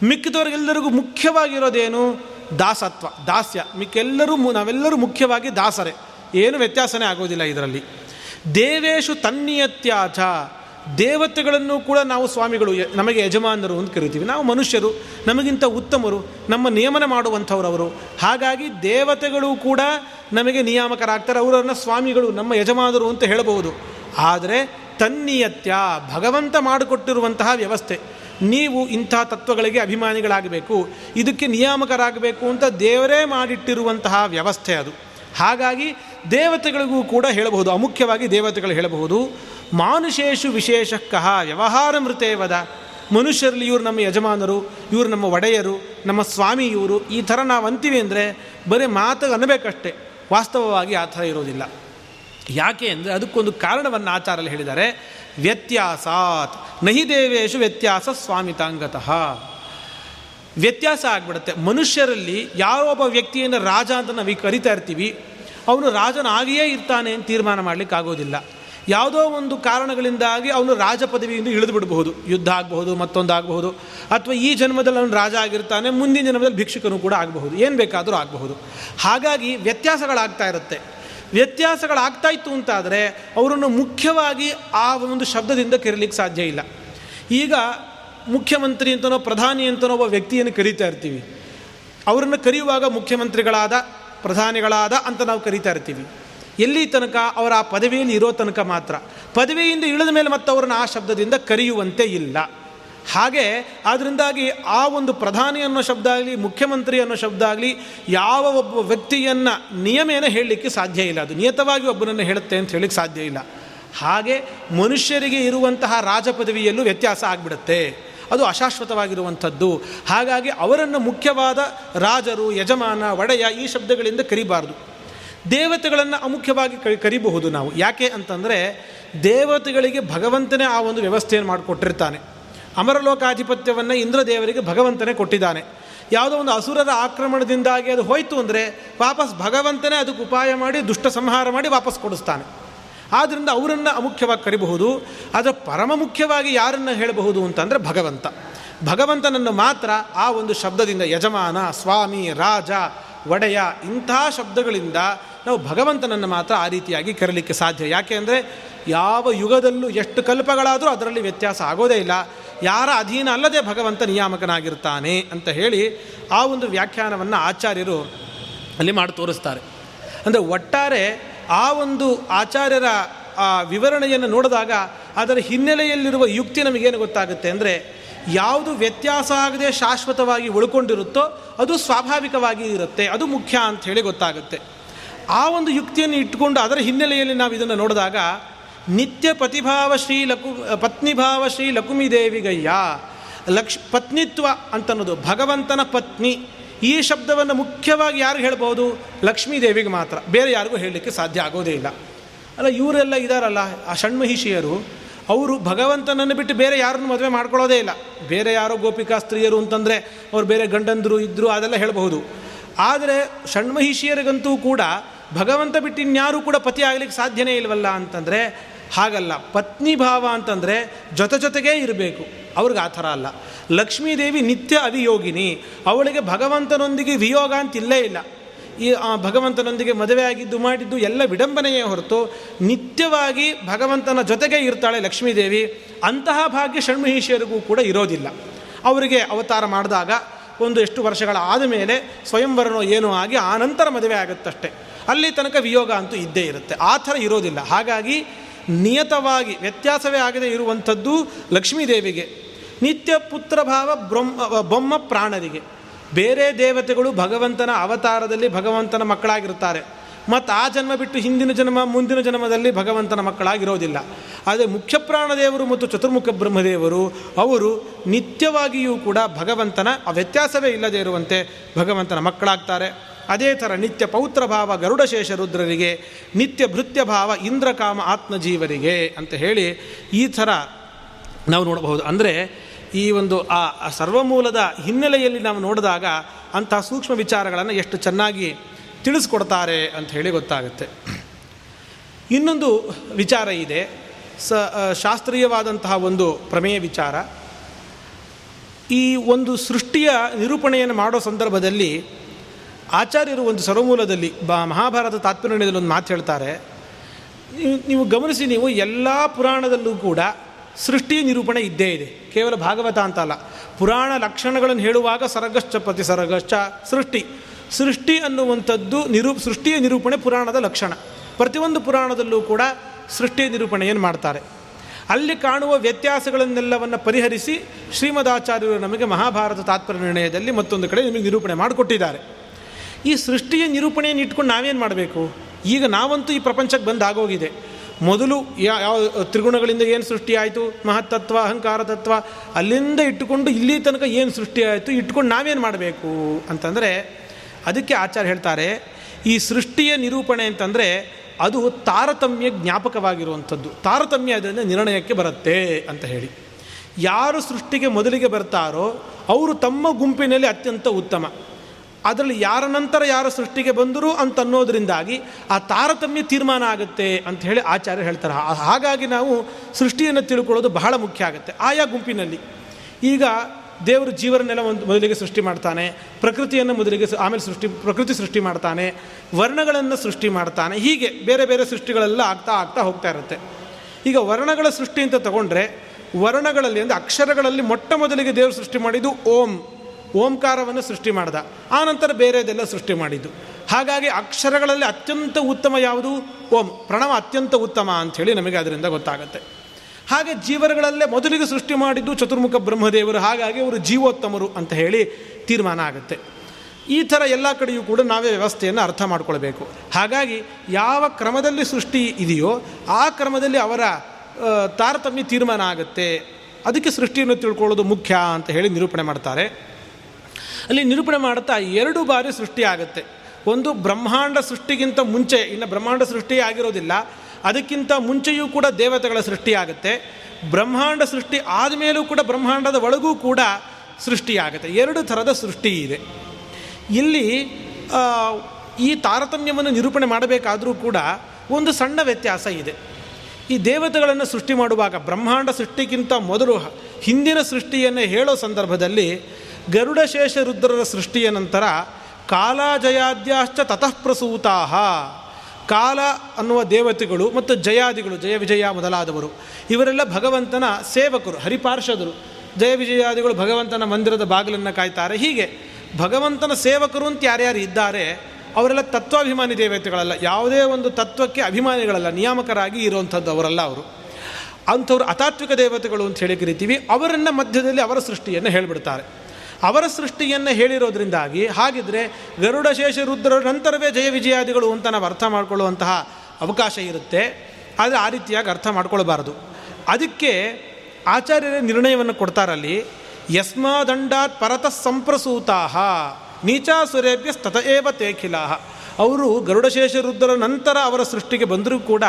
A: ಮಿಕ್ಕಿದವರಿಗೆಲ್ಲರಿಗೂ ಮುಖ್ಯವಾಗಿರೋದೇನು? ದಾಸತ್ವ, ದಾಸ್ಯ. ಮಿಕ್ಕೆಲ್ಲರೂ ನಾವೆಲ್ಲರೂ ಮುಖ್ಯವಾಗಿ ದಾಸರೇ. ಏನು ವ್ಯತ್ಯಾಸನೇ ಆಗೋದಿಲ್ಲ ಇದರಲ್ಲಿ. ದೇವೇಶು ತನ್ನಿಯತ್ಯಾಚ. ದೇವತೆಗಳನ್ನು ಕೂಡ ನಾವು ಸ್ವಾಮಿಗಳು ನಮಗೆ ಯಜಮಾನರು ಅಂತ ಕರಿತೀವಿ. ನಾವು ಮನುಷ್ಯರು, ನಮಗಿಂತ ಉತ್ತಮರು, ನಮ್ಮ ನಿಯಮನ ಮಾಡುವಂಥವ್ರವರು. ಹಾಗಾಗಿ ದೇವತೆಗಳು ಕೂಡ ನಮಗೆ ನಿಯಾಮಕರಾಗ್ತಾರೆ. ಅವರನ್ನು ಸ್ವಾಮಿಗಳು, ನಮ್ಮ ಯಜಮಾನರು ಅಂತ ಹೇಳಬಹುದು. ಆದರೆ ತನ್ನಿಯತ್ಯ, ಭಗವಂತ ಮಾಡಿಕೊಟ್ಟಿರುವಂತಹ ವ್ಯವಸ್ಥೆ. ನೀವು ಇಂಥ ತತ್ವಗಳಿಗೆ ಅಭಿಮಾನಿಗಳಾಗಬೇಕು. ಇದಕ್ಕೆ ನಿಯಾಮಕರಾಗಬೇಕು ಅಂತ ದೇವರೇ ಮಾಡಿಟ್ಟಿರುವಂತಹ ವ್ಯವಸ್ಥೆ ಅದು. ಹಾಗಾಗಿ ದೇವತೆಗಳಿಗೂ ಕೂಡ ಹೇಳಬಹುದು, ಅಮುಖ್ಯವಾಗಿ ದೇವತೆಗಳು ಹೇಳಬಹುದು, ಮಾನುಷೇಶು ವಿಶೇಷಕ್ಕಃ ವ್ಯವಹಾರ ಮೃತೇವದ. ಮನುಷ್ಯರಲ್ಲಿ ಇವರು ನಮ್ಮ ಯಜಮಾನರು, ಇವರು ನಮ್ಮ ಒಡೆಯರು, ನಮ್ಮ ಸ್ವಾಮಿ ಇವರು, ಈ ಥರ ನಾವು ಅಂತೀವಿ ಅಂದರೆ ಬರೀ ಮಾತು ಅನ್ನಬೇಕಷ್ಟೇ. ವಾಸ್ತವವಾಗಿ ಆ ಥರ ಇರೋದಿಲ್ಲ. ಯಾಕೆ ಅಂದರೆ ಅದಕ್ಕೊಂದು ಕಾರಣವನ್ನು ಆಚಾರಲ್ಲಿ ಹೇಳಿದ್ದಾರೆ. ವ್ಯತ್ಯಾಸಾತ್. ನಹಿ ದೇವೇಶು ವ್ಯತ್ಯಾಸ ಸ್ವಾಮಿತಾಂಗತಃ. ವ್ಯತ್ಯಾಸ ಆಗ್ಬಿಡುತ್ತೆ. ಮನುಷ್ಯರಲ್ಲಿ ಯಾರೊಬ್ಬ ವ್ಯಕ್ತಿಯನ್ನು ರಾಜ ಅಂತ ನಾವು ಕರಿತಾ ಇರ್ತೀವಿ. ಅವನು ರಾಜನಾಗಿಯೇ ಇರ್ತಾನೆ ಅಂತ ತೀರ್ಮಾನ ಮಾಡಲಿಕ್ಕೆ ಆಗೋದಿಲ್ಲ. ಯಾವುದೋ ಒಂದು ಕಾರಣಗಳಿಂದಾಗಿ ಅವನು ರಾಜ ಪದವಿಯಿಂದ ಇಳಿದು ಬಿಡಬಹುದು. ಯುದ್ಧ ಆಗಬಹುದು, ಮತ್ತೊಂದು ಆಗಬಹುದು. ಅಥವಾ ಈ ಜನ್ಮದಲ್ಲಿ ಅವನು ರಾಜ ಆಗಿರ್ತಾನೆ, ಮುಂದಿನ ಜನ್ಮದಲ್ಲಿ ಭಿಕ್ಷುಕನು ಕೂಡ ಆಗಬಹುದು. ಏನು ಬೇಕಾದರೂ ಆಗಬಹುದು. ಹಾಗಾಗಿ ವ್ಯತ್ಯಾಸಗಳಾಗ್ತಾ ಇರುತ್ತೆ. ವ್ಯತ್ಯಾಸಗಳಾಗ್ತಾ ಇತ್ತು ಅಂತಾದರೆ ಅವರನ್ನು ಮುಖ್ಯವಾಗಿ ಆ ಒಂದು ಶಬ್ದದಿಂದ ಕರೀಲಿಕ್ಕೆ ಸಾಧ್ಯ ಇಲ್ಲ. ಈಗ ಮುಖ್ಯಮಂತ್ರಿ ಅಂತನೋ ಪ್ರಧಾನಿ ಅಂತನೋ ಒಬ್ಬ ವ್ಯಕ್ತಿಯನ್ನು ಕರೀತಾ ಇರ್ತೀವಿ. ಅವರನ್ನು ಕರೆಯುವಾಗ ಮುಖ್ಯಮಂತ್ರಿಗಳಾದ, ಪ್ರಧಾನಿಗಳಾದ ಅಂತ ನಾವು ಕರೀತಾ ಇರ್ತೀವಿ. ಎಲ್ಲಿ ತನಕ? ಅವರ ಆ ಪದವಿಯಲ್ಲಿ ಇರೋ ತನಕ ಮಾತ್ರ. ಪದವಿಯಿಂದ ಇಳಿದ ಮೇಲೆ ಮತ್ತೆ ಅವರನ್ನು ಆ ಶಬ್ದದಿಂದ ಕರೆಯುವಂತೆ ಇಲ್ಲ. ಹಾಗೆ ಆದ್ದರಿಂದಾಗಿ ಆ ಒಂದು ಪ್ರಧಾನಿ ಅನ್ನೋ ಶಬ್ದ ಆಗಲಿ, ಮುಖ್ಯಮಂತ್ರಿ ಅನ್ನೋ ಶಬ್ದ ಆಗಲಿ, ಯಾವ ಒಬ್ಬ ವ್ಯಕ್ತಿಯನ್ನು ನಿಯಮೇನ ಹೇಳಲಿಕ್ಕೆ ಸಾಧ್ಯ ಇಲ್ಲ. ಅದು ನಿಯತವಾಗಿ ಒಬ್ಬನನ್ನು ಹೇಳುತ್ತೆ ಅಂತ ಹೇಳಲಿಕ್ಕೆ ಸಾಧ್ಯ ಇಲ್ಲ. ಹಾಗೆ ಮನುಷ್ಯರಿಗೆ ಇರುವಂತಹ ರಾಜಪದವಿಯಲ್ಲೂ ವ್ಯತ್ಯಾಸ ಆಗಿಬಿಡುತ್ತೆ. ಅದು ಅಶಾಶ್ವತವಾಗಿರುವಂಥದ್ದು. ಹಾಗಾಗಿ ಅವರನ್ನು ಮುಖ್ಯವಾದ ರಾಜರು, ಯಜಮಾನ, ಒಡೆಯ ಈ ಶಬ್ದಗಳಿಂದ ಕರಿಬಾರ್ದು. ದೇವತೆಗಳನ್ನು ಅಮುಖ್ಯವಾಗಿ ಕರಿಬಹುದು ನಾವು. ಯಾಕೆ ಅಂತಂದರೆ ದೇವತೆಗಳಿಗೆ ಭಗವಂತನೇ ಆ ಒಂದು ವ್ಯವಸ್ಥೆಯನ್ನು ಮಾಡಿಕೊಟ್ಟಿರ್ತಾನೆ. ಅಮರಲೋಕಾಧಿಪತ್ಯವನ್ನು ಇಂದ್ರದೇವರಿಗೆ ಭಗವಂತನೇ ಕೊಟ್ಟಿದ್ದಾನೆ. ಯಾವುದೋ ಒಂದು ಅಸುರರ ಆಕ್ರಮಣದಿಂದಾಗಿ ಅದು ಹೋಯಿತು ಅಂದರೆ ವಾಪಸ್ ಭಗವಂತನೇ ಅದಕ್ಕೆ ಉಪಾಯ ಮಾಡಿ, ದುಷ್ಟ ಸಂಹಾರ ಮಾಡಿ ವಾಪಸ್ ಕೊಡಿಸ್ತಾನೆ. ಆದ್ದರಿಂದ ಅವರನ್ನು ಅಮುಖ್ಯವಾಗಿ ಕರಿಬಹುದು. ಆದರೆ ಪರಮ ಮುಖ್ಯವಾಗಿ ಯಾರನ್ನು ಹೇಳಬಹುದು ಅಂತಂದರೆ ಭಗವಂತ. ಭಗವಂತನನ್ನು ಮಾತ್ರ ಆ ಒಂದು ಶಬ್ದದಿಂದ ಯಜಮಾನ, ಸ್ವಾಮಿ, ರಾಜ, ಒಡೆಯ ಇಂಥ ಶಬ್ದಗಳಿಂದ ನಾವು ಭಗವಂತನನ್ನು ಮಾತ್ರ ಆ ರೀತಿಯಾಗಿ ಕರಲಿಕ್ಕೆ ಸಾಧ್ಯ. ಯಾಕೆ ಅಂದರೆ ಯಾವ ಯುಗದಲ್ಲೂ ಎಷ್ಟು ಕಲ್ಪಗಳಾದರೂ ಅದರಲ್ಲಿ ವ್ಯತ್ಯಾಸ ಆಗೋದೇ ಇಲ್ಲ. ಯಾರ ಅಧೀನ ಅಲ್ಲದೆ ಭಗವಂತ ನಿಯಾಮಕನಾಗಿರ್ತಾನೆ ಅಂತ ಹೇಳಿ ಆ ಒಂದು ವ್ಯಾಖ್ಯಾನವನ್ನು ಆಚಾರ್ಯರು ಅಲ್ಲಿ ಮಾಡಿ ತೋರಿಸ್ತಾರೆ. ಅಂದರೆ ಒಟ್ಟಾರೆ ಆ ಒಂದು ಆಚಾರ್ಯರ, ಆ, ವಿವರಣೆಯನ್ನು ನೋಡಿದಾಗ ಅದರ ಹಿನ್ನೆಲೆಯಲ್ಲಿರುವ ಯುಕ್ತಿ ನಮಗೇನು ಗೊತ್ತಾಗುತ್ತೆ ಅಂದರೆ ಯಾವುದು ವ್ಯತ್ಯಾಸ ಆಗದೆ ಶಾಶ್ವತವಾಗಿ ಉಳ್ಕೊಂಡಿರುತ್ತೋ ಅದು ಸ್ವಾಭಾವಿಕವಾಗಿ ಇರುತ್ತೆ, ಅದು ಮುಖ್ಯ ಅಂತ ಹೇಳಿ ಗೊತ್ತಾಗುತ್ತೆ. ಆ ಒಂದು ಯುಕ್ತಿಯನ್ನು ಇಟ್ಟುಕೊಂಡು ಅದರ ಹಿನ್ನೆಲೆಯಲ್ಲಿ ನಾವು ಇದನ್ನು ನೋಡಿದಾಗ ನಿತ್ಯ ಪತಿಭಾವ ಶ್ರೀ ಲಕು, ಪತ್ನಿಭಾವ ಶ್ರೀ ಲಕುಮಿ ದೇವಿಗಯ್ಯ ಲಕ್ಷ್, ಪತ್ನಿತ್ವ ಅಂತನ್ನೋದು ಭಗವಂತನ ಪತ್ನಿ. ಈ ಶಬ್ದವನ್ನು ಮುಖ್ಯವಾಗಿ ಯಾರು ಹೇಳ್ಬೋದು? ಲಕ್ಷ್ಮೀ ದೇವಿಗೆ ಮಾತ್ರ. ಬೇರೆ ಯಾರಿಗೂ ಹೇಳಲಿಕ್ಕೆ ಸಾಧ್ಯ ಆಗೋದೇ ಇಲ್ಲ. ಅಲ್ಲ, ಇವರೆಲ್ಲ ಇದ್ದಾರಲ್ಲ ಆ ಷಣ್ಮಹಿಷಿಯರು ಅವರು ಭಗವಂತನನ್ನು ಬಿಟ್ಟು ಬೇರೆ ಯಾರನ್ನು ಮದುವೆ ಮಾಡ್ಕೊಳ್ಳೋದೇ ಇಲ್ಲ. ಬೇರೆ ಯಾರೋ ಗೋಪಿಕಾ ಸ್ತ್ರೀಯರು ಅಂತಂದರೆ ಅವ್ರು ಬೇರೆ ಗಂಡಂದರು ಇದ್ದರು ಅದೆಲ್ಲ ಹೇಳಬಹುದು. ಆದರೆ ಷಣ್ಮಹಿಷಿಯರಿಗಂತೂ ಕೂಡ ಭಗವಂತ ಬಿಟ್ಟು ಇನ್ಯಾರೂ ಕೂಡ ಪತಿ ಆಗಲಿಕ್ಕೆ ಸಾಧ್ಯನೇ ಇಲ್ವಲ್ಲ ಅಂತಂದರೆ ಹಾಗಲ್ಲ. ಪತ್ನಿ ಭಾವ ಅಂತಂದರೆ ಜೊತೆ ಜೊತೆಗೇ ಇರಬೇಕು. ಅವ್ರಿಗೆ ಆ ಥರ ಅಲ್ಲ. ಲಕ್ಷ್ಮೀದೇವಿ ನಿತ್ಯ ಅವಿಯೋಗಿನಿ ಅವಳಿಗೆ ಭಗವಂತನೊಂದಿಗೆ ವಿಯೋಗ ಅಂತ ಇಲ್ಲೇ ಇಲ್ಲ. ಈ ಭಗವಂತನೊಂದಿಗೆ ಮದುವೆ ಆಗಿದ್ದು ಮಾಡಿದ್ದು ಎಲ್ಲ ವಿಡಂಬನೆಯೇ ಹೊರತು ನಿತ್ಯವಾಗಿ ಭಗವಂತನ ಜೊತೆಗೆ ಇರ್ತಾಳೆ ಲಕ್ಷ್ಮೀದೇವಿ. ಅಂತಹ ಭಾಗ್ಯ ಷಣ್ಮಹಿಷಿಯರಿಗೂ ಕೂಡ ಇರೋದಿಲ್ಲ. ಅವರಿಗೆ ಅವತಾರ ಮಾಡಿದಾಗ ಒಂದು ಎಷ್ಟು ವರ್ಷಗಳ ಆದ ಮೇಲೆ ಸ್ವಯಂವರನೋ ಏನೋ ಆಗಿ ಆನಂತರ ಮದುವೆ ಆಗುತ್ತಷ್ಟೆ. ಅಲ್ಲಿ ತನಕ ವಿಯೋಗ ಅಂತೂ ಇದ್ದೇ ಇರುತ್ತೆ. ಆ ಥರ ಇರೋದಿಲ್ಲ. ಹಾಗಾಗಿ ನಿಯತವಾಗಿ ವ್ಯತ್ಯಾಸವೇ ಆಗದೆ ಇರುವಂಥದ್ದು ಲಕ್ಷ್ಮೀದೇವಿಗೆ. ನಿತ್ಯ ಪುತ್ರಭಾವ ಬ್ರಹ್ಮ, ಬೊಮ್ಮ ಪ್ರಾಣರಿಗೆ. ಬೇರೆ ದೇವತೆಗಳು ಭಗವಂತನ ಅವತಾರದಲ್ಲಿ ಭಗವಂತನ ಮಕ್ಕಳಾಗಿರ್ತಾರೆ ಮತ್ತು ಆ ಜನ್ಮ ಬಿಟ್ಟು ಹಿಂದಿನ ಜನ್ಮ, ಮುಂದಿನ ಜನ್ಮದಲ್ಲಿ ಭಗವಂತನ ಮಕ್ಕಳಾಗಿರೋದಿಲ್ಲ. ಆದರೆ ಮುಖ್ಯ ಪ್ರಾಣದೇವರು ಮತ್ತು ಚತುರ್ಮುಖ ಬ್ರಹ್ಮದೇವರು ಅವರು ನಿತ್ಯವಾಗಿಯೂ ಕೂಡ ಭಗವಂತನ ವ್ಯತ್ಯಾಸವೇ ಇಲ್ಲದೇ ಇರುವಂತೆ ಭಗವಂತನ ಮಕ್ಕಳಾಗ್ತಾರೆ. ಅದೇ ಥರ ನಿತ್ಯ ಪೌತ್ರ ಭಾವ ಗರುಡಶೇಷ ರುದ್ರರಿಗೆ, ನಿತ್ಯ ಭೃತ್ಯ ಭಾವ ಇಂದ್ರಕಾಮ ಆತ್ಮಜೀವರಿಗೆ ಅಂತ ಹೇಳಿ ಈ ಥರ ನಾವು ನೋಡಬಹುದು. ಅಂದರೆ ಈ ಒಂದು ಆ ಸರ್ವಮೂಲದ ಹಿನ್ನೆಲೆಯಲ್ಲಿ ನಾವು ನೋಡಿದಾಗ ಅಂತಹ ಸೂಕ್ಷ್ಮ ವಿಚಾರಗಳನ್ನು ಎಷ್ಟು ಚೆನ್ನಾಗಿ ತಿಳಿಸ್ಕೊಡ್ತಾರೆ ಅಂತ ಹೇಳಿ ಗೊತ್ತಾಗುತ್ತೆ. ಇನ್ನೊಂದು ವಿಚಾರ ಇದೆ. ಸ ಶಾಸ್ತ್ರೀಯವಾದಂತಹ ಒಂದು ಪ್ರಮೇಯ ವಿಚಾರ. ಈ ಒಂದು ಸೃಷ್ಟಿಯ ನಿರೂಪಣೆಯನ್ನು ಮಾಡೋ ಸಂದರ್ಭದಲ್ಲಿ ಆಚಾರ್ಯರು ಒಂದು ಸರ್ವಮೂಲದಲ್ಲಿ ಬ ಮಹಾಭಾರತ ತಾತ್ಪರ್ಯದಲ್ಲಿ ಒಂದು ಮಾತು ಹೇಳ್ತಾರೆ. ನೀವು ಗಮನಿಸಿ ನೀವು ಎಲ್ಲ ಪುರಾಣದಲ್ಲೂ ಕೂಡ ಸೃಷ್ಟಿ ನಿರೂಪಣೆ ಇದ್ದೇ ಇದೆ. ಕೇವಲ ಭಾಗವತ ಅಂತ ಅಲ್ಲ ಪುರಾಣ ಲಕ್ಷಣಗಳನ್ನು ಹೇಳುವಾಗ ಸರಗಶ್ಚ ಪ್ರತಿ ಸರಗಶ್ಚ ಸೃಷ್ಟಿ. ಸೃಷ್ಟಿ ಅನ್ನುವಂಥದ್ದು ನಿರೂ ಸೃಷ್ಟಿಯ ನಿರೂಪಣೆ ಪುರಾಣದ ಲಕ್ಷಣ. ಪ್ರತಿಯೊಂದು ಪುರಾಣದಲ್ಲೂ ಕೂಡ ಸೃಷ್ಟಿಯ ನಿರೂಪಣೆಯನ್ನು ಮಾಡ್ತಾರೆ. ಅಲ್ಲಿ ಕಾಣುವ ವ್ಯತ್ಯಾಸಗಳನ್ನೆಲ್ಲವನ್ನು ಪರಿಹರಿಸಿ ಶ್ರೀಮದಾಚಾರ್ಯರು ನಮಗೆ ಮಹಾಭಾರತ ತಾತ್ಪರ್ಯ ನಿರ್ಣಯದಲ್ಲಿ ಮತ್ತೊಂದು ಕಡೆ ನಿಮಗೆ ನಿರೂಪಣೆ ಮಾಡಿಕೊಟ್ಟಿದ್ದಾರೆ. ಈ ಸೃಷ್ಟಿಯ ನಿರೂಪಣೆಯನ್ನು ಇಟ್ಕೊಂಡು ನಾವೇನು ಮಾಡಬೇಕು? ಈಗ ನಾವಂತೂ ಈ ಪ್ರಪಂಚಕ್ಕೆ ಬಂದು ಆಗೋಗಿದೆ. ಮೊದಲು ಯಾವ ತ್ರಿಗುಣಗಳಿಂದ ಏನು ಸೃಷ್ಟಿಯಾಯಿತು ಮಹತ್ತತ್ವ, ಅಹಂಕಾರ ತತ್ವ, ಅಲ್ಲಿಂದ ಇಟ್ಟುಕೊಂಡು ಇಲ್ಲಿ ತನಕ ಏನು ಸೃಷ್ಟಿಯಾಯಿತು ಇಟ್ಕೊಂಡು ನಾವೇನು ಮಾಡಬೇಕು? ಅಂತಂದರೆ, ಅದಕ್ಕೆ ಆಚಾರ್ಯ ಹೇಳ್ತಾರೆ, ಈ ಸೃಷ್ಟಿಯ ನಿರೂಪಣೆ ಅಂತಂದರೆ ಅದು ತಾರತಮ್ಯ ಜ್ಞಾಪಕವಾಗಿರುವಂಥದ್ದು. ತಾರತಮ್ಯ ಅದರಿಂದ ನಿರ್ಣಯಕ್ಕೆ ಬರುತ್ತೆ ಅಂತ ಹೇಳಿ. ಯಾರು ಸೃಷ್ಟಿಗೆ ಮೊದಲಿಗೆ ಬರ್ತಾರೋ, ಅವರು ತಮ್ಮ ಗುಂಪಿನಲ್ಲಿ ಅತ್ಯಂತ ಉತ್ತಮ. ಅದರಲ್ಲಿ ಯಾರ ನಂತರ ಯಾರ ಸೃಷ್ಟಿಗೆ ಬಂದರು ಅಂತ ಅನ್ನೋದರಿಂದಾಗಿ ಆ ತಾರತಮ್ಯ ತೀರ್ಮಾನ ಆಗುತ್ತೆ ಅಂತ ಹೇಳಿ ಆಚಾರ್ಯ ಹೇಳ್ತಾರೆ. ಹಾಗಾಗಿ ನಾವು ಸೃಷ್ಟಿಯನ್ನು ತಿಳ್ಕೊಳ್ಳೋದು ಬಹಳ ಮುಖ್ಯ ಆಗುತ್ತೆ. ಆಯಾ ಗುಂಪಿನಲ್ಲಿ ಈಗ ದೇವರು ಜೀವರನ್ನೆಲ್ಲ ಒಂದು ಮೊದಲಿಗೆ ಸೃಷ್ಟಿ ಮಾಡ್ತಾನೆ, ಪ್ರಕೃತಿಯನ್ನು ಮೊದಲಿಗೆ ಆಮೇಲೆ ಸೃಷ್ಟಿ, ಪ್ರಕೃತಿ ಸೃಷ್ಟಿ ಮಾಡ್ತಾನೆ, ವರ್ಣಗಳನ್ನು ಸೃಷ್ಟಿ ಮಾಡ್ತಾನೆ, ಹೀಗೆ ಬೇರೆ ಬೇರೆ ಸೃಷ್ಟಿಗಳೆಲ್ಲ ಆಗ್ತಾ ಆಗ್ತಾ ಹೋಗ್ತಾ ಇರುತ್ತೆ. ಈಗ ವರ್ಣಗಳ ಸೃಷ್ಟಿ ಅಂತ ತಗೊಂಡ್ರೆ ವರ್ಣಗಳಲ್ಲಿ ಅಂದರೆ ಅಕ್ಷರಗಳಲ್ಲಿ ಮೊಟ್ಟ ಮೊದಲಿಗೆ ದೇವರು ಸೃಷ್ಟಿ ಮಾಡಿದ್ದು ಓಂ. ಓಂಕಾರವನ್ನು ಸೃಷ್ಟಿ ಮಾಡ್ದ. ಆನಂತರ ಬೇರೆದೆಲ್ಲ ಸೃಷ್ಟಿ ಮಾಡಿದ್ದು. ಹಾಗಾಗಿ ಅಕ್ಷರಗಳಲ್ಲಿ ಅತ್ಯಂತ ಉತ್ತಮ ಯಾವುದು? ಓಂ. ಪ್ರಣವ ಅತ್ಯಂತ ಉತ್ತಮ ಅಂಥೇಳಿ ನಮಗೆ ಅದರಿಂದ ಗೊತ್ತಾಗುತ್ತೆ. ಹಾಗೆ ಜೀವರಗಳಲ್ಲೇ ಮೊದಲಿಗೆ ಸೃಷ್ಟಿ ಮಾಡಿದ್ದು ಚತುರ್ಮುಖ ಬ್ರಹ್ಮದೇವರು. ಹಾಗಾಗಿ ಅವರು ಜೀವೋತ್ತಮರು ಅಂತ ಹೇಳಿ ತೀರ್ಮಾನ ಆಗುತ್ತೆ. ಈ ಥರ ಎಲ್ಲ ಕಡೆಯೂ ಕೂಡ ನಾವೇ ವ್ಯವಸ್ಥೆಯನ್ನು ಅರ್ಥ ಮಾಡಿಕೊಳ್ಬೇಕು. ಹಾಗಾಗಿ ಯಾವ ಕ್ರಮದಲ್ಲಿ ಸೃಷ್ಟಿ ಇದೆಯೋ ಆ ಕ್ರಮದಲ್ಲಿ ಅವರ ತಾರತಮ್ಯ ತೀರ್ಮಾನ ಆಗುತ್ತೆ. ಅದಕ್ಕೆ ಸೃಷ್ಟಿಯನ್ನು ತಿಳ್ಕೊಳ್ಳೋದು ಮುಖ್ಯ ಅಂತ ಹೇಳಿ ನಿರೂಪಣೆ ಮಾಡ್ತಾರೆ. ಅಲ್ಲಿ ನಿರೂಪಣೆ ಮಾಡ್ತಾ ಎರಡು ಬಾರಿ ಸೃಷ್ಟಿ ಆಗುತ್ತೆ. ಒಂದು ಬ್ರಹ್ಮಾಂಡ ಸೃಷ್ಟಿಗಿಂತ ಮುಂಚೆ, ಇನ್ನು ಬ್ರಹ್ಮಾಂಡ ಸೃಷ್ಟಿ ಆಗಿರೋದಿಲ್ಲ, ಅದಕ್ಕಿಂತ ಮುಂಚೆಯೂ ಕೂಡ ದೇವತೆಗಳ ಸೃಷ್ಟಿಯಾಗುತ್ತೆ ಬ್ರಹ್ಮಾಂಡ ಸೃಷ್ಟಿ ಆದಮೇಲೂ ಕೂಡ ಬ್ರಹ್ಮಾಂಡದ ಒಳಗೂ ಕೂಡ ಸೃಷ್ಟಿಯಾಗುತ್ತೆ ಎರಡು ಥರದ ಸೃಷ್ಟಿ ಇದೆ. ಇಲ್ಲಿ ಈ ತಾರತಮ್ಯವನ್ನು ನಿರೂಪಣೆ ಮಾಡಬೇಕಾದರೂ ಕೂಡ ಒಂದು ಸಣ್ಣ ವ್ಯತ್ಯಾಸ ಇದೆ. ಈ ದೇವತೆಗಳನ್ನು ಸೃಷ್ಟಿ ಮಾಡುವಾಗ ಬ್ರಹ್ಮಾಂಡ ಸೃಷ್ಟಿಗಿಂತ ಮೊದಲು ಹಿಂದಿನ ಸೃಷ್ಟಿಯನ್ನು ಹೇಳೋ ಸಂದರ್ಭದಲ್ಲಿ ಗರುಡಶೇಷ ರುದ್ರರ ಸೃಷ್ಟಿಯ ನಂತರ ಕಾಲಜಯಾದ್ಯಾಶ್ಚ ತತಃಪ್ರಸೂತಾ ಕಾಲ ಅನ್ನುವ ದೇವತೆಗಳು ಮತ್ತು ಜಯಾದಿಗಳು, ಜಯ ವಿಜಯ ಮೊದಲಾದವರು. ಇವರೆಲ್ಲ ಭಗವಂತನ ಸೇವಕರು, ಹರಿಪಾರ್ಷದರು. ಜಯ ವಿಜಯಾದಿಗಳು ಭಗವಂತನ ಮಂದಿರದ ಬಾಗಿಲನ್ನು ಕಾಯ್ತಾರೆ. ಹೀಗೆ ಭಗವಂತನ ಸೇವಕರು ಅಂತ ಯಾರ್ಯಾರು ಇದ್ದಾರೆ, ಅವರೆಲ್ಲ ತತ್ವಾಭಿಮಾನಿ ದೇವತೆಗಳಲ್ಲ. ಯಾವುದೇ ಒಂದು ತತ್ವಕ್ಕೆ ಅಭಿಮಾನಿಗಳಲ್ಲ, ನಿಯಾಮಕರಾಗಿ ಇರುವಂಥದ್ದು ಅವರಲ್ಲ ಅವರು. ಅಂಥವ್ರು ಅತಾತ್ವಿಕ ದೇವತೆಗಳು ಅಂತ ಹೇಳಿ ಕರಿತೀವಿ. ಅವರನ್ನು ಮಧ್ಯದಲ್ಲಿ ಅವರ ಸೃಷ್ಟಿಯನ್ನು ಹೇಳಿಬಿಡ್ತಾರೆ. ಅವರ ಸೃಷ್ಟಿಯನ್ನು ಹೇಳಿರೋದ್ರಿಂದಾಗಿ ಹಾಗಿದ್ರೆ ಗರುಡಶೇಷ ರುದ್ರರ ನಂತರವೇ ಜಯ ವಿಜಯಾದಿಗಳು ಅಂತ ನಾವು ಅರ್ಥ ಮಾಡಿಕೊಳ್ಳುವಂತಹ ಅವಕಾಶ ಇರುತ್ತೆ. ಆದರೆ ಆ ರೀತಿಯಾಗಿ ಅರ್ಥ ಮಾಡ್ಕೊಳ್ಬಾರ್ದು. ಅದಕ್ಕೆ ಆಚಾರ್ಯರೇ ನಿರ್ಣಯವನ್ನು ಕೊಡ್ತಾರಲ್ಲಿ, ಯಸ್ಮಾದಂಡಾತ್ ಪರತಃ ಸಂಪ್ರಸೂತಾಹ ನೀಚಾಸುರೇಭ್ಯ ಏವ ತೇಖಿಲಾಹ. ಅವರು ಗರುಡಶೇಷ ರುದ್ರರ ನಂತರ ಅವರ ಸೃಷ್ಟಿಗೆ ಬಂದರೂ ಕೂಡ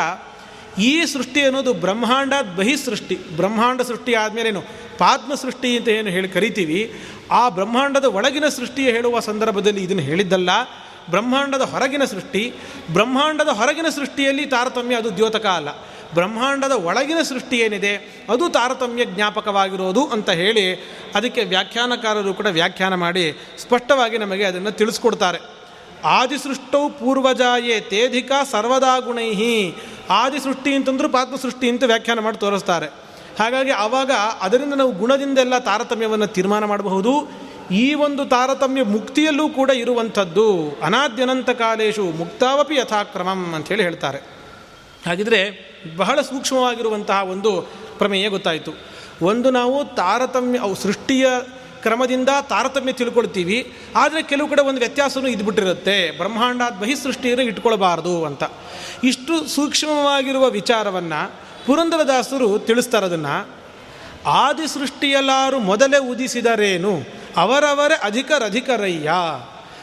A: ಈ ಸೃಷ್ಟಿ ಅನ್ನೋದು ಬ್ರಹ್ಮಾಂಡ ಬಹಿ ಸೃಷ್ಟಿ ಬ್ರಹ್ಮಾಂಡ ಸೃಷ್ಟಿ ಆದಮೇಲೇನು? ಪಾದ್ಮ ಸೃಷ್ಟಿ ಅಂತ ಏನು ಹೇಳಿ ಕರಿತೀವಿ. ಆ ಬ್ರಹ್ಮಾಂಡದ ಒಳಗಿನ ಸೃಷ್ಟಿ ಹೇಳುವ ಸಂದರ್ಭದಲ್ಲಿ ಇದನ್ನು ಹೇಳಿದ್ದಲ್ಲ. ಬ್ರಹ್ಮಾಂಡದ ಹೊರಗಿನ ಸೃಷ್ಟಿ, ಬ್ರಹ್ಮಾಂಡದ ಹೊರಗಿನ ಸೃಷ್ಟಿಯಲ್ಲಿ ತಾರತಮ್ಯ ಅದು ದ್ಯೋತಕ ಅಲ್ಲ. ಬ್ರಹ್ಮಾಂಡದ ಒಳಗಿನ ಸೃಷ್ಟಿ ಏನಿದೆ? ಅದು ತಾರತಮ್ಯ ಜ್ಞಾಪಕವಾಗಿರೋದು ಅಂತ ಹೇಳಿ ಅದಕ್ಕೆ ವ್ಯಾಖ್ಯಾನಕಾರರು ಕೂಡ ವ್ಯಾಖ್ಯಾನ ಮಾಡಿ ಸ್ಪಷ್ಟವಾಗಿ ನಮಗೆ ಅದನ್ನು ತಿಳಿಸ್ಕೊಡ್ತಾರೆ. ಆದಿಸೃಷ್ಟೌ ಪೂರ್ವಜಾಯೇ ತೇಧಿಕ ಸರ್ವದಾ ಗುಣೈಹಿ. ಆದಿಸೃಷ್ಟಿ ಅಂತಂದ್ರೂ ಸೃಷ್ಟಿ ಅಂತ ವ್ಯಾಖ್ಯಾನ ಮಾಡಿ ತೋರಿಸ್ತಾರೆ. ಹಾಗಾಗಿ ಆವಾಗ ಅದರಿಂದ ನಾವು ಗುಣದಿಂದೆಲ್ಲ ತಾರತಮ್ಯವನ್ನು ತೀರ್ಮಾನ ಮಾಡಬಹುದು. ಈ ಒಂದು ತಾರತಮ್ಯ ಮುಕ್ತಿಯಲ್ಲೂ ಕೂಡ ಇರುವಂಥದ್ದು. ಅನಾದ್ಯನಂತ ಕಾಲೇಶು ಮುಕ್ತಾವಪಿ ಯಥಾಕ್ರಮಂ ಅಂಥೇಳಿ ಹೇಳ್ತಾರೆ. ಹಾಗಿದ್ರೆ ಬಹಳ ಸೂಕ್ಷ್ಮವಾಗಿರುವಂತಹ ಒಂದು ಪ್ರಮೇಯ ಗೊತ್ತಾಯಿತು. ಒಂದು ನಾವು ತಾರತಮ್ಯ ಸೃಷ್ಟಿಯ ಕ್ರಮದಿಂದ ತಾರತಮ್ಯ ತಿಳ್ಕೊಳ್ತೀವಿ. ಆದರೆ ಕೆಲವು ಕಡೆ ಒಂದು ವ್ಯತ್ಯಾಸವೂ ಇದ್ಬಿಟ್ಟಿರುತ್ತೆ ಬ್ರಹ್ಮಾಂಡಾದ ಬಹಿಸೃಷ್ಟಿಯನ್ನು ಇಟ್ಕೊಳ್ಬಾರ್ದು ಅಂತ. ಇಷ್ಟು ಸೂಕ್ಷ್ಮವಾಗಿರುವ ವಿಚಾರವನ್ನು ಪುರಂದರದಾಸರು ತಿಳಿಸ್ತಾರೆ ಅದನ್ನು. ಆದಿ ಸೃಷ್ಟಿಯಲ್ಲಾರು ಮೊದಲೇ ಉದಿಸಿದರೇನು ಅವರವರೇ ಅಧಿಕರಧಿಕರಯ್ಯ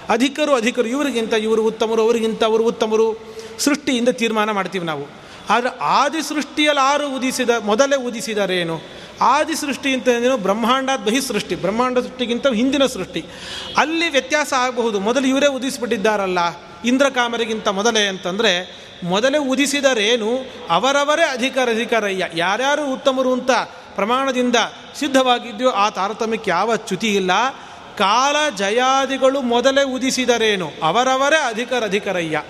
A: ಅಧಿಕರು ಅಧಿಕರು. ಇವರಿಗಿಂತ ಇವರು ಉತ್ತಮರು, ಅವರಿಗಿಂತ ಅವರು ಉತ್ತಮರು ಸೃಷ್ಟಿಯಿಂದ ತೀರ್ಮಾನ ಮಾಡ್ತೀವಿ ನಾವು. ಆದರೆ ಆದಿ ಸೃಷ್ಟಿಯಲ್ಲಿ ಆರು ಉದಿಸಿದ ಮೊದಲೇ ಉದಿಸಿದರೇನು ಆದಿ ಸೃಷ್ಟಿ ಅಂತ ಏನು ಬಹಿ ಸೃಷ್ಟಿ, ಬ್ರಹ್ಮಾಂಡ ಸೃಷ್ಟಿಗಿಂತ ಹಿಂದಿನ ಸೃಷ್ಟಿ. ಅಲ್ಲಿ ವ್ಯತ್ಯಾಸ ಆಗಬಹುದು. ಮೊದಲು ಇವರೇ ಉದಿಸಿಬಿಟ್ಟಿದ್ದಾರಲ್ಲ ಇಂದ್ರಕಾಮರಿಗಿಂತ ಮೊದಲೇ ಅಂತಂದರೆ, ಮೊದಲೇ ಉದಿಸಿದರೇನು? ಅವರವರೇ ಅಧಿಕಾರ ಅಧಿಕಾರಯ್ಯ ಯಾರ್ಯಾರು ಉತ್ತಮರು ಅಂತ ಪ್ರಮಾಣದಿಂದ ಸಿದ್ಧವಾಗಿದೆಯೋ ಆ ತಾರತಮ್ಯಕ್ಕೆ ಯಾವ ಚ್ಯುತಿ ಇಲ್ಲ. ಕಾಲ ಜಯಾದಿಗಳು ಮೊದಲೇ ಉದಿಸಿದರೇನು? ಅವರವರೇ ಅಧಿಕಾರ, ಅಧಿಕಾರಯ್ಯ.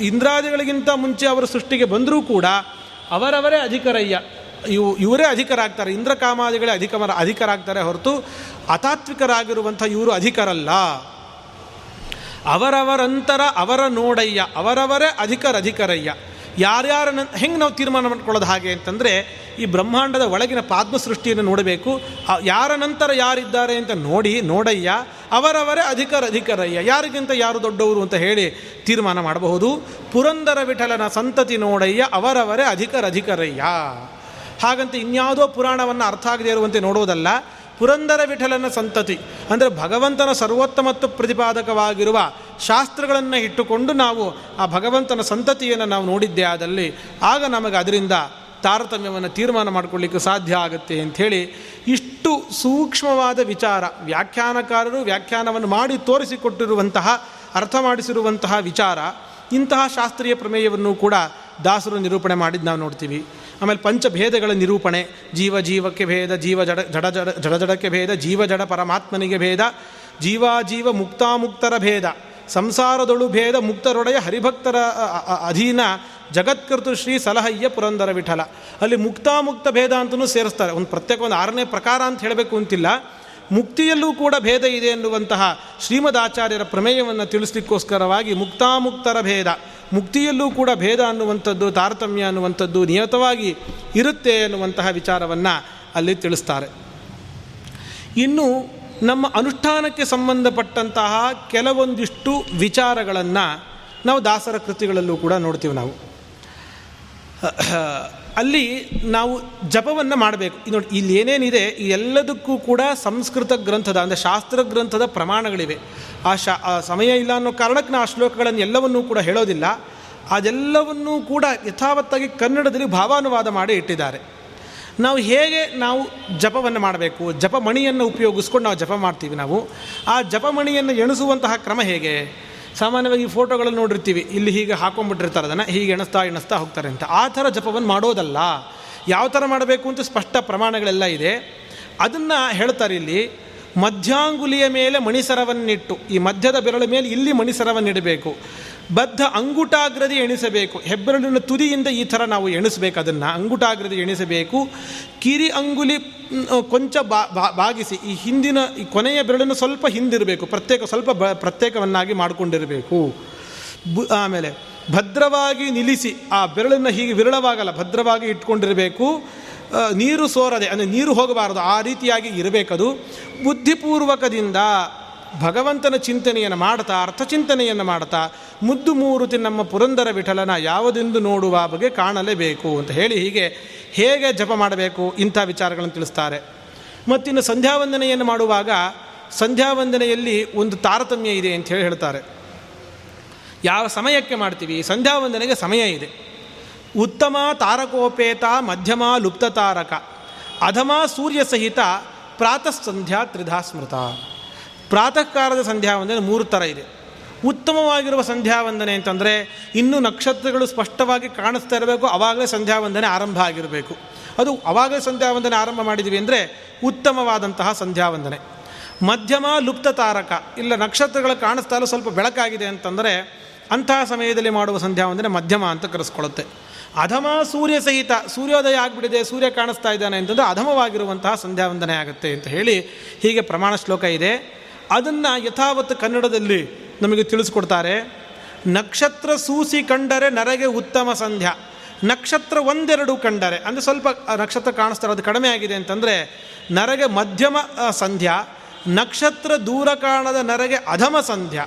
A: ಇಂದ್ರಾದಿಗಳಿಗಿಂತ ಮುಂಚೆ ಅವರ ಸೃಷ್ಟಿಗೆ ಬಂದರೂ ಕೂಡ ಅವರವರೇ ಅಧಿಕರಯ್ಯ. ಇವು ಇವರೇ ಅಧಿಕರಾಗ್ತಾರೆ, ಇಂದ್ರಕಾಮಾದಿಗಳೇ ಅಧಿಕ ಅಧಿಕರಾಗ್ತಾರೆ ಹೊರತು ಅತಾತ್ವಿಕರಾಗಿರುವಂಥ ಇವರು ಅಧಿಕರಲ್ಲ. ಅವರವರಂತರ ಅವರ ನೋಡಯ್ಯ, ಅವರವರೇ ಅಧಿಕರ ಅಧಿಕರಧಿಕರಯ್ಯ ಯಾರ್ಯಾರ ಹೆಂಗೆ ನಾವು ತೀರ್ಮಾನ ಮಾಡ್ಕೊಳ್ಳೋದು ಹಾಗೆ ಅಂತಂದರೆ, ಈ ಬ್ರಹ್ಮಾಂಡದ ಒಳಗಿನ ಪಾದ್ಮ ಸೃಷ್ಟಿಯನ್ನು ನೋಡಬೇಕು ಯಾರ ನಂತರ ಯಾರಿದ್ದಾರೆ ಅಂತ ನೋಡಿ, ನೋಡಯ್ಯ, ಅವರವರೇ ಅಧಿಕರ ಅಧಿಕರಯ್ಯ. ಯಾರಿಗಿಂತ ಯಾರು ದೊಡ್ಡವರು ಅಂತ ಹೇಳಿ ತೀರ್ಮಾನ ಮಾಡಬಹುದು. ಪುರಂದರ ವಿಠಲನ ಸಂತತಿ ನೋಡಯ್ಯ, ಅವರವರೇ ಅಧಿಕರ ಅಧಿಕರಯ್ಯ. ಹಾಗಂತ ಇನ್ಯಾವುದೋ ಪುರಾಣವನ್ನು ಅರ್ಥ ಆಗದೇ ಇರುವಂತೆ ನೋಡುವುದಲ್ಲ ಪುರಂದರ ವಿಠಲನ ಸಂತತಿ, ಅಂದರೆ ಭಗವಂತನ ಸರ್ವೋತ್ತಮತ್ವ ಪ್ರತಿಪಾದಕವಾಗಿರುವ ಶಾಸ್ತ್ರಗಳನ್ನು ಇಟ್ಟುಕೊಂಡು ನಾವು ಆ ಭಗವಂತನ ಸಂತತಿಯನ್ನು ನಾವು ನೋಡಿದ್ದೇ ಆದಲ್ಲಿ, ಆಗ ನಮಗೆ ಅದರಿಂದ ತಾರತಮ್ಯವನ್ನು ತೀರ್ಮಾನ ಮಾಡಿಕೊಳ್ಳಿಕ್ಕೆ ಸಾಧ್ಯ ಆಗುತ್ತೆ ಅಂಥೇಳಿ ಇಷ್ಟು ಸೂಕ್ಷ್ಮವಾದ ವಿಚಾರ, ವ್ಯಾಖ್ಯಾನಕಾರರು ವ್ಯಾಖ್ಯಾನವನ್ನು ಮಾಡಿ ತೋರಿಸಿಕೊಟ್ಟಿರುವಂತಹ, ಅರ್ಥ ಮಾಡಿಸಿರುವಂತಹ ವಿಚಾರ, ಇಂತಹ ಶಾಸ್ತ್ರೀಯ ಪ್ರಮೇಯವನ್ನು ಕೂಡ ದಾಸರು ನಿರೂಪಣೆ ಮಾಡಿದ್ದು ನಾವು ನೋಡ್ತೀವಿ. ಆಮೇಲೆ ಪಂಚಭೇದಗಳ ನಿರೂಪಣೆ, ಜೀವ ಜೀವಕ್ಕೆ ಭೇದ, ಜೀವ ಜಡ ಜಡ ಜಡ ಜಡ, ಜಡಕ್ಕೆ ಭೇದ, ಜೀವ ಜಡ ಪರಮಾತ್ಮನಿಗೆ ಭೇದ ಜೀವಾಜೀವ ಮುಕ್ತಾಮುಕ್ತರ ಭೇದ, ಸಂಸಾರದೊಳು ಭೇದ, ಮುಕ್ತರೊಡೆಯ ಹರಿಭಕ್ತರ ಅಧೀನ ಜಗತ್ಕರ್ತು ಶ್ರೀ ಸಲಹಯ್ಯ ಪುರಂದರ ವಿಠಲ. ಅಲ್ಲಿ ಮುಕ್ತಾಮುಕ್ತ ಭೇದ ಅಂತಲೂ ಸೇರಿಸ್ತಾರೆ. ಒಂದು ಪ್ರತ್ಯೇಕ ಒಂದು ಆರನೇ ಪ್ರಕಾರ ಅಂತ ಹೇಳಬೇಕು ಅಂತಿಲ್ಲ. ಮುಕ್ತಿಯಲ್ಲೂ ಕೂಡ ಭೇದ ಇದೆ ಎನ್ನುವಂತಹ ಶ್ರೀಮದ್ ಆಚಾರ್ಯರ ಪ್ರಮೇಯವನ್ನು ತಿಳಿಸ್ಲಿಕ್ಕೋಸ್ಕರವಾಗಿ ಮುಕ್ತಾಮುಕ್ತರ ಭೇದ. ಮುಕ್ತಿಯಲ್ಲೂ ಕೂಡ ಭೇದ ಅನ್ನುವಂಥದ್ದು, ತಾರತಮ್ಯ ಅನ್ನುವಂಥದ್ದು ನಿಯತವಾಗಿ ಇರುತ್ತೆ ಅನ್ನುವಂತಹ ವಿಚಾರವನ್ನು ಅಲ್ಲಿ ತಿಳಿಸ್ತಾರೆ. ಇನ್ನು ನಮ್ಮ ಅನುಷ್ಠಾನಕ್ಕೆ ಸಂಬಂಧಪಟ್ಟಂತಹ ಕೆಲವೊಂದಿಷ್ಟು ವಿಚಾರಗಳನ್ನು ನಾವು ದಾಸರ ಕೃತಿಗಳಲ್ಲೂ ಕೂಡ ನೋಡ್ತೀವಿ ನಾವು. ಅಲ್ಲಿ ನಾವು ಜಪವನ್ನು ಮಾಡಬೇಕು. ನೋಡಿ, ಇಲ್ಲಿ ಏನೇನಿದೆ ಎಲ್ಲದಕ್ಕೂ ಕೂಡ ಸಂಸ್ಕೃತ ಗ್ರಂಥದ, ಅಂದರೆ ಶಾಸ್ತ್ರ ಗ್ರಂಥದ ಪ್ರಮಾಣಗಳಿವೆ. ಆ ಶಾ ಸಮಯ ಇಲ್ಲ ಅನ್ನೋ ಕಾರಣಕ್ಕೆ ನಾವು ಆ ಶ್ಲೋಕಗಳನ್ನು ಎಲ್ಲವನ್ನೂ ಕೂಡ ಹೇಳೋದಿಲ್ಲ. ಅದೆಲ್ಲವನ್ನೂ ಕೂಡ ಯಥಾವತ್ತಾಗಿ ಕನ್ನಡದಲ್ಲಿ ಭಾವಾನುವಾದ ಮಾಡಿ ಇಟ್ಟಿದ್ದಾರೆ. ನಾವು ಹೇಗೆ ನಾವು ಜಪವನ್ನು ಮಾಡಬೇಕು? ಜಪಮಣಿಯನ್ನು ಉಪಯೋಗಿಸ್ಕೊಂಡು ನಾವು ಜಪ ಮಾಡ್ತೀವಿ ನಾವು. ಆ ಜಪಮಣಿಯನ್ನು ಎಣಿಸುವಂತಹ ಕ್ರಮ ಹೇಗೆ? ಸಾಮಾನ್ಯವಾಗಿ ಫೋಟೋಗಳನ್ನು ನೋಡಿರ್ತೀವಿ. ಇಲ್ಲಿ ಹೀಗೆ ಹಾಕೊಂಡ್ಬಿಟ್ಟಿರ್ತಾರೆ ಅದನ್ನು. ಹೀಗೆ ಎಣಿಸ್ತಾ ಎಣಿಸ್ತಾ ಹೋಗ್ತಾರೆ ಅಂತ. ಆ ಥರ ಜಪವನ್ನು ಮಾಡೋದಲ್ಲ. ಯಾವ ಥರ ಮಾಡಬೇಕು ಅಂತ ಸ್ಪಷ್ಟ ಪ್ರಮಾಣಗಳೆಲ್ಲ ಇದೆ. ಅದನ್ನು ಹೇಳ್ತಾರೆ ಇಲ್ಲಿ, ಮಧ್ಯಾಂಗುಲಿಯ ಮೇಲೆ ಮಣಿಸರವನ್ನಿಟ್ಟು. ಈ ಮಧ್ಯದ ಬೆರಳ ಮೇಲೆ ಇಲ್ಲಿ ಮಣಿಸರವನ್ನಿಡಬೇಕು. ಬದ್ಧ ಅಂಗುಟಾಗ್ರದಿ ಎಣಿಸಬೇಕು. ಹೆಬ್ಬೆರಳಿನ ತುದಿಯಿಂದ ಈ ಥರ ನಾವು ಎಣಿಸಬೇಕು ಅದನ್ನು. ಅಂಗುಟಾಗ್ರದಿ ಎಣಿಸಬೇಕು. ಕಿರಿ ಅಂಗುಲಿ ಕೊಂಚ ಬಾಗಿಸಿ. ಈ ಹಿಂದಿನ, ಈ ಕೊನೆಯ ಬೆರಳನ್ನು ಸ್ವಲ್ಪ ಹಿಂದಿರಬೇಕು. ಪ್ರತ್ಯೇಕ, ಸ್ವಲ್ಪ ಬ, ಪ್ರತ್ಯೇಕವನ್ನಾಗಿ ಮಾಡಿಕೊಂಡಿರಬೇಕು. ಬು, ಆಮೇಲೆ ಭದ್ರವಾಗಿ ನಿಲ್ಲಿಸಿ. ಆ ಬೆರಳನ್ನು ಹೀಗೆ ವಿರಳವಾಗಲ್ಲ, ಭದ್ರವಾಗಿ ಇಟ್ಕೊಂಡಿರಬೇಕು. ನೀರು ಸೋರದೆ, ಅಂದರೆ ನೀರು ಹೋಗಬಾರದು. ಆ ರೀತಿಯಾಗಿ ಇರಬೇಕದು. ಬುದ್ಧಿಪೂರ್ವಕದಿಂದ ಭಗವಂತನ ಚಿಂತನೆಯನ್ನು ಮಾಡ್ತಾ ಅರ್ಥಚಿಂತನೆಯನ್ನು ಮಾಡ್ತಾ, ಮುದ್ದು ಮೂರುತಿ ನಮ್ಮ ಪುರಂದರ ವಿಠಲನ ಯಾವುದೆಂದು ನೋಡುವ ಬಗ್ಗೆ ಕಾಣಲೇಬೇಕು ಅಂತ ಹೇಳಿ ಹೀಗೆ ಹೇಗೆ ಜಪ ಮಾಡಬೇಕು ಇಂಥ ವಿಚಾರಗಳನ್ನು ತಿಳಿಸ್ತಾರೆ. ಮತ್ತಿನ್ನು ಸಂಧ್ಯಾವಂದನೆಯನ್ನು ಮಾಡುವಾಗ ಸಂಧ್ಯಾವಂದನೆಯಲ್ಲಿ ಒಂದು ತಾರತಮ್ಯ ಇದೆ ಅಂತ ಹೇಳಿ ಹೇಳ್ತಾರೆ. ಯಾವ ಸಮಯಕ್ಕೆ ಮಾಡ್ತೀವಿ? ಸಂಧ್ಯಾವಂದನೆಗೆ ಸಮಯ ಇದೆ. ಉತ್ತಮ ತಾರಕೋಪೇತ, ಮಧ್ಯಮ ಲುಪ್ತ ತಾರಕ, ಅಧಮ ಸೂರ್ಯ ಸಹಿತ ಪ್ರಾತಃ ಸಂಧ್ಯಾ ತ್ರಿಧಾ ಸ್ಮೃತ. ಪ್ರಾತಃ ಕಾಲದ ಸಂಧ್ಯಾ ವಂದನೆ ಮೂರು ಥರ ಇದೆ. ಉತ್ತಮವಾಗಿರುವ ಸಂಧ್ಯಾ ವಂದನೆ ಅಂತಂದರೆ ಇನ್ನೂ ನಕ್ಷತ್ರಗಳು ಸ್ಪಷ್ಟವಾಗಿ ಕಾಣಿಸ್ತಾ ಇರಬೇಕು ಆವಾಗಲೇ ಸಂಧ್ಯಾ ವಂದನೆ ಆರಂಭ ಆಗಿರಬೇಕು. ಅದು ಅವಾಗಲೇ ಸಂಧ್ಯಾ ವಂದನೆ ಆರಂಭ ಮಾಡಿದ್ವಿ ಅಂದರೆ ಉತ್ತಮವಾದಂತಹ ಸಂಧ್ಯಾ ವಂದನೆ. ಮಧ್ಯಮ ಲುಪ್ತ ತಾರಕ, ಇಲ್ಲ ನಕ್ಷತ್ರಗಳು ಕಾಣಿಸ್ತಾ ಇಲ್ಲ ಸ್ವಲ್ಪ ಬೆಳಕಾಗಿದೆ ಅಂತಂದರೆ ಅಂತಹ ಸಮಯದಲ್ಲಿ ಮಾಡುವ ಸಂಧ್ಯಾ ವಂದನೆ ಮಧ್ಯಮ ಅಂತ ಕರೆಸ್ಕೊಳ್ಳುತ್ತೆ. ಅಧಮ ಸೂರ್ಯ ಸಹಿತ, ಸೂರ್ಯೋದಯ ಆಗಿಬಿಟ್ಟಿದೆ, ಸೂರ್ಯ ಕಾಣಿಸ್ತಾ ಇದ್ದಾನೆ ಅಂತಂದರೆ ಅಧಮವಾಗಿರುವಂತಹ ಸಂಧ್ಯಾ ವಂದನೆ ಆಗುತ್ತೆ ಅಂತ ಹೇಳಿ ಹೀಗೆ ಪ್ರಮಾಣ ಶ್ಲೋಕ ಇದೆ. ಅದನ್ನು ಯಥಾವತ್ ಕನ್ನಡದಲ್ಲಿ ನಮಗೆ ತಿಳಿಸ್ಕೊಡ್ತಾರೆ, ನಕ್ಷತ್ರ ಸೂಸಿ ಕಂಡರೆ ನರಗೆ ಉತ್ತಮ ಸಂಧ್ಯಾ. ನಕ್ಷತ್ರ ಒಂದೆರಡು ಕಂಡರೆ, ಅಂದರೆ ಸ್ವಲ್ಪ ನಕ್ಷತ್ರ ಕಾಣಿಸ್ತಾರೆ, ಅದು ಕಡಿಮೆ ಆಗಿದೆ ಅಂತಂದರೆ ನರಗೆ ಮಧ್ಯಮ ಸಂಧ್ಯಾ. ನಕ್ಷತ್ರ ದೂರ ಕಾಣದ ನರಗೆ ಅಧಮ ಸಂಧ್ಯಾ.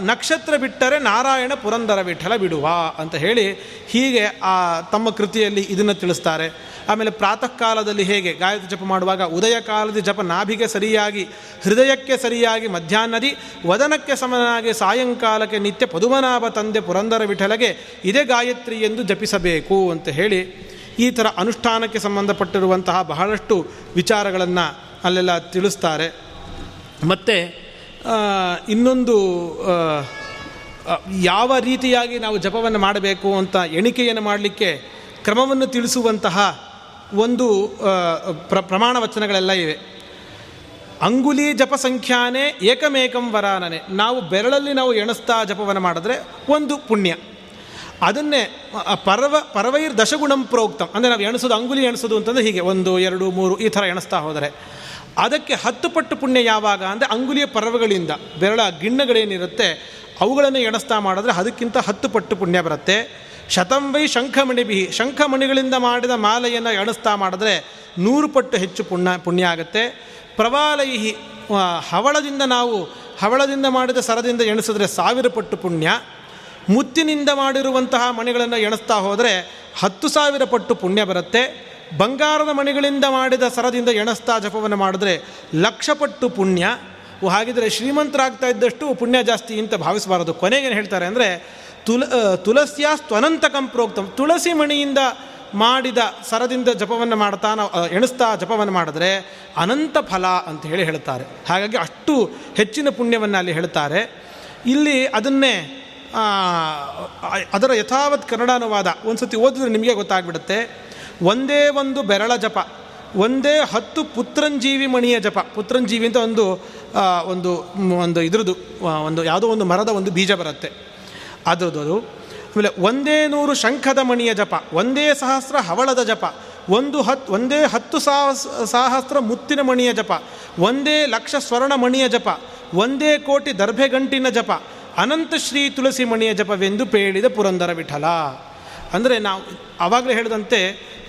A: ನಕ್ಷತ್ರ ಬಿಟ್ಟರೆ ನಾರಾಯಣ ಪುರಂದರ ವಿಠಲ ಬಿಡುವ ಅಂತ ಹೇಳಿ ಹೀಗೆ ಆ, ತಮ್ಮ ಕೃತಿಯಲ್ಲಿ ಇದನ್ನು ತಿಳಿಸ್ತಾರೆ. ಆಮೇಲೆ ಪ್ರಾತಃ ಕಾಲದಲ್ಲಿ ಹೇಗೆ ಗಾಯತ್ರಿ ಜಪ ಮಾಡುವಾಗ ಉದಯ ಕಾಲದ ಜಪ ನಾಭಿಗೆ ಸರಿಯಾಗಿ, ಹೃದಯಕ್ಕೆ ಸರಿಯಾಗಿ ಮಧ್ಯಾಹ್ನದಿ, ವದನಕ್ಕೆ ಸಮನಾಗಿ ಸಾಯಂಕಾಲಕ್ಕೆ ನಿತ್ಯ ಪದುಮನಾಭ ತಂದೆ ಪುರಂದರ ವಿಠಲಗೆ ಇದೇ ಗಾಯತ್ರಿ ಎಂದು ಜಪಿಸಬೇಕು ಅಂತ ಹೇಳಿ ಈ ಥರ ಅನುಷ್ಠಾನಕ್ಕೆ ಸಂಬಂಧಪಟ್ಟಿರುವಂತಹ ಬಹಳಷ್ಟು ವಿಚಾರಗಳನ್ನು ಅಲ್ಲೆಲ್ಲ ತಿಳಿಸ್ತಾರೆ. ಮತ್ತು ಇನ್ನೊಂದು ಯಾವ ರೀತಿಯಾಗಿ ನಾವು ಜಪವನ್ನು ಮಾಡಬೇಕು ಅಂತ ಎಣಿಕೆಯನ್ನು ಮಾಡಲಿಕ್ಕೆ ಕ್ರಮವನ್ನು ತಿಳಿಸುವಂತಹ ಒಂದು ಪ್ರ, ಪ್ರಮಾಣ ವಚನಗಳೆಲ್ಲ ಇವೆ. ಅಂಗುಲಿ ಜಪ ಸಂಖ್ಯಾನೇ ಏಕಮೇಕಂ ವರಾನನೆ. ನಾವು ಬೆರಳಲ್ಲಿ ನಾವು ಎಣಿಸ್ತಾ ಜಪವನ್ನು ಮಾಡಿದ್ರೆ ಒಂದು ಪುಣ್ಯ. ಅದನ್ನೇ ಪರ್ವ ಪರ್ವೈರ್ ದಶಗುಣಂ ಪ್ರೋಕ್ತಂ. ಅಂದರೆ ನಾವು ಎಣಿಸೋದು, ಅಂಗುಲಿ ಎಣಿಸೋದು ಅಂತಂದರೆ ಹೀಗೆ, ಒಂದು, ಎರಡು, ಮೂರು, ಈ ಥರ ಎಣಿಸ್ತಾ ಹೋದರೆ. ಅದಕ್ಕೆ ಹತ್ತು ಪಟ್ಟು ಪುಣ್ಯ ಯಾವಾಗ ಅಂದರೆ ಅಂಗುಲಿಯ ಪರ್ವಗಳಿಂದ. ಬೆರಳ ಗಿಣ್ಣಗಳೇನಿರುತ್ತೆ, ಅವುಗಳನ್ನು ಎಣಸ್ತಾ ಮಾಡಿದ್ರೆ ಅದಕ್ಕಿಂತ ಹತ್ತು ಪಟ್ಟು ಪುಣ್ಯ ಬರುತ್ತೆ. ಶತಂಬೈ ಶಂಖಮಣಿ ಬಿಹಿ ಶಂಖಮಣಿಗಳಿಂದ ಮಾಡಿದ ಮಾಲೆಯನ್ನು ಎಣಿಸ್ತಾ ಮಾಡಿದ್ರೆ ನೂರು ಪಟ್ಟು ಹೆಚ್ಚು ಪುಣ್ಯ ಪುಣ್ಯ ಆಗುತ್ತೆ. ಪ್ರವಾಲೈಹಿ ಹವಳದಿಂದ ನಾವು, ಹವಳದಿಂದ ಮಾಡಿದ ಸರದಿಂದ ಎಣಿಸಿದ್ರೆ ಸಾವಿರ ಪಟ್ಟು ಪುಣ್ಯ. ಮುತ್ತಿನಿಂದ ಮಾಡಿರುವಂತಹ ಮಣಿಗಳನ್ನು ಎಣಿಸ್ತಾ ಹೋದರೆ ಹತ್ತು ಸಾವಿರ ಪಟ್ಟು ಪುಣ್ಯ ಬರುತ್ತೆ. ಬಂಗಾರದ ಮಣಿಗಳಿಂದ ಮಾಡಿದ ಸರದಿಂದ ಎಣಸ್ತಾ ಜಪವನ್ನು ಮಾಡಿದ್ರೆ ಲಕ್ಷಪಟ್ಟು ಪುಣ್ಯ. ಹಾಗಿದ್ರೆ ಶ್ರೀಮಂತರಾಗ್ತಾ ಇದ್ದಷ್ಟು ಪುಣ್ಯ ಜಾಸ್ತಿ ಅಂತ ಭಾವಿಸಬಾರದು. ಕೊನೆಗೇನು ಹೇಳ್ತಾರೆ ಅಂದರೆ, ತುಲ ತುಳಸಿಯ ಸ್ವನಂತಕಂ ಪ್ರೋಕ್ತಂ. ತುಳಸಿ ಮಣಿಯಿಂದ ಮಾಡಿದ ಸರದಿಂದ ಜಪವನ್ನು ಮಾಡ್ತಾ ನಾವು ಎಣಿಸ್ತಾ ಜಪವನ್ನು ಮಾಡಿದ್ರೆ ಅನಂತ ಫಲ ಅಂತ ಹೇಳಿ ಹೇಳ್ತಾರೆ. ಹಾಗಾಗಿ ಅಷ್ಟು ಹೆಚ್ಚಿನ ಪುಣ್ಯವನ್ನು ಅಲ್ಲಿ ಹೇಳ್ತಾರೆ. ಇಲ್ಲಿ ಅದನ್ನೇ ಅದರ ಯಥಾವತ್ ಕನ್ನಡಾನುವಾದ ಒಂದು ಸತಿ ಓದಿದ್ರೆ ನಿಮಗೆ ಗೊತ್ತಾಗ್ಬಿಡುತ್ತೆ. ಒಂದೇ ಒಂದು ಬೆರಳ ಜಪ, ಒಂದೇ ಹತ್ತು ಪುತ್ರಂಜೀವಿ ಮಣಿಯ ಜಪ. ಪುತ್ರಂಜೀವಿ ಅಂತ ಒಂದು ಒಂದು ಒಂದು ಇದ್ರದ್ದು ಒಂದು ಯಾವುದೋ ಒಂದು ಮರದ ಒಂದು ಬೀಜ ಬರುತ್ತೆ. ಅದರದ್ದು ಅದು. ಆಮೇಲೆ ಒಂದೇ ನೂರು ಶಂಖದ ಮಣಿಯ ಜಪ, ಒಂದೇ ಸಹಸ್ರ ಹವಳದ ಜಪ, ಒಂದು ಹತ್ತು ಒಂದೇ ಹತ್ತು ಸಹಸ್ರ ಮುತ್ತಿನ ಮಣಿಯ ಜಪ, ಒಂದೇ ಲಕ್ಷ ಸ್ವರ್ಣ ಮಣಿಯ ಜಪ, ಒಂದೇ ಕೋಟಿ ದರ್ಭೆಗಂಟಿನ ಜಪ, ಅನಂತ ಶ್ರೀ ತುಳಸಿ ಮಣಿಯ ಜಪವೆಂದು ಪೇಳಿದ ಪುರಂದರ ವಿಠಲ. ಅಂದರೆ ನಾವು ಆವಾಗಲೇ ಹೇಳಿದಂತೆ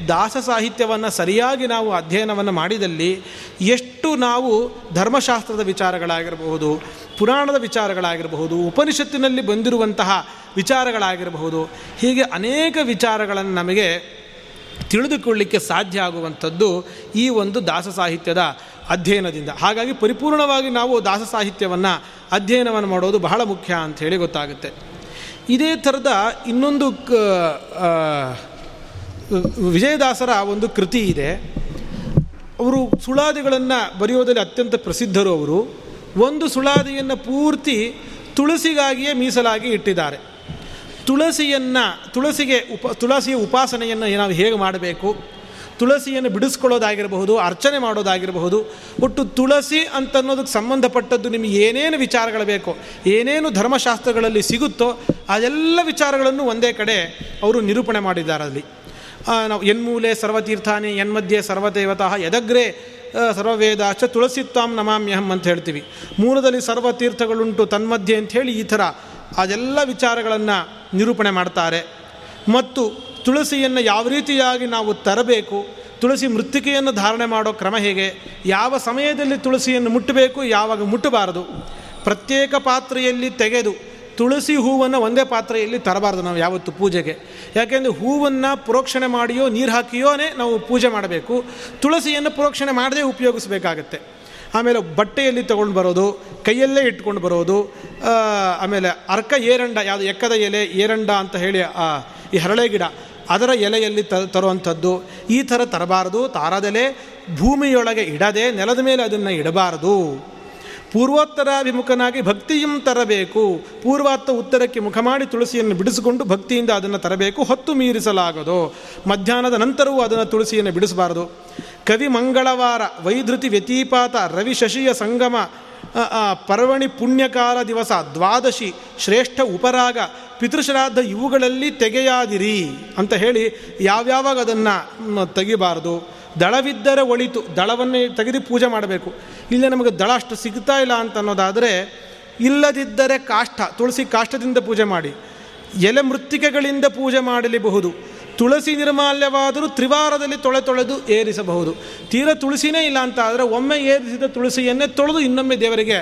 A: ದಾಸ ಸಾಹಿತ್ಯವನ್ನು ಸರಿಯಾಗಿ ನಾವು ಅಧ್ಯಯನವನ್ನು ಮಾಡಿದಲ್ಲಿ ಎಷ್ಟು ನಾವು ಧರ್ಮಶಾಸ್ತ್ರದ ವಿಚಾರಗಳಾಗಿರಬಹುದು, ಪುರಾಣದ ವಿಚಾರಗಳಾಗಿರಬಹುದು, ಉಪನಿಷತ್ತಿನಲ್ಲಿ ಬಂದಿರುವಂತಹ ವಿಚಾರಗಳಾಗಿರಬಹುದು, ಹೀಗೆ ಅನೇಕ ವಿಚಾರಗಳನ್ನು ನಮಗೆ ತಿಳಿದುಕೊಳ್ಳಿಕ್ಕೆ ಸಾಧ್ಯ ಆಗುವಂಥದ್ದು ಈ ಒಂದು ದಾಸ ಸಾಹಿತ್ಯದ ಅಧ್ಯಯನದಿಂದ. ಹಾಗಾಗಿ ಪರಿಪೂರ್ಣವಾಗಿ ನಾವು ದಾಸ ಸಾಹಿತ್ಯವನ್ನು ಅಧ್ಯಯನವನ್ನು ಮಾಡೋದು ಬಹಳ ಮುಖ್ಯ ಅಂಥೇಳಿ ಗೊತ್ತಾಗುತ್ತೆ. ಇದೇ ಥರದ ಇನ್ನೊಂದು ವಿಜಯದಾಸರ ಒಂದು ಕೃತಿ ಇದೆ. ಅವರು ಸುಳಾದಿಗಳನ್ನು ಬರೆಯೋದಲ್ಲಿ ಅತ್ಯಂತ ಪ್ರಸಿದ್ಧರು ಅವರು. ಒಂದು ಸುಳಾದಿಯನ್ನು ಪೂರ್ತಿ ತುಳಸಿಗಾಗಿಯೇ ಮೀಸಲಾಗಿ ಇಟ್ಟಿದ್ದಾರೆ. ತುಳಸಿಯನ್ನು, ತುಳಸಿಗೆ ಉಪ, ತುಳಸಿಯ ಉಪಾಸನೆಯನ್ನು ನಾವು ಹೇಗೆ ಮಾಡಬೇಕು? ತುಳಸಿಯನ್ನು ಬಿಡಿಸ್ಕೊಳ್ಳೋದಾಗಿರಬಹುದು, ಅರ್ಚನೆ ಮಾಡೋದಾಗಿರಬಹುದು. ಒಟ್ಟು ತುಳಸಿ ಅಂತನ್ನೋದಕ್ಕೆ ಸಂಬಂಧಪಟ್ಟದ್ದು ನಿಮಗೆ ಏನೇನು ವಿಚಾರಗಳು ಬೇಕೋ, ಏನೇನು ಧರ್ಮಶಾಸ್ತ್ರಗಳಲ್ಲಿ ಸಿಗುತ್ತೋ ಅದೆಲ್ಲ ವಿಚಾರಗಳನ್ನು ಒಂದೇ ಕಡೆ ಅವರು ನಿರೂಪಣೆ ಮಾಡಿದ್ದಾರೆ ಅಲ್ಲಿ. ನಾವು ಎನ್ಮೂಲೆ ಸರ್ವತೀರ್ಥಾನೆ, ಎನ್ಮಧ್ಯೆ ಸರ್ವದೇವತಃ ಯದಗ್ರೆ ಸರ್ವವೇದಾಶ್ಚ ತುಳಸಿತ್ವಾಂ ನಮಾಮ್ಯಹಂ ಅಂತ ಹೇಳ್ತೀವಿ. ಮೂಲದಲ್ಲಿ ಸರ್ವತೀರ್ಥಗಳುಂಟು, ತನ್ಮಧ್ಯೆ ಅಂಥೇಳಿ ಈ ಥರ ಅದೆಲ್ಲ ವಿಚಾರಗಳನ್ನು ನಿರೂಪಣೆ ಮಾಡ್ತಾರೆ. ಮತ್ತು ತುಳಸಿಯನ್ನು ಯಾವ ರೀತಿಯಾಗಿ ನಾವು ತರಬೇಕು, ತುಳಸಿ ಮೃತ್ತಿಕೆಯನ್ನು ಧಾರಣೆ ಮಾಡೋ ಕ್ರಮ ಹೇಗೆ, ಯಾವ ಸಮಯದಲ್ಲಿ ತುಳಸಿಯನ್ನು ಮುಟ್ಟಬೇಕು, ಯಾವಾಗ ಮುಟ್ಟಬಾರದು, ಪ್ರತ್ಯೇಕ ಪಾತ್ರೆಯಲ್ಲಿ ತೆಗೆದು ತುಳಸಿ ಹೂವನ್ನು ಒಂದೇ ಪಾತ್ರೆಯಲ್ಲಿ ತರಬಾರ್ದು ನಾವು ಯಾವತ್ತು ಪೂಜೆಗೆ. ಯಾಕೆಂದರೆ ಹೂವನ್ನು ಪ್ರೋಕ್ಷಣೆ ಮಾಡಿಯೋ, ನೀರು ಹಾಕಿಯೋನೇ ನಾವು ಪೂಜೆ ಮಾಡಬೇಕು. ತುಳಸಿಯನ್ನು ಪ್ರೋಕ್ಷಣೆ ಮಾಡದೇ ಉಪಯೋಗಿಸಬೇಕಾಗತ್ತೆ. ಆಮೇಲೆ ಬಟ್ಟೆಯಲ್ಲಿ ತೊಗೊಂಡು ಬರೋದು, ಕೈಯಲ್ಲೇ ಇಟ್ಕೊಂಡು ಬರೋದು ಆಮೇಲೆ ಅರ್ಕ ಏರಂಡ, ಯಾವುದು ಎಕ್ಕದ ಎಲೆ, ಏರಂಡ ಅಂತ ಹೇಳಿ ಈ ಹರಳೆ ಗಿಡ, ಅದರ ಎಲೆಯಲ್ಲಿ ತ, ತರುವಂಥದ್ದು, ಈ ಥರ ತರಬಾರದು, ತಾರದೆಲೆ ಭೂಮಿಯೊಳಗೆ ಇಡದೆ ನೆಲದ ಮೇಲೆ ಅದನ್ನು ಇಡಬಾರದು. ಪೂರ್ವೋತ್ತರಾಭಿಮುಖನಾಗಿ ಭಕ್ತಿಯಂ ತರಬೇಕು. ಪೂರ್ವಾತ್ತ ಉತ್ತರಕ್ಕೆ ಮುಖ ಮಾಡಿ ತುಳಸಿಯನ್ನು ಬಿಡಿಸಿಕೊಂಡು ಭಕ್ತಿಯಿಂದ ಅದನ್ನು ತರಬೇಕು. ಹೊತ್ತು ಮೀರಿಸಲಾಗದು. ಮಧ್ಯಾಹ್ನದ ನಂತರವೂ ಅದನ್ನು ತುಳಸಿಯನ್ನು ಬಿಡಿಸಬಾರದು. ಕವಿ ಮಂಗಳವಾರ, ವೈಧೃತಿ ವ್ಯತಿಪಾತ, ರವಿ ಶಶಿಯ ಸಂಗಮ ಪರ್ವಣಿ ಪುಣ್ಯಕಾಲ ದಿವಸ, ದ್ವಾದಶಿ, ಶ್ರೇಷ್ಠ ಉಪರಾಗ, ಪಿತೃಶ್ರಾದ್ದ ಇವುಗಳಲ್ಲಿ ತೆಗೆಯಾದಿರಿ ಅಂತ ಹೇಳಿ ಯಾವ್ಯಾವಾಗ ಅದನ್ನು ತೆಗಿಬಾರ್ದು? ದಳವಿದ್ದರೆ ಒಳಿತು, ದಳವನ್ನೇ ತೆಗೆದು ಪೂಜೆ ಮಾಡಬೇಕು. ಇಲ್ಲೇ ನಮಗೆ ದಳ ಅಷ್ಟು ಸಿಗ್ತಾ ಇಲ್ಲ ಅಂತ ಅನ್ನೋದಾದರೆ, ಇಲ್ಲದಿದ್ದರೆ ಕಾಷ್ಟ ತುಳಸಿ ಕಾಷ್ಟದಿಂದ ಪೂಜೆ ಮಾಡಿ. ಎಲೆ ಮೃತ್ತಿಕೆಗಳಿಂದ ಪೂಜೆ ಮಾಡಲಿಬಹುದು. ತುಳಸಿ ನಿರ್ಮಾಲ್ಯವಾದರೂ ತ್ರಿವಾರದಲ್ಲಿ ತೊಳೆ ತೊಳೆದು ಏರಿಸಬಹುದು. ತೀರ ತುಳಸಿನೇ ಇಲ್ಲ ಅಂತ ಆದರೆ ಒಮ್ಮೆ ಏರಿಸಿದ ತುಳಸಿಯನ್ನೇ ತೊಳೆದು ಇನ್ನೊಮ್ಮೆ ದೇವರಿಗೆ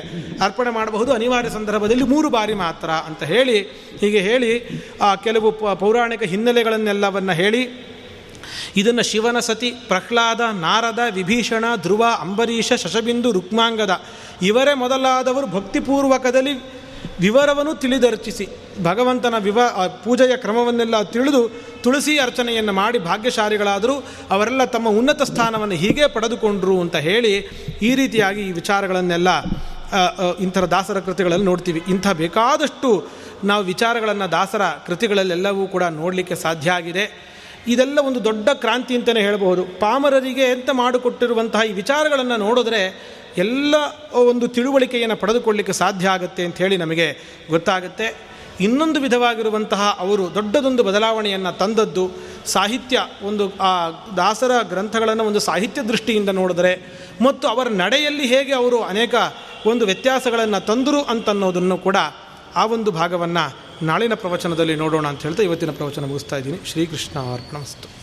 A: ಅರ್ಪಣೆ ಮಾಡಬಹುದು. ಅನಿವಾರ್ಯ ಸಂದರ್ಭದಲ್ಲಿ ಮೂರು ಬಾರಿ ಮಾತ್ರ ಅಂತ ಹೇಳಿ, ಹೀಗೆ ಹೇಳಿ ಕೆಲವು ಪೌರಾಣಿಕ ಹಿನ್ನೆಲೆಗಳನ್ನೆಲ್ಲವನ್ನು ಹೇಳಿ ಇದನ್ನು ಶಿವನ ಸತಿ ಪ್ರಹ್ಲಾದ, ನಾರದ, ವಿಭೀಷಣ, ಧ್ರುವ, ಅಂಬರೀಷ, ಶಶಬಿಂದು, ರುಕ್ಮಾಂಗದ. ಇವರೇ ಮೊದಲಾದವರು ಭಕ್ತಿಪೂರ್ವಕದಲ್ಲಿ ವಿವರವನ್ನು ತಿಳಿದರ್ಚಿಸಿ. ಭಗವಂತನ ವಿವ ಪೂಜೆಯ ಕ್ರಮವನ್ನೆಲ್ಲ ತಿಳಿದು ತುಳಸಿ ಅರ್ಚನೆಯನ್ನು ಮಾಡಿ ಭಾಗ್ಯಶಾಲಿಗಳಾದರೂ. ಅವರೆಲ್ಲ ತಮ್ಮ ಉನ್ನತ ಸ್ಥಾನವನ್ನು ಹೀಗೆ ಪಡೆದುಕೊಂಡ್ರು ಅಂತ ಹೇಳಿ ಈ ರೀತಿಯಾಗಿ ಈ ವಿಚಾರಗಳನ್ನೆಲ್ಲ ಇಂಥರ ದಾಸರ ಕೃತಿಗಳಲ್ಲಿ ನೋಡ್ತೀವಿ. ಇಂಥ ಬೇಕಾದಷ್ಟು ನಾವು ವಿಚಾರಗಳನ್ನು ದಾಸರ ಕೃತಿಗಳಲ್ಲೆಲ್ಲವೂ ಕೂಡ ನೋಡಲಿಕ್ಕೆ ಸಾಧ್ಯ ಆಗಿದೆ. ಇದೆಲ್ಲ ಒಂದು ದೊಡ್ಡ ಕ್ರಾಂತಿ ಅಂತಲೇ ಹೇಳಬಹುದು. ಪಾಮರರಿಗೆ ಅಂತ ಮಾಡಿಕೊಟ್ಟಿರುವಂತಹ ಈ ವಿಚಾರಗಳನ್ನು ನೋಡಿದ್ರೆ ಎಲ್ಲ ಒಂದು ತಿಳುವಳಿಕೆಯನ್ನು ಪಡೆದುಕೊಳ್ಳಿಕ್ಕೆ ಸಾಧ್ಯ ಆಗುತ್ತೆ ಅಂತ ಹೇಳಿ ನಮಗೆ ಗೊತ್ತಾಗುತ್ತೆ. ಇನ್ನೊಂದು ವಿಧವಾಗಿರುವಂತಹ ಅವರು ದೊಡ್ಡದೊಂದು ಬದಲಾವಣೆಯನ್ನು ತಂದದ್ದು ಸಾಹಿತ್ಯ, ಒಂದು ಆ ದಾಸರ ಗ್ರಂಥಗಳನ್ನು ಒಂದು ಸಾಹಿತ್ಯ ದೃಷ್ಟಿಯಿಂದ ನೋಡಿದರೆ ಮತ್ತು ಅವರ ನಡೆಯಲ್ಲಿ ಹೇಗೆ ಅವರು ಅನೇಕ ಒಂದು ವ್ಯತ್ಯಾಸಗಳನ್ನು ತಂದರು ಅಂತನ್ನೋದನ್ನು ಕೂಡ ಆ ಒಂದು ಭಾಗವನ್ನು ನಾಳಿನ ಪ್ರವಚನದಲ್ಲಿ ನೋಡೋಣ ಅಂತ ಹೇಳ್ತಾ ಇವತ್ತಿನ ಪ್ರವಚನ ಮುಗಿಸ್ತಾ ಇದ್ದೀನಿ. ಶ್ರೀಕೃಷ್ಣ ಅರ್ಪಣಮಸ್ತು